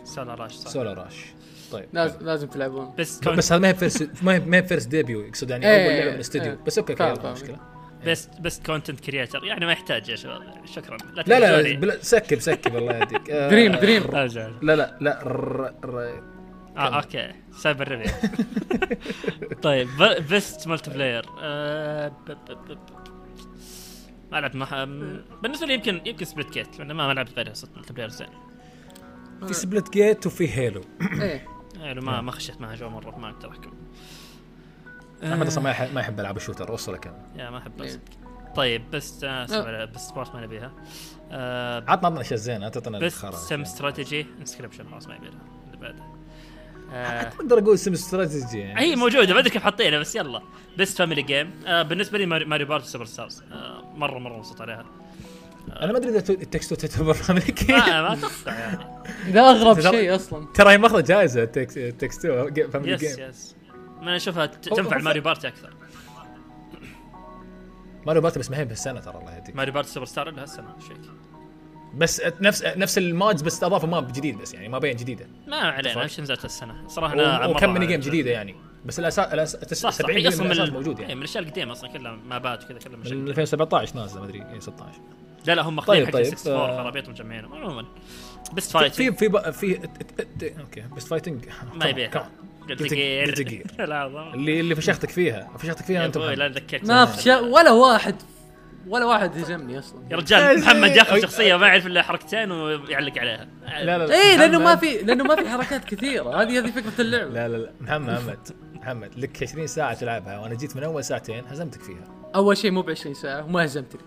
Solar Ash صح. Solar Ash طيب. لازم لازم تلعبون. بس بس هذا ما هي first ما هي ما هي first debut يقصد يعني إيه، أول لعبة من الاستديو. بس okay okay. مشكلة. best best content creator يعني ما يحتاج يا شباب. شكرا. لا لا. بلا skip skip الله يهديك. آه، Dream Dream. لا. لا لا. لا ر- ر- آه okay. سايبر ريفيو. طيب best multiplayer ما لعبت بالنسبة لي يمكن يمكن Splitgate لأن ما لعبت غيرها صدق multiplayer زين. في Splitgate وفي Halo إيه. يعني ما ما خشيت معها جو مرة ما أقدر أحكم. أحمد أصلا ما يح- ما يحب ألعاب ال shooter وصلك أنا يا ما احب إيه. طيب بس آه، sorry، best sport ما نبيها. آه، عطنا عطنا أشياء زينة لا تعطينا best sim strategy Inscryption خلاص ما يبيها. اللي بعده. آه، أقدر أقول sim strategy يعني هي موجودة ما أدري كيف حاطينها بس يلا. best family game آه بالنسبة لي Mari- Mario Party Superstars آه مرة مرة مبسوط عليها. أنا ما أدري إذا It Takes Two تعتبر امريكي ما ما أتوقع يعني. ذا أغرب ترى- شيء أصلا. ترى هي ماخذة جائزة It Takes Two family yes game yes ما أنا أشوفها تنفع هو ال Mario Party أكثر. Mario Party بس ما هي بهالسنة ترى الله يهديك. Mario Party Superstar لها السنة إيش فيك؟ بس نفس نفس ال modes بس أضافوا map جديد بس يعني ما بين جديدة. ما علينا؟ إيش نزلت السنة صراحة أنا وكم mini game. جديدة يعني. بس الاساس الاساس صح صح 70% هي أصلا من موجود إيه، يعني من الأشياء القديمة أصلا كلها مابات وكذا كلها من الأشياء من القديمة. 2017 نازلة ما أدري إيه، 16 لا لا هم ماخذين طيب، حق طيب، 64 آه. خرابيط مجمعينهم عموما best fighting في في في okay best fighting ما يبيها Guilty Gear. لا اللي اللي فشختك فيها. فشختك فيها أنت لا. ذكرت ما في شيء ولا واحد ولا واحد هزمني أصلا. يا رجال محمد ياخذ شخصية ما يعرف إلا حركتين ويعلق عليها. لا لا لا. إيه لأنه ما في لأنه ما في حركات كثيرة. هذه هذه فكرة اللعبة. لا لا لا. محمد محمد محمد لك 20 ساعة تلعبها وأنا جيت من أول ساعتين هزمتك فيها. أول شيء مو ب 20 ساعة وما هزمتني.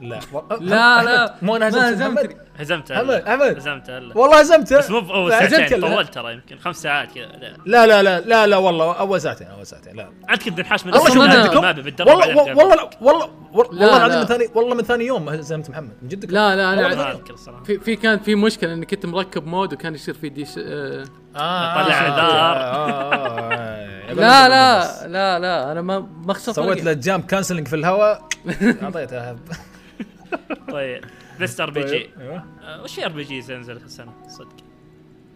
لا. لا لا. مو أنا هزمت هزمتني. هزمت هلا هزمت هلا والله هزمته بس مو باول لا، ساعتين طولت ترى يمكن خمس ساعات كذا. لا. لا لا لا لا والله أول ساعتين أول ساعتين لا. انت كنت نحاش من والله والله والله لا والله والله العظيم لا. من ثاني والله من ثاني يوم هزمت محمد. من جدك لا لا ما أنا أذكر الصراحه في في كان في مشكلة إني كنت مركب مود وكان يصير في دي س... آه آه طلع آه، اعذار. آه،. لا لا لا لا أنا ما ما خسرت سويت. له jump canceling في الهواء. أعطيته. طيب best RPG آه، وش في RPG نزلت السنة صدق.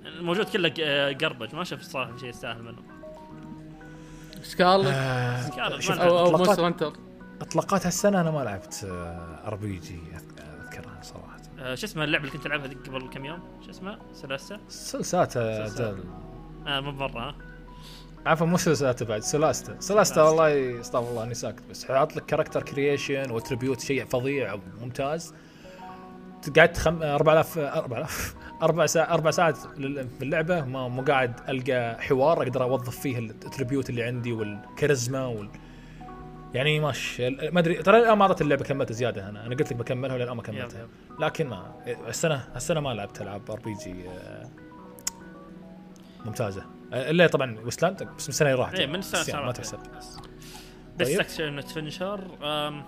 الموجود كله آه، garbage ما شفت صراحة شيء يستاهل منه. Scarlet آه، Scarlet أو Monster Hunter اطلاقات هالسنة أنا ما لعبت RPG أذكرها صراحة. آه، شو اسمه اللعبة اللي كنت ألعبها قبل كم يوم؟ شو اسمه؟ Solasta؟ Solasta Solasta. آه مو بمرة ها؟ عفوا مو Solasta بعد Solasta. Solasta والله استغفر الله إني ساكت بس. حاط لك character creation و attribute شيء فظيع ممتاز. قعدت خم... 4000 4000 أربع ساعات أربع ساعات في اللعبه ما مو قاعد ألقى حوار أقدر أوظف فيه ال attribute اللي عندي والكاريزما وال يعني ماشي ما أدري ترى الآن ما اعطت اللعبة كملتها زيادة. أنا أنا قلت لك بكملها والان ما كملتها. لكن ما السنة السنة ما لعبت ألعاب RPG ممتازة. الا طبعا Wasteland بس من السنة اللي راحت. إيه من السنة بس يعني ما. تحسب. بس. طيب. action adventure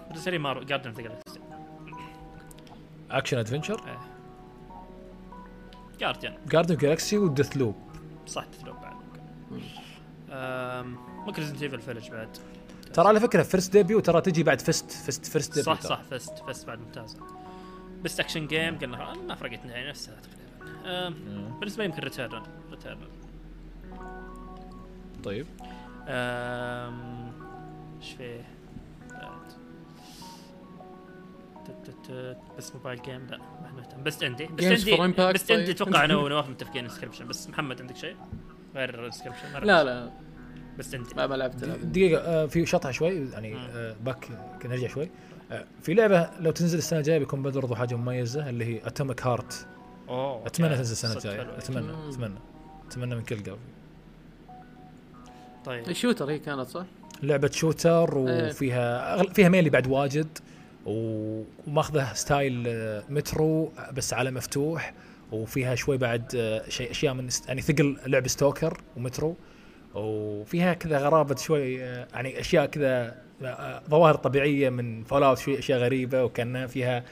بالنسبة لي Marvel Guardians of the Galaxy action adventure Guardians Guardians Galaxy و Deathloop صح Deathloop بعد. آم، ممكن Resident Evil Village بعد. ترى على فكرة first debut ترى تجي بعد F.I.S.T. F.I.S.T. first debut صح صح F.I.S.T. F.I.S.T. بعد ممتازة. best action game قلنا آه، ما فرقت يعني نفسها تقريبا. بالنسبة لي يمكن Returnal Returnal طيب إيش فيه. best mobile game لا ما مهتم best indie best indie best indie طيب. أتوقع أنا ونواف متفقين Inscryption بس محمد عندك شيء غير ال Inscryption لا لا best indie ما لعبت. دقيقة آه، في شطحة شوي يعني آه، back كنا نرجع شوي آه، في لعبة لو تنزل السنة الجاية بيكون برضو حاجة مميزة اللي هي Atomic Heart أوه أتمنى. تنزل السنة الجاية. أتمنى. أتمنى أتمنى من كل قلبي طيب ال shooter هي كانت صح؟ لعبة shooter إيه. وفيها أغل- فيها melee بعد واجد وماخذة style آه، مترو بس على مفتوح وفيها شوي بعد آه، شيء أشياء من يعني ثقل لعب Stalker و Metro وفيها كذا غرابة شوي آه، يعني أشياء كذا ظواهر طبيعية من Fallout شوي أشياء غريبة وكان فيها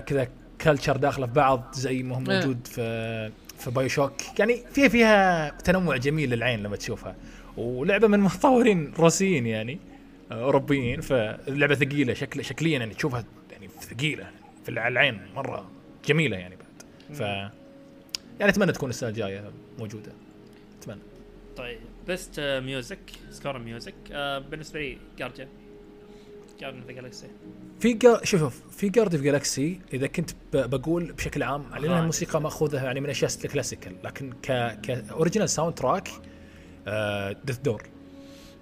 كذا culture داخله في بعض زي ما هو إيه. موجود في في BioShock يعني فيها فيها تنوع جميل للعين لما تشوفها ولعبة من مطورين روسيين يعني آه، أوروبيين فاللعبة ثقيلة شكل شكليا يعني تشوفها يعني ثقيلة في الع- العين مرة جميلة يعني بعد. ف يعني أتمنى تكون السنة الجاية موجودة. أتمنى. طيب best music score music آه، بالنسبة لي Guardian Guardian the Galaxy في جا... شوف شوف في Guardians of Galaxy إذا كنت ب... بقول بشكل عام لأن آه. الموسيقى مأخوذة يعني من أشياء classical لكن ك ك original soundtrack Death's Door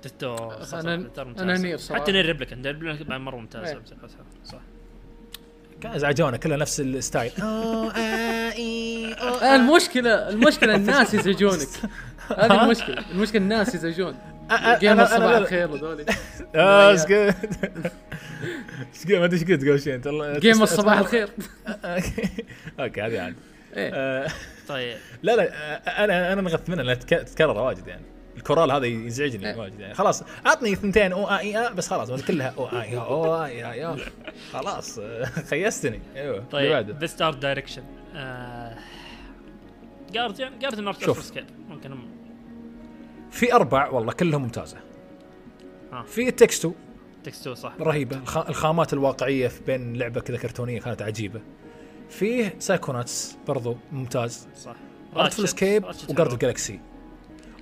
تتو أنا- أنا NieR صراحة. حتى نير ريبليكا نير ريبليكا مرة ممتازه إيه. صح. كان ازعجونا كلها نفس الستايل. آه المشكلة المشكلة الناس يزعجونك. هذه المشكلة. المشكلة الناس يزعجون. جيمر صباح لا- الخير هذول آه إيش قلت إيش قلت ما أدري إيش قلت قبل شوي أنت الله- جيمر أتمنى- صباح الخير أوكي. هذه عاد إيه. آه، طيب. لا لا أنا أنا نغث منها لانها تك- تكرر واجد يعني. الكورال هذا يزعجني إيه. واجد يعني. خلاص عطني ثنتين أو إي آ بس خلاص كلها أو إي أو إي يا خلاص خيستني. أيوه طيب best art direction Guardian Guardian art شوف. ممكن في أربع والله كلهم ممتازة. آه. في التكستو تكستو صح. رهيبة. الخ- الخامات الواقعية في بين لعبة كذا كرتونية كانت عجيبة. فيه Psychonauts برضو ممتاز. صح. Artful Escape Ratchet و Guardians. Galaxy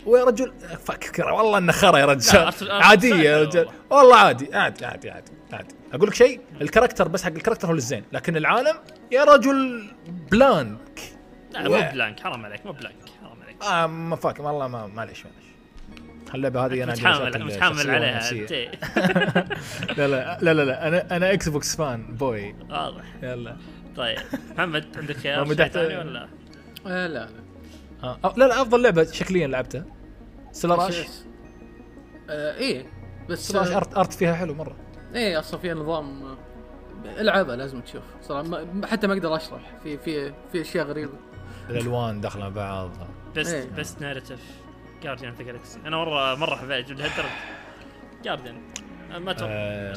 ويا رجل فكر والله إنه خرا يا رجال. عاديه يا رجال. والله. عادي عادي عادي عادي عادي. أقول لك شيء ال character بس حق ال character هو الزين لكن العالم يا رجل bland لا مو bland حرام عليك مو bland حرام عليك. آه ما فاك والله ما معليش معليش. اللعبه هذه أنا متحامل متحامل عليها لا لا لا, لا أنا أنا Xbox fanboy واضح. يلا. طيب محمد عندك شيء مدحت- ثاني ولا آه، لا لا. آه. لا لا أفضل لعبة شكليا لعبتها. Solar Ash آه إيه بس Solar Ash آه، art art فيها حلو مرة. إيه أصلا فيها نظام آه، العبها لازم تشوف. صراحة ما حتى ما أقدر أشرح. في في في أشياء غريبة. الألوان داخلة مع بعض. best إيه. best narrative Guardians of Galaxy أنا مره مرة حبيت لهالدرجه Guardians ما أتوقع. آه.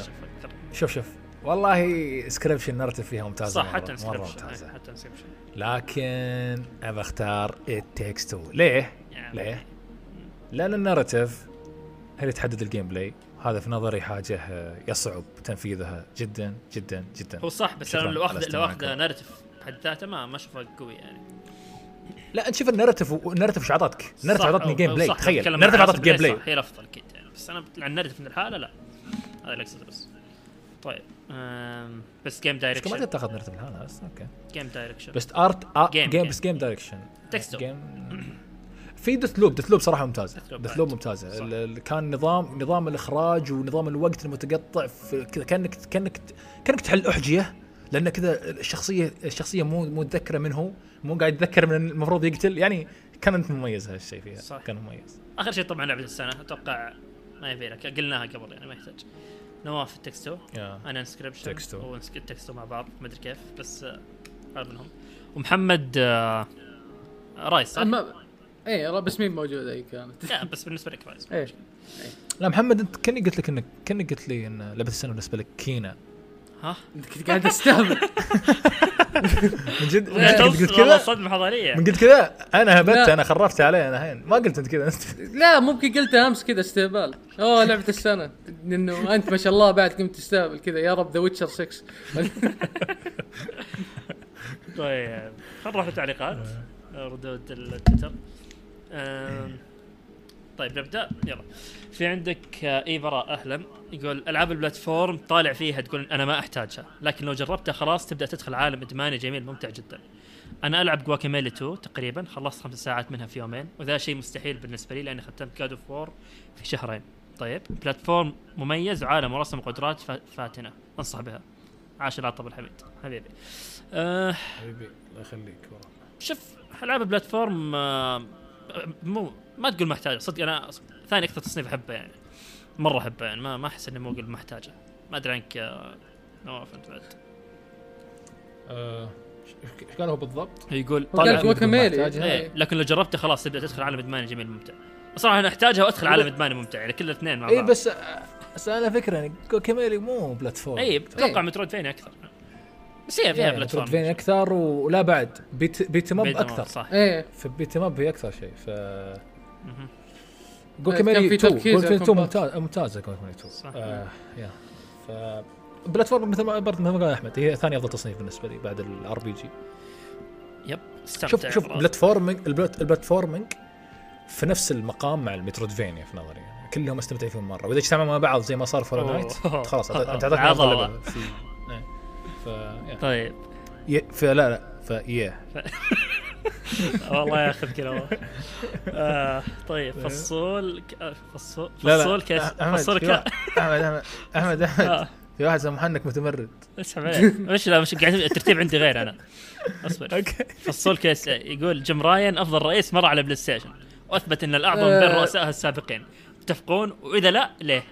شوف شوف. والله Inscryption narrative فيها ممتازة صح. حتى ممتازة. حتى Inscryption لكن أبى أختار It Takes Two ليه؟ يعني ليه؟ لأن ال narrative اللي تحدد ال gameplay هذا في نظري حاجة آه، يصعب تنفيذها جدا جدا جدا. هو صح بس أنا لو اخذ لو. أخذ narrative بحد ذاته ما ما اشوفه قوي يعني. لا أنت شوف ال narrative وال narrative إيش اعطتك؟ ال narrative صح، اعطتني gameplay تخيل. عن اعطتك gameplay هي الافضل أكيد. يعني بس أنا عن ال narrative من الحالة لا. هذا اللي أقصده بس. طيب. بس game ما direction تقدر تاخذ narrative الحالة بس أوكي. game direction best art آ- game،. best game direction. game في Deathloop Deathloop صراحة ممتازه بعد. loop ممتازه. ال- كان نظام نظام الإخراج ونظام الوقت المتقطع في كذا كانك كأنك كأنك تحل أحجية لأن كذا الشخصيه الشخصية مو مو متذكرة من هو مو قاعد يتذكر من المفروض يقتل. يعني كانت مميزه هالشيء فيها. صح. كان مميز. آخر شيء طبعا لعبة السنة. أتوقع ما يبي لك. قلناها قبل يعني ما يحتاج. نواف It Takes Two. yeah. أنا انسكربشن تكستو. والتكستو مع بعض ما أدري كيف بس آه، هذا منهم. ومحمد آه، Rise صح؟ ما إيه بس مين موجوده هي كانت؟ لا بس بالنسبة لك Rise. إيه لا محمد أنت كاني قلت لك انك كاني قلت لي إن لعبه السنة بالنسبة لك Kena. ها؟ انت كنت قاعد استهبل من جد من لا جد قلت كذا؟ صدمة حضاريه من قلت كذا؟ أنا هبت. أنا خرفت عليه أنا الحين. ما قلت أنت كذا. لا ممكن قلتها أمس كذا استهبال. أوه لعبة السنة. إنه أنت ما شاء الله بعد قمت تستهبل كذا. يا رب The Witcher 6 طيب خلينا نروح للتعليقات. ردود التويتر. طيب نبدأ. يلا. في عندك آه، اي براء أهلا. يقول ألعاب ال platform طالع فيها تقول أنا ما أحتاجها لكن لو جربتها خلاص تبدأ تدخل عالم إدماني جميل ممتع جدا. أنا ألعب Guacamelee 2 تقريبا خلصت خمس ساعات منها في يومين وذا شيء مستحيل بالنسبة لي لأني ختمت God of War في شهرين. طيب platform مميز وعالم ورسم قدرات فا- فاتنة. أنصح بها. عاش العطب الحميد. حبيبي. أه حبيبي الله يخليك شوف ألعاب بلاتفورم آه، مو ما تقول محتاجه صدق أنا ثاني أكثر تصنيف أحبه يعني. مرة أحبه يعني ما ما أحس اني مو أقول محتاجه. ما أدري عنك يا نواف أنت بعد. آه، إيش قال هو بالضبط؟ يقول طالع محتاجها. إيه. لكن لو جربته خلاص تبدأ تدخل عالم ادماني جميل ممتع صراحة أنا أحتاجها وأدخل عالم ادماني ممتع يعني كل الاثنين مع اي بعض. بس بس أنا فكرة يعني Guacamelee مو platform. اي أتوقع إيه. metroidvania أكثر. بس هي فيها platform. vania أكثر ولا بعد. beat beat 'em up أكثر. صح. إيه في beat 'em up هي أكثر شيء ف مهم. Guacamelee في 2 تركيز جو على Guacamelee 2 ال combat. ممتاز ممتازة Guacamelee 2 صح. آه يا ف platform مثل ما برضه مثل ما قال أحمد هي ثاني أفضل تصنيف بالنسبة لي بعد ال RPG yep استمتع شوف شوف خلاص. platforming ال plat ال platforming في نفس المقام مع المترودفينيا في نظري يعني كلهم مستمتعين فيهم مرة وإذا اجتمعوا مع بعض زي ما صار فور. نايت خلاص أنت اعطيتني في إيه. طيب فلا لا فيا والله ياخذ كذا. آه طيب فصول ك- آه، فصول فصول كاس أحمد فصول في كا واحد- أحمد أحمد أحمد أحمد. آه، في واحد اسمه محنك متمرد. اسحب عليك؟ مش لا مش قاعد الترتيب عندي غير أنا. أصبر. okay. فصول كيس يقول جيم راين أفضل رئيس مر على بلاي ستيشن. وأثبت إن الأعظم آه. بين رؤسائها السابقين. متفقون؟ وإذا لا ليه؟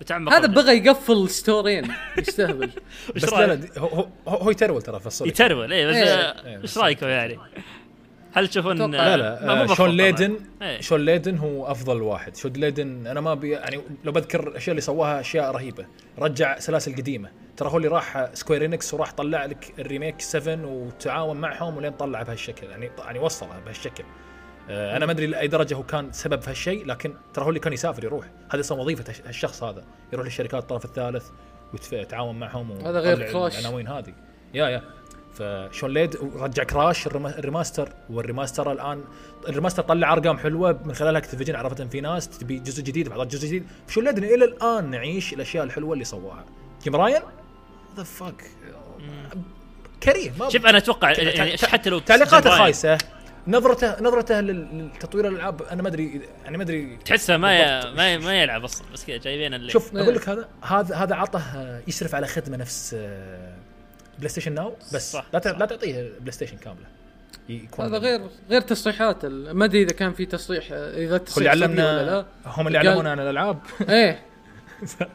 وتعمق هذا. بغى يقفل stores. يستهبل. بس لا هو هو يترول ترى فصل يترول اي بس إيه. آه، إيه، إيش رأيكم يعني؟ هل تشوفون لا لا آه، شون. ليدن إيه. شون ليدن هو أفضل واحد. شون ليدن أنا ما بي يعني لو بذكر الأشياء اللي سواها أشياء رهيبة. رجع سلاسل قديمة. ترى هو اللي راح سكوير انكس وراح طلع لك ال remake 7 وتعاون معهم ولين طلع بهالشكل. يعني يعني وصلها بهالشكل. آه، أنا ما أدري لأي درجة هو كان سبب في هالشيء لكن ترى هو اللي كان يسافر يروح. هذه أصلا وظيفة هالشخص هذا. يروح للشركات الطرف الثالث ويتعاون معهم هذا غير كراش. العناوين هذه. yeah yeah. فشون ليد رجع كراش الرما- الريماستر والريماستر الان الريماستر طلع أرقام حلوة من خلالها أكتيفيجن عرفت إن في ناس تبي جزء جديد بعض جزء جديد. شون ليد إلى الآن نعيش الأشياء الحلوة اللي سواها. جيم راين؟ the fuck جيم ما شوف أنا أتوقع يعني حتى لو تعليقاته خايسة. نظرته نظرته لل- لتطوير الألعاب أنا ما ادري يعني ما أدري تحسه ما ي... ما ي... ما يلعب أصلا بس كذا جايبين اللي شوف إيه. أقول لك هذا هذا هذا عطه يشرف على خدمة نفس آه، بلاي ستيشن ناو بس صح، لا ت- صح. لا تعطيه بلاي ستيشن كاملة. يكون هذا غير غير تصريحات ما أدري إذا كان في تصريح إذا هو اللي تصريح صدقي ولا علمنا لا هم اللي علمونا عن الألعاب. إيه.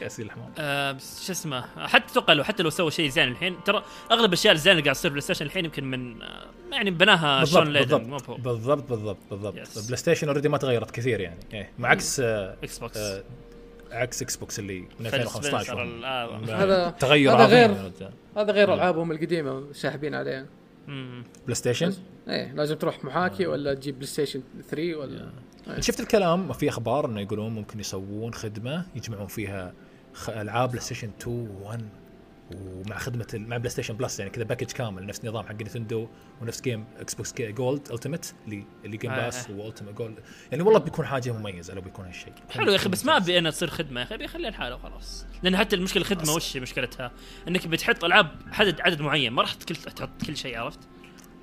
خاسي الحمام. آه بس شو اسمه حتى أتوقع لو حتى لو سوى شيء زين الحين ترى أغلب الأشياء الزينة اللي قاعد تصير بلاي ستيشن الحين يمكن من آه يعني بناها بالضبط شون مو بالضبط بالضبط بالضبط بالضبط. Yes. بلاي ستيشن already ما تغيرت كثير يعني. إيه. مع عكس إكس بوكس آه، عكس إكس بوكس اللي من فيل 2015 سبنسر وهم. ال- آه. هذا- تغير هذا غير-. هذا غير ألعابهم القديمة ساحبين عليها. بلاي ستيشن إيه لازم تروح محاكي ولا تجيب بلاي ستيشن 3 ولا شفت الكلام في أخبار إنه يقولون ممكن يسوون خدمة يجمعون فيها خ- ألعاب بلاي ستيشن 2 و1 ومع خدمة مع بلاي ستيشن بلس يعني كذا package كامل نفس نظام حق نتندو ونفس جيم إكس بوكس جولد ultimate اللي اللي جيم باس. و ultimate جولد يعني والله بيكون حاجة مميزة لو بيكون هالشيء. حلو يا أخي بس ما أبي انها تصير خدمة يا أخي أبي أخليها لحالها وخلاص. لأن حتى المشكلة الخدمة وش مشكلتها؟ إنك بتحط ألعاب عدد عدد معين ما راح تحط كل شيء عرفت؟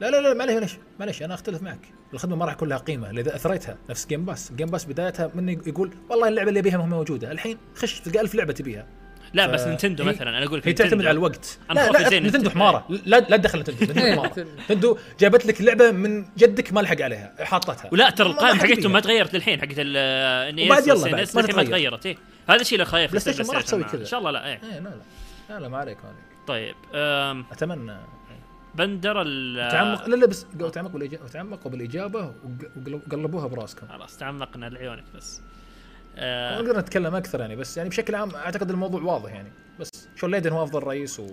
لا لا لا معليش معليش معليش أنا أختلف معك. الخدمة ما راح يكون لها قيمة اذا أثريتها نفس جيم باس جيم باس بدايتها من يقول والله اللعبة اللي ابيها ما هي موجودة الحين خش تلقى ألف لعبة تبيها. لا ف- بس نينتندو هي- مثلا أنا أقول لك هي تعتمد. على الوقت. أنا لا خوفي زين نتندو نينتندو. حمارة. لا لا تدخل نتندو نتندو إيه، نتندو. نتندو جابت لك لعبة من جدك ما لحق عليها حاطتها. ولا ترى القائمة حقتهم ما. تغيرت للحين حقت ال إن وبعد يلا بعد، ما ما الحين ما تتغير. تغيرت. إيه. هذا الشيء اللي خايف بلاي ستيشن ما راح تسوي كذا. إن شاء الله لا إيه. إيه لا لا. لا لا ما عليك ما عليك. طيب أتمنى. بندر ال تعمق لا لا بس تعمقوا بالإجابة تعمقوا بالاجابه وقلبوها براسكم. خلاص تعمقنا لعيونك بس. آه، نقدر نتكلم أكثر يعني بس يعني بشكل عام أعتقد الموضوع واضح يعني. بس شون ليدن هو أفضل رئيس و...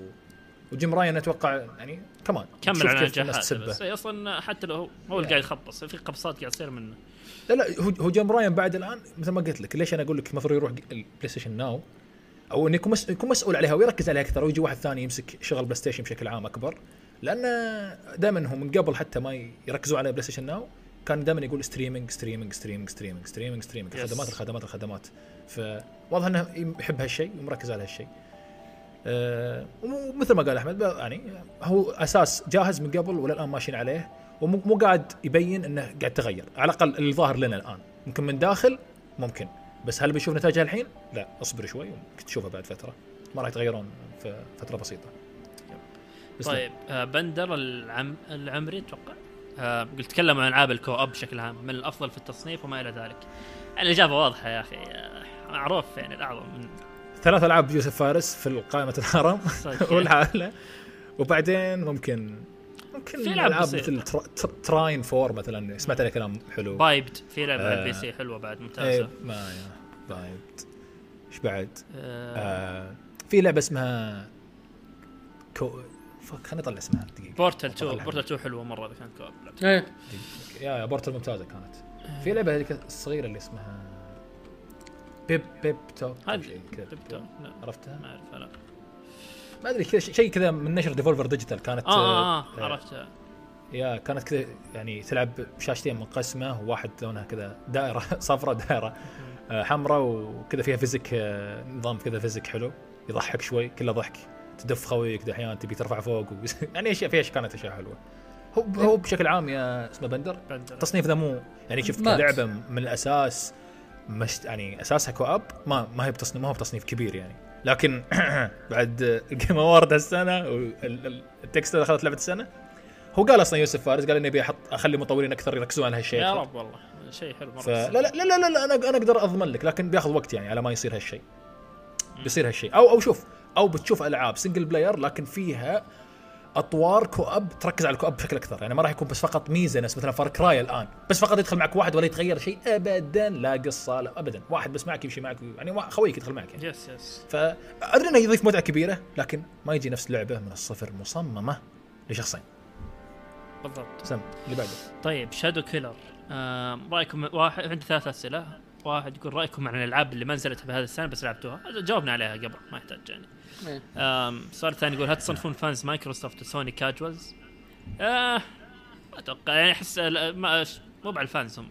وجيم راين أتوقع يعني كمان كمل على تسبه. بس. أصلا حتى لو هو هو اللي قاعد يخبص في خبصات قاعد تصير منه. لا لا هو هو جيم راين بعد الآن مثل ما قلت لك ليش أنا أقول لك المفروض يروح البلاي ستيشن ناو؟ أو إنه يكون مس... يكون مسؤول عليها ويركز عليها أكثر ويجي واحد ثاني يمسك شغل بلاي ستيشن بشكل عام أكبر. لأن دائما هم من قبل حتى ما يركزوا على بلاي ستيشن ناو. كان دائما يقول streaming streaming streaming streaming streaming streaming. الخدمات الخدمات الخدمات. فواضح إنه يحب هالشيء ومركز على هالشيء. أه ومثل ما قال أحمد يعني هو أساس جاهز من قبل ولا الان ماشيين عليه ومو مو قاعد يبين إنه قاعد تغير. على الأقل اللي ظاهر لنا الآن. ممكن من داخل ممكن. بس هل بنشوف نتائجها الحين؟ لا. اصبر شوي ممكن تشوفها بعد فترة. ما راح يتغيرون في فترة بسيطة. بس طيب آه بندر العم العمري أتوقع. قلت تكلم عن ألعاب الكو أب بشكل عام من الأفضل في التصنيف وما إلى ذلك الإجابة واضحة يا أخي آه معروف يعني الأعظم من ثلاث ألعاب يوسف فارس في قائمه الهرم. والحالة وبعدين ممكن ممكن في ألعاب. مثل تر- تر- تراين فور مثلا سمعت عليه كلام حلو by بايد في لعبة على آه. ال PC حلوة بعد إيه ممتازه ما يا بايد إيش بعد؟ آه آه في لعبة اسمها co فك خليني أطلع اسمها دقيقة. بورتال 2 أطلعها. بورتال 2 حلوة مرة إذا كانت co-op لعبة. إيه. yeah yeah بورتل ممتازة كانت. في لعبة هذيك الصغيرة اللي اسمها بيب بيب توب هذه لا. عرفتها؟ ما اعرف لا. ما أدري كذا شيء كذا من نشر ديفولفر ديجيتال كانت آه آه, آه آه، عرفتها. yeah كانت كذا يعني تلعب بشاشتين منقسمه وواحد لونها كذا دائرة صفراء دائرة آه، حمراء وكذا فيها physic آه، نظام كذا physic حلو يضحك شوي كله ضحك. تدف خويك أحيانا تبي ترفع فوق و... يعني اشياء في أشياء كانت أشياء حلوة. هو هو بشكل عام يا اسمه بندر؟ بندر. التصنيف ذا مو يعني شوف مات. كلعبة من الأساس مش يعني أساسها co-op ما ما هي بتصنيف ما هو بتصنيف كبير يعني. لكن بعد ال Game Award هالسنه و it takes اللي اخذت لعبة السنة هو قال أصلا يوسف فارس قال إني أبي أحط أخلي مطورين أكثر يركزون على هالشيء. yeah. رب والله شيء حلو مرة لا لا لا, لا, لا أنا أنا أقدر أضمن لك لكن بياخذ وقت يعني على ما يصير هالشيء. بيصير هالشيء. أو أو شوف أو بتشوف ألعاب single player لكن فيها أطوار co-op تركز على ال co-op بشكل أكثر. يعني ما راح يكون بس فقط ميزة نفس مثلا فار كراي الآن. بس فقط يدخل معك واحد ولا يتغير شيء ابدا لا قصة لا ابدا. واحد بس معك يمشي معك يعني خويك يدخل معك يعني. yes yes فادري إنه يضيف متعة كبيرة لكن ما يجي نفس لعبة من الصفر مصممة لشخصين. بالضبط. سم اللي بعده. طيب شادو كيلر آه رأيكم واحد عندي ثلاث أسئلة. واحد يقول رأيكم عن الألعاب اللي ما نزلت بهذا السنة بس لعبتوها؟ جاوبنا عليها قبل ما يحتاج يعني. السؤال الثاني يقول هل تصنفون fans مايكروسوفت وسوني casuals؟ آه ما أتوقع يعني أحس مو على ال fans هم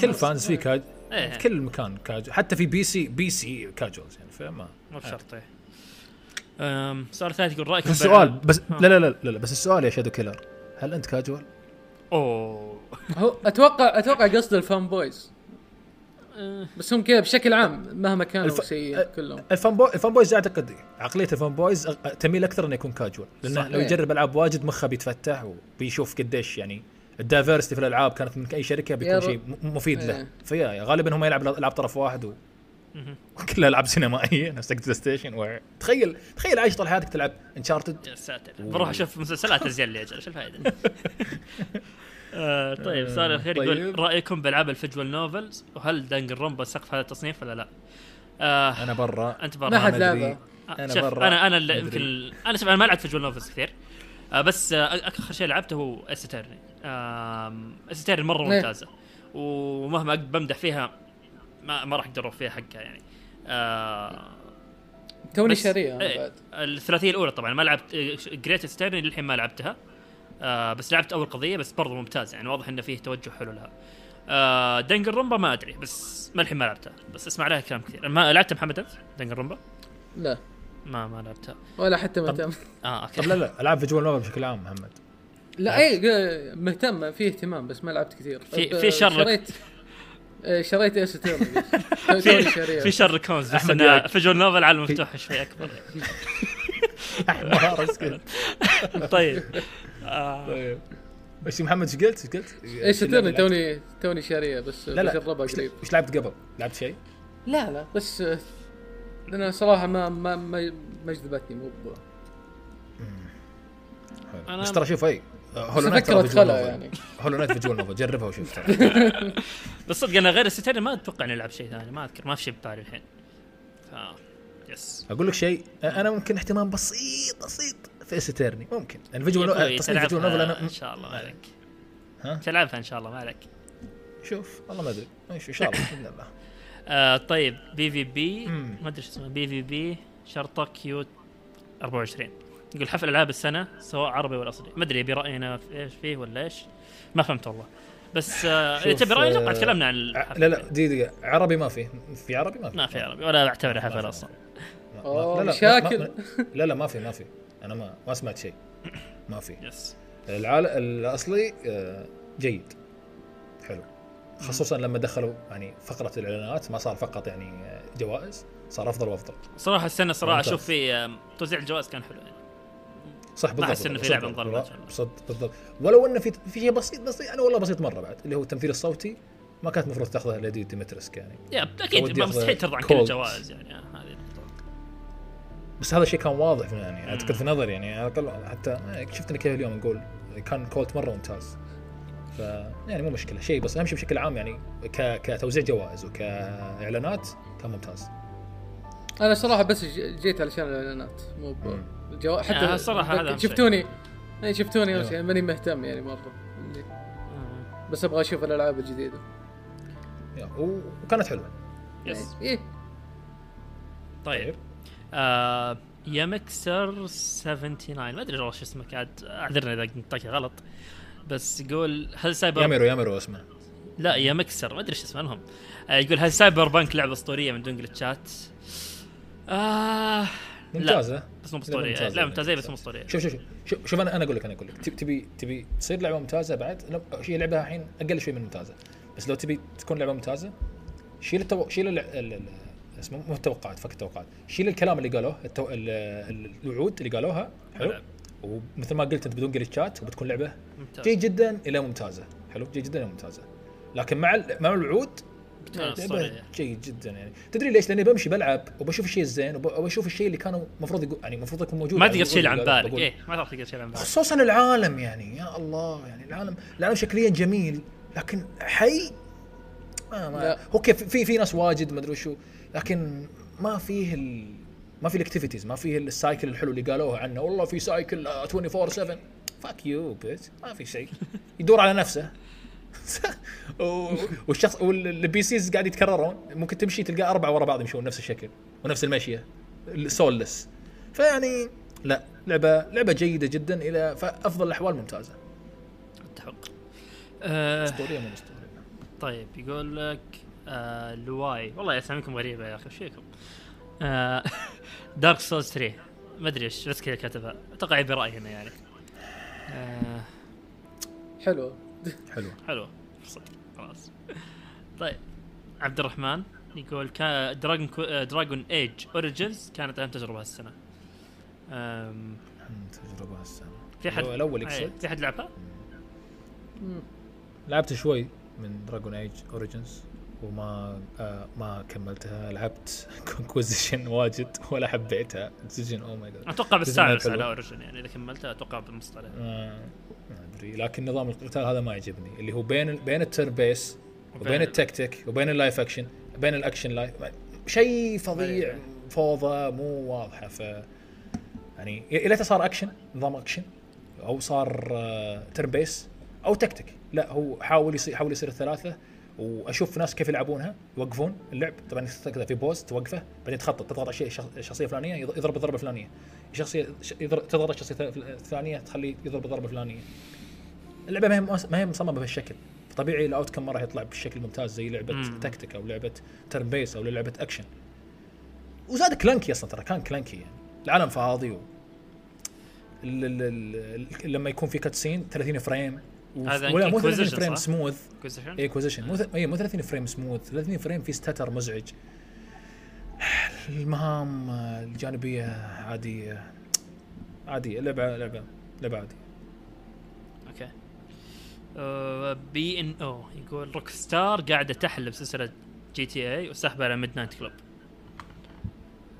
كل. fans في cas. في كل مكان cas حتى في PC PC casuals يعني فما مو بشرط إيه السؤال الثالث يقول رايكم بس السؤال بس. لا لا لا لا, لا بس السؤال يا شادو كيلر هل أنت كاجوال؟ أوه هو أتوقع أتوقع قصد ال fan boys بس هم كذا بشكل عام مهما كانوا الف- سيئين كلهم ال fan boy ال fan boys اعتقد عقلية ال fan boys تميل أكثر إنه يكون كاجوال لأنه. لو إيه. يجرب ألعاب واجد مخه بيتفتح وبيشوف قديش يعني ال diversity في الألعاب كانت من أي شركة بيكون. شيء مفيد له إيه. فيا يا غالبا هم يلعب ألعاب طرف واحد و... مهم. وكلها ألعاب سينمائية نفس PlayStation و... تخيل تخيل عايش طول حياتك تلعب Uncharted يا ساتر بروح أشوف مسلسلات ازين لي أجل إيش الفائده؟ آه طيب السؤال الاخير يقول طيب. رأيكم بألعاب ال visual novels وهل Danganronpa سقف هذا التصنيف ولا لا؟ آه أنا برا أنت برا ما حد. لعبه شوف برا. أنا أنا يمكن. أنا شوف أنا ما لعبت visual novels كثير آه بس آه آخر شيء لعبته هو Ace Attorney Ace Attorney مرة إيه. ممتازة ومهما بمدح فيها ما ما راح أقدر اوفيها حقها يعني آه توني بس- شاريه أنا إيه، بعد الثلاثية الأولى طبعا ما لعبت Great Ace Attorney للحين ما لعبتها آه بس لعبت أول قضية بس برضو ممتاز يعني واضح إنه فيه توجه حلو لها. آه Danganronpa ما أدري بس ما الحين ما لعبتها بس أسمع لها كلام كثير. ما لعبت محمد أنت؟ Danganronpa لا. ما ما لعبتها. ولا حتى مهتم. آه okay. طب لا لا العاب visual novel بشكل عام محمد. لا اي مهتم في اهتمام بس ما لعبت كثير. في- في شر- شريت إيه، شريت توني في في شر كونز بس ياك. فيجوال نوفل على المفتوح شوي أكبر. طيب. طيب. إيش محمد إيش قلت؟ إيش قلت؟ اللعبة توني توني توني شارية بس لا لا. بجربها إيش- قريب. إيش لعبت قبل؟ لعبت شيء؟ لا لا. بس آه، أنا صراحة ما ما ما ما جذبتني مو ب- أنا- بس ترى شوف اي بس هولو نايت ادخلها يعني. هولو نايت فيجوال نوفل. جربها وشوف. ترى بس صدق أنا غير الستيرن ما أتوقع إني ألعب شيء ثاني. ما أذكر ما في شيء ببالي الحين. ف يس أقول لك شيء أنا ممكن اهتمام بسيط بسيط. في اسيتيرني ممكن. يعني فيجوال يا أخوي، نوفل تصميم فيجوال نوفل أنا إن شاء الله ما عليك. ها؟ تلعبها إن شاء الله ما عليك. شوف والله ما أدري. إن شاء الله بإذن الله. آه طيب بي في بي. ما أدري شو اسمه بي في بي شرطه cute 24 يقول حفل ألعاب السنة سواء عربي ولا أصلي. ما أدري يبي راينا في إيش فيه ولا إيش. ما فهمت والله. بس آه اذا شوف، تبي رايي أتوقع آه، تكلمنا عن لا لا دقيقة عربي ما فيه. في عربي ما في ما في عربي ولا بعتبره حفل. أصلا. لا لا ما- لا لا ما في ما في. أنا ما ما سمعت شيء. ما في. yes العالم الأصلي آه، جيد. حلو. خصوصا لما دخلوا يعني فقرة الإعلانات ما صار فقط يعني آه، جوائز صار أفضل وأفضل. صراحة السنة صراحة. أشوف في آه، توزيع الجوائز كان حلو يعني. صح بالضبط. في صدق، لعبة مظلمة إن شاء الله. صدق بالضبط. ولو إنه في في شيء بسيط بسيط يعني والله بسيط مرة بعد اللي هو التمثيل الصوتي ما كانت المفروض تاخذها لدي ديمترسك يعني. يا أكيد ما مستحيل ترضى عن كل. الجوائز يعني. بس هذا الشيء كان واضح يعني أعتقد في نظري يعني على الأقل حتى شفتني كيف اليوم نقول كان كولت مرة ممتاز. ف يعني مو مشكلة. شيء بس أهم شيء بشكل عام يعني ك... كتوزيع جوائز وكاعلانات كان ممتاز. أنا صراحة بس ج- جيت علشان الإعلانات. مو ب-. الجو... حتى يعني الصراحة هذا. شفتوني. اي شفتوني أيوه. شيء. ماني مهتم يعني مرة. بس أبغى أشوف الألعاب الجديدة. و- وكانت حلوة. yes إيه. طيب. آه يمكسر 79 ما أدري والله شو اسمك عاد أعذرني إذا نطقت غلط. بس يقول هل سايبر ياميرو ياميرو اسمه. لا يمكسر ما أدري إيش اسمه المهم آه يقول هل Cyberpunk لعبة أسطورية من دون جلتشات؟ آه ممتازة. بس مو أسطورية. لعبه ممتازة بس. مو أسطورية. شوف شوف شوف. شوف أنا أنا أقول لك أنا أقول لك. تبي تبي تصير لعبة ممتازة بعد؟ لا، هي لعبة الحين أقل شوي من ممتازة. بس لو تبي تكون لعبة ممتازة شيل التو... شيل. اسمه مو التوقعات فك التوقعات. شيل الكلام اللي قالوه التو... ال... ال- الوعود اللي قالوها حلو. ومثل ما قلت انت بدون جلتشات وبتكون لعبة ممتاز جيد جدا إلى ممتازة. حلو؟ جيد جدا إلى ممتازة. لكن مع ال... مع الوعود جيد جدا يعني. تدري ليش؟ لأني بمشي بلعب وبشوف الشيء الزين وب- وبشوف الشيء اللي كانوا المفروض يقول يعني المفروض يكون موجود. ما تقدر تشيل عن بالك. إيه ما تقدر تشيل عن بالك. خصوصا العالم يعني. يا الله يعني العالم العالم شكليا جميل لكن حي؟ ما ما. هو كيف؟ في في ناس واجد ما أدري شو لكن ما فيه ال ما في ال activities ما فيه ال cycle الحلو اللي قالوه عنه. والله في cycle آه، 24 7 فاك يو بيت ما في شيء. يدور على نفسه. والشخص والبي سيز قاعد يتكررون. ممكن تمشي تلقى أربعة ورا بعض يمشون نفس الشكل ونفس المشية. سولس فيعني لا لعبه لعبة جيدة جدا إلى فأفضل الأحوال ممتازة. أتفق. آه أسطورية مو أسطورية؟ طيب يقول لك آه لواي. والله اساميكم غريبة يا أخي إيش فيكم؟ آه Dark Souls 3 ما أدري إيش بس كذا كتبها أتوقع يبي رأي هنا يعني. آه حلو. حلو. صدق خلاص. طيب. عبد الرحمن يقول كا Dragon كو... Dragon Age Origins كانت أهم تجربة هالسنة. أم... تجربة هالسنة. في حد الأول أي، يقصد في حد لعبها؟ لعبت شوي من Dragon Age Origins وما آه ما كملتها لعبت Inquisition واجد ولا حبيتها. Inquisition oh my God أتوقع حلو. على Origin يعني إذا كملتها أتوقع بنبسط عليها ما أدري. لكن نظام القتال هذا ما يعجبني. اللي هو بين بين ال turn-based وبين التكتيك وبين ال live action بين ال action live شيء فظيع. فوضى مو واضحة. ف يعني ليته صار أكشن نظام أكشن أو صار turn based أو تكتيك. لا هو حاول يصير حاول يصير الثلاثة. وأشوف ناس كيف يلعبونها يوقفون اللعب. طبعا كذا في pause توقفه بعدين تخطط تضغط على شيء شخ- شخصية فلانية يض- يضرب الضربة الفلانية. شخصيه ش- يضرب تضغط الشخصيه الثانية تخليه يضرب الضربة الفلانية. اللعبة ما هي ما هي مصممة بهالشكل. طبيعي ال outcome ما راح يطلع بشكل ممتاز زي لعبة مم. تكتيك أو لعبة turn based أو لعبة اكشن وزاد clunky أصلا ترى كان clunky يعني العالم فاضي و... لما يكون في كاتسين 30 فريم. هذا ولا مو 30 Inquisition فريم؟ سموث Acquisition؟ ايكوزيشن مو اي مو 30 فريم سموث 30 فريم في ستاتر مزعج. المهام آه، الجانبية عادي آه، عادية لعبة لعبة لعبة عادية. أوكي. بي ان أو يقول روك ستار قاعدة تحلب سلسلة جي تي اي وسحبها على ميد نايت كلوب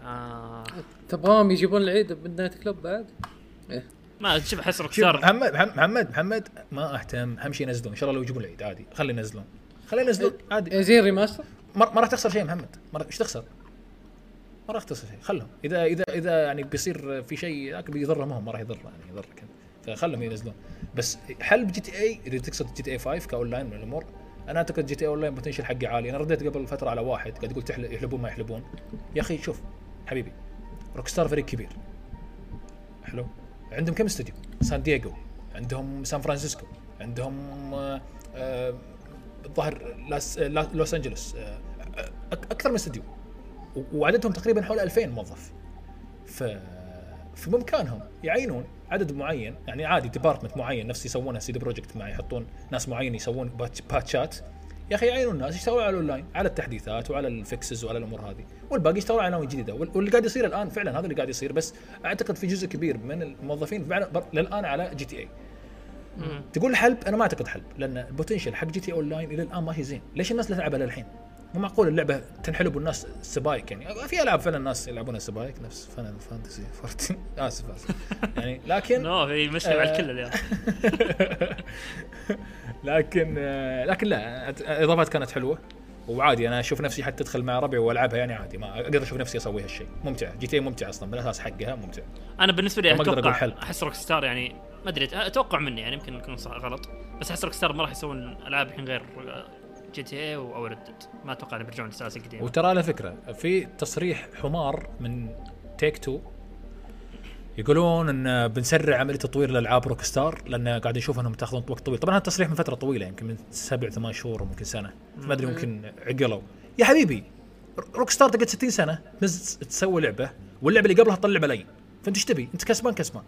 آه. تبغاهم يجيبون العيد من نايت كلوب بعد؟ ما شوف أحس روك شوف ستار محمد محمد محمد ما أهتم. أهم شيء ينزلون. إن شاء الله لو يجيبون العيد عادي. خلي ينزلون. خلي ينزلون عادي. زي ال remaster؟ ما راح تخسر شيء محمد. ما إيش تخسر؟ ما راح تخسر شيء. خلهم. اذا اذا إذا يعني بيصير في شيء لكن بيضرهم هم ما راح يضر يعني يضرك فخلهم ينزلون. بس حل جي تي اي إذا تقصد جي تي اي 5 كأونلاين من الأمور أنا أعتقد جي تي اي online potential حقه عالي. أنا رديت قبل فترة على واحد قاعد يقول تحل- يحلبون ما يحلبون. يا أخي شوف حبيبي روك ستار فريق كبير. حلو؟ عندهم كم استوديو؟ سان دييغو عندهم سان فرانسيسكو عندهم آه، آه، الظاهر لوس أنجلوس آه، أكثر من استوديو. وعددهم تقريبا حول 2000 موظف. ف فبإمكانهم يعينون عدد معين يعني عادي department معين نفس يسوونه سيدي بروجكت مع يحطون ناس معين يسوون patch- باتشات يا أخي يعينون الناس يشتغلون على الاونلاين على التحديثات وعلى ال fixes وعلى الأمور هذه. والباقي يشتغلون على عناوين جديده وال- واللي قاعد يصير الآن فعلا هذا اللي قاعد يصير. بس أعتقد في جزء كبير من الموظفين فعلا للآن على جي تي اي تقول حلب؟ أنا ما أعتقد حلب لأن ال potential حق جي تي اون لاين إلى الآن ماشي زين. ليش الناس لا تلعبها للحين؟ مو معقول اللعبة تنحلب والناس spike يعني. في ألعاب فعلا الناس يلعبونها spike نفس فاينل فانتسي 14 آسف آسف. يعني لكن no في مشكله آه. الكل اليوم. لكن آه، لكن لا الاضافات كانت حلوة. وعادي أنا أشوف نفسي حتى ادخل مع ربعي وألعبها يعني عادي. ما أقدر أشوف نفسي أسوي هالشيء. ممتع. جي تي اي ممتع أصلا بالأساس حقها ممتع. أنا بالنسبة لي أتوقع. أحس روك ستار يعني ما أدري أتوقع مني يعني يمكن يكون غلط. بس أحس روك ستار ما راح يسوون ألعاب الحين غير جي تي اي أو Red Dead ما أتوقع انهم بيرجعون للسلاسل القديمه وترى على فكرة في تصريح حمار من تيك تو يقولون إن بنسرع عملية تطوير الالعاب روك ستار لأن قاعد نشوف إنهم تاخذون وقت طويل. طبعا هذا التصريح من فترة طويلة يمكن من سبع ثمان شهور ممكن سنة. ما أدري ممكن عقلوا. يا حبيبي روك ستار تقعد 60 سنة تسوي لعبة واللعبة اللي قبلها تطلع ملايين. فأنت إيش تبي؟ أنت كسبان كسبان.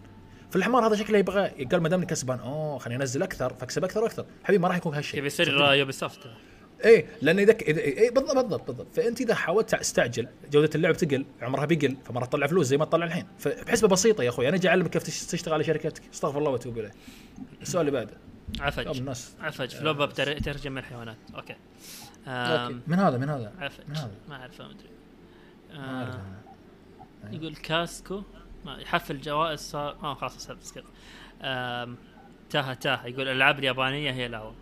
فالحمار هذا شكله يبغى قال ما دامني كسبان أوه خليني أنزل أكثر فاكسب أكثر وأكثر. حبيبي ما راح يكون هالشيء. يبي يصير يوبي سوفت إيه لأن إذا إيه بالضبط بالضبط بالضبط. فأنت إذا حاولت تستعجل جودة اللعب تقل عمرها بيقل فما راح تطلع فلوس زي ما تطلع الحين. فبحسبه بسيطة يا أخوي. أنا جاي أعلمك كيف تش- تشتغل على شركتك. استغفر الله وأتوب إليه. السؤال اللي بعده. عفج الناس. عفج فلوبا بتر- ترجم الحيوانات. أوكي. آم، من هذا من هذا؟ عفج من هذا؟ ما اعرفه ما أدري. آه،. يقول كاسكو. يحفل جوائز صار آه خلاص سكت سكت تاها تاها يقول الألعاب اليابانية هي الهوى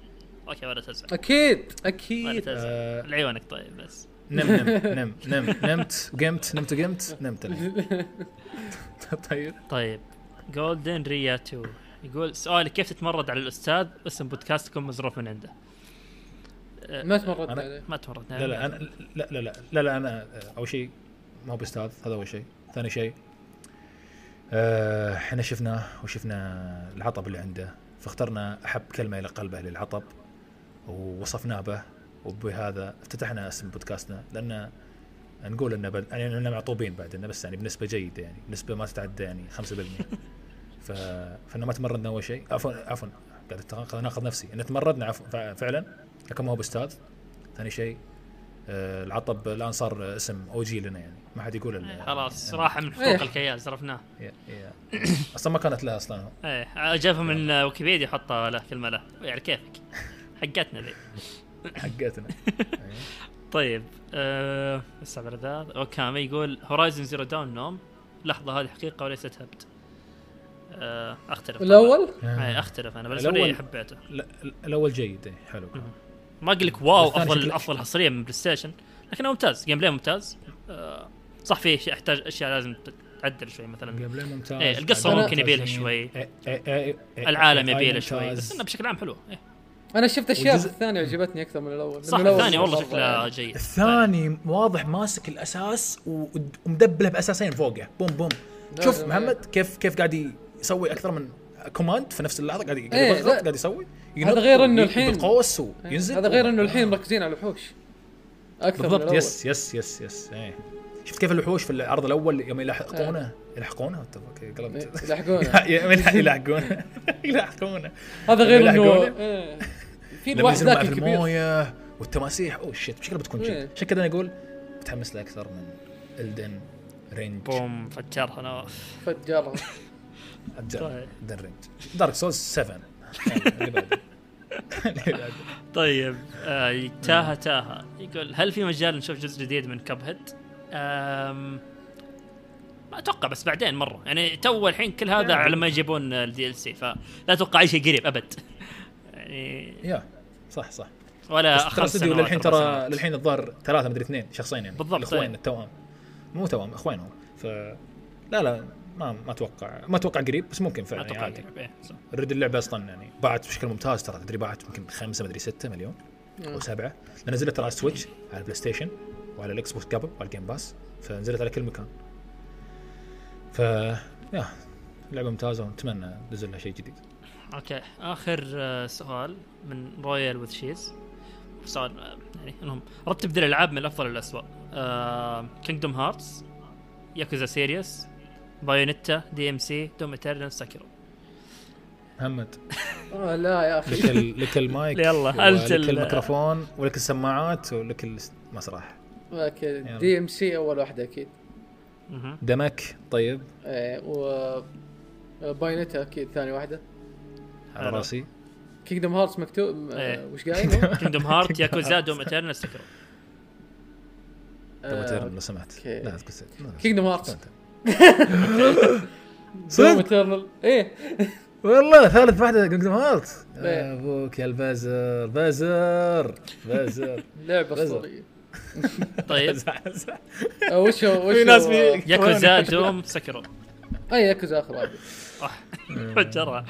أوكي ولا تزعل. أكيد ولا أكيد. تزعل. آه، لعيونك طيب بس. نم نم نم نم نمت قمت نمت وقمت نمت. طيب. طيب. جولدن ريا 2 يقول سؤالي كيف تتمرد على الأستاذ؟ اسم بودكاستكم مزروف من عنده. آه، ما تمرد أنا- عليه. ما تمرد لا لا أنا لا لا لا لا, لا أنا أول شيء ما هو بأستاذ هذا أول شيء. ثاني شيء آه، إحنا شفناه وشفنا العطب اللي عنده فاخترنا أحب كلمة إلى قلبه للعطب ووصفناه به وبهذا افتتحنا اسم بودكاستنا لأن نقول إنه بل... يعني اننا معطوبين بعد إنه بس يعني بنسبة جيدة يعني نسبه ما تتعدى يعني 5% ف... فانا ما تمردنا أول شيء. عفوا عفوا قاعد اناقض نفسي. إن تمردنا عفوا فع- فعلا لكن ما هو بأستاذ. ثاني شيء آه، العطب الآن صار اسم أو جي لنا يعني. ما حد يقول إنه- خلاص إنه- راح من إيه. حقوق الكياس عرفناه. أصلا ما كانت له أصلا. إيه جابها من ويكيبيديا حطها له كلمه له يعني كيفك؟ حقتنا ذي. حقتنا. طيب أه بس على ذا اوكامي يقول هورايزن زيرو داون نوم. لحظة هذه حقيقة وليست هبد. أه أختلف. الأول؟ إيه أختلف أنا بالنسبة لي الأول- حبيته. لا، الأول جيد إيه، حلو. ما أقول لك wow أفضل أفضل حصرية من بلاي ستيشن لكنه ممتاز gameplay ممتاز أه صح في اشياء يحتاج أشياء لازم تعدل شوي مثلا gameplay ممتاز إيه، القصة أداء ممكن يبي لها ممتازين. شوي. العالم يبي له ممتاز. شوي بس إنه بشكل عام حلو إيه. أنا شفت أشياء والجزء- في الثاني عجبتني أكثر من الأول صح الثاني والله شكله. جيد الثاني واضح ماسك الأساس و- ومدبله بأساسين فوقه boom boom شوف محمد كيف كيف قاعد يسوي أكثر من command في نفس اللحظة قاعد قاعد إيه، يضغط. قاعد يسوي هذا غير إنه وي- الحين- بالقوس وينزل هذا غير إنه الحين مركزين على الوحوش. أكثر من بالضبط. yes yes yes yes إيه. شفت كيف الوحوش في العرض الأول يوم يلحقونه؟ يلحقونه؟ what the fuck، إيه، قلبت يلحقونه يلحقونه. يلحقونه. هذا غير انه يلحقونه. إيه. في الواحد معه ذاك في الكبير. الموية والتماسيح. أوه shit شكلها بتكون إيه. shit عشان كذا أنا أقول متحمس له أكثر من الدن رينج بوم فجرها نواف فجرها. Elden Ring Dark Souls 7 طيب آه تاها تاها. يقول هل في مجال نشوف جزء جديد من Cuphead؟ ما أتوقع بس بعدين مرة. يعني تو الحين كل هذا على ما يجيبون ال DLC فلا أتوقع أي شيء قريب أبد. يعني يا صح صح. ولا ترى استوديو سنوات، للحين ترى. للحين الظاهر ثلاثة مدري اثنين شخصين يعني. بالضبط، الاخوين. التوأم. مو توأم إخوينهم. ف لا لا. ما ما أتوقع ما أتوقع قريب بس ممكن فعلا أتوقع يعني. عادي قريب إيه، صح. رد اللعبة أصلا يعني باعت بشكل ممتاز ترى تدري باعت يمكن خمسة مدري ستة مليون أو سبعة. لأن نزلت ترى على السويتش على البلاي ستيشن وعلى الاكس بوكس قبل وعلى ال Game Pass فنزلت على كل مكان. ف يا لعبة ممتازة ونتمنى نزل لها شيء جديد. okay آخر آه، سؤال من رويال وذ شيز سؤال آه، يعني انهم رتب ذي الألعاب من الأفضل للاسوء Kingdom Hearts Yakuza series Bayonetta DMC Doom Eternal Sekiro محمد آه لا يا أخي لك. لك المايك يلا، أنت ولك ال- الميكروفون ولك السماعات ولك المسرح okay DMC أول واحدة أكيد. دمك طيب إيه و Bayonetta أكيد ثاني واحدة على. راسي Kingdom Hearts مكتوب إيه. آه، وش قايل؟ كينجدوم هارت ياكوزا دوم إترنال ساكيرو دوم إترنال آه، لو سمحت. لا تقول لا. Kingdom Hearts. Doom صدق؟ Eternal إيه. والله ثالث واحدة Kingdom Hearts. إيه. أبوك يا البزر بزر بزر. لعبة بزر. أسطورية. طيب. آه، وش هو وش في ناس Yakuza Doom Sekiro أي ياكوزا آخر فجرها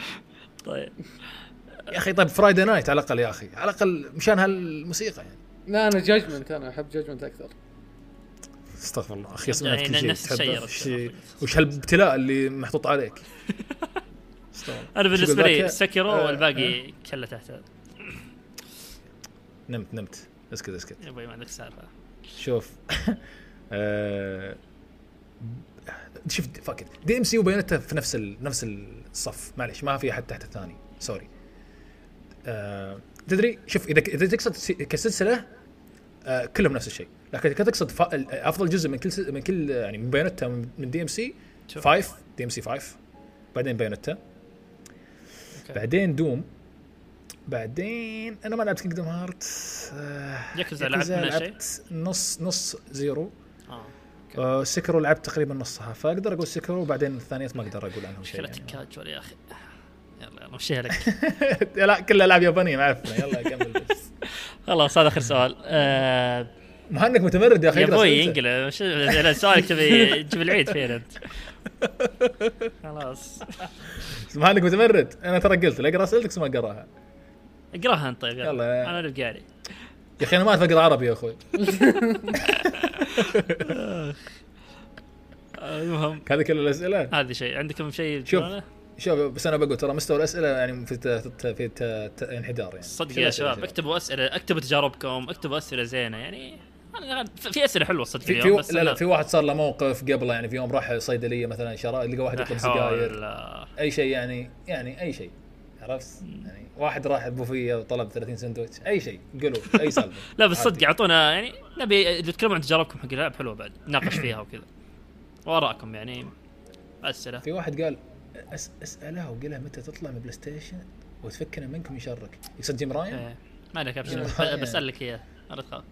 طيب. يا أخي طيب Friday Night على الأقل يا أخي. على الأقل مشان هالموسيقى يعني. لا أنا Judgment أنا أحب Judgment أكثر. استغفر الله. أخي اسمع يعني كل شيء. نفس تحبه. الشيء وش هالابتلاء اللي محطوط عليك. أنا بالنسبة لي؟ Sekiro آه، والباقي كله تحت. نمت نمت. اسكت اسكت. يا أبوي ما عندك سالفة. شوف. آه، شفت fact DMC و Bayonetta في نفس ال... نفس الصف. معلش ما في أحد تحت الثاني. sorry آه، تدري شوف إذا إذا تقصد كسلسلة آه، كلهم نفس الشيء لكن تقصد ف... أفضل جزء من كل. من كل يعني من Bayonetta من DMC شوف. 5 DMC 5 بعدين okay. بعدين Doom بعدين أنا ما لعبت كينجدم هارت ياكوزا لعبت؟ لعبت نص نص Zero آه آه Sekiro لعبت تقريبا نصها فأقدر أقول Sekiro وبعدين الثانيات ما أقدر أقول عنهم شيء مشكلتك يعني. كاجوال يا أخي يلا يلا مشيها لك لا كلها العاب يابانيه ما عرفنا يلا كمل بس خلاص هذا آخر سؤال. آه انك متمرد يا أخي يا أبوي لا، سؤالك تبي تجيب العيد فين أنت؟ خلاص. مع انك متمرد أنا ترى قلت لا اقرأ أسئلتك ما أقرأها. اقرأها أنت طيب يلا. أنا اللي قاري يا أخي أنا ما اعرف اقرا عربي يا أخوي. آه، المهم. هذه كل الأسئلة؟ هذا شيء. عندكم شيء شوف. شوف بس أنا بقول ترى مستوى الأسئلة يعني في ت- في ت- انحدار يعني. صدق يا شباب. اكتبوا أسئلة اكتبوا تجاربكم اكتبوا أسئلة زينة يعني في أسئلة حلوة صدق في, في بس لا لا في واحد صار له موقف قبله يعني في يوم راح صيدلية مثلا شراء لقى واحد يطلب سجاير. أي شيء يعني يعني أي شيء عرفت؟ يعني واحد راح البوفيه وطلب 30 سندوتش أي شيء قولوا أي سالفة. لا بس صدق. اعطونا يعني نبي تتكلموا عن تجاربكم حق اللعب حلوة بعد نناقش فيها وكذا. وآرائكم يعني أسئلة. في واحد قال أسأله وقال له متى تطلع من بلاي ستيشن وتفكنا منكم يشرك. يقصد جيم راين؟ إيه. ما عليك ابشر. بسالك إياه. لا تخاف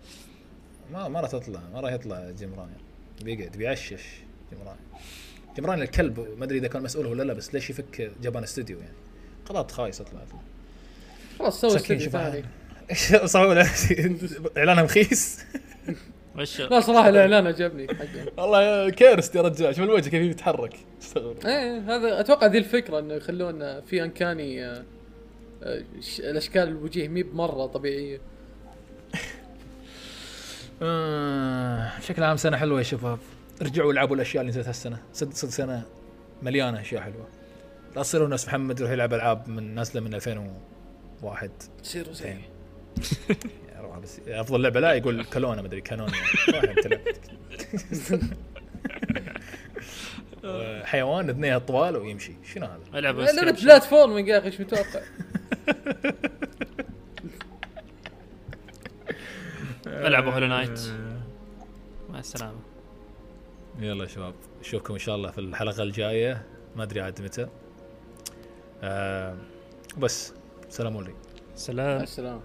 ما ما راح تطلع. ما راح يطلع جيم راين. بيقعد بيعشش جيم راين. جيم راين الكلب. ما أدري إذا كان مسؤول ولا لا بس ليش يفك جبان استوديو يعني؟ قرارات خايسه طلعت. خلاص سوي استوديو ثاني. إعلانها مخيس. لا صراحة الإعلان عجبني حقه. والله كيرست يا رجال شوف الوجه كيف يتحرك. إيه هذا أتوقع ذي الفكرة إنه يخلون في أنكاني آه، آه، ش- الأشكال الوجيه مي بمرة طبيعية. آه، بشكل عام سنة حلوة يا شباب. رجعوا العبوا الأشياء اللي نزلت هالسنه صدق صدق سنة مليانة أشياء حلوة. لا تصيروا نفس محمد يروح يلعب ألعاب من نازلة من 2001 تصيروا زي. زين. بس أفضل لعبة لا يقول كالونا مدري كانون واحد تلعب. حيوان اثنين طوال ويمشي. شنو هذا؟ ألعب لعبة platforming يا أخي إيش متوقع؟ العبوا Hollow Knight مع السلامة. يلا يا شباب نشوفكم إن شاء الله في الحلقة الجاية. ما أدري عاد متى. آه بس سلام عليكم سلام. السلام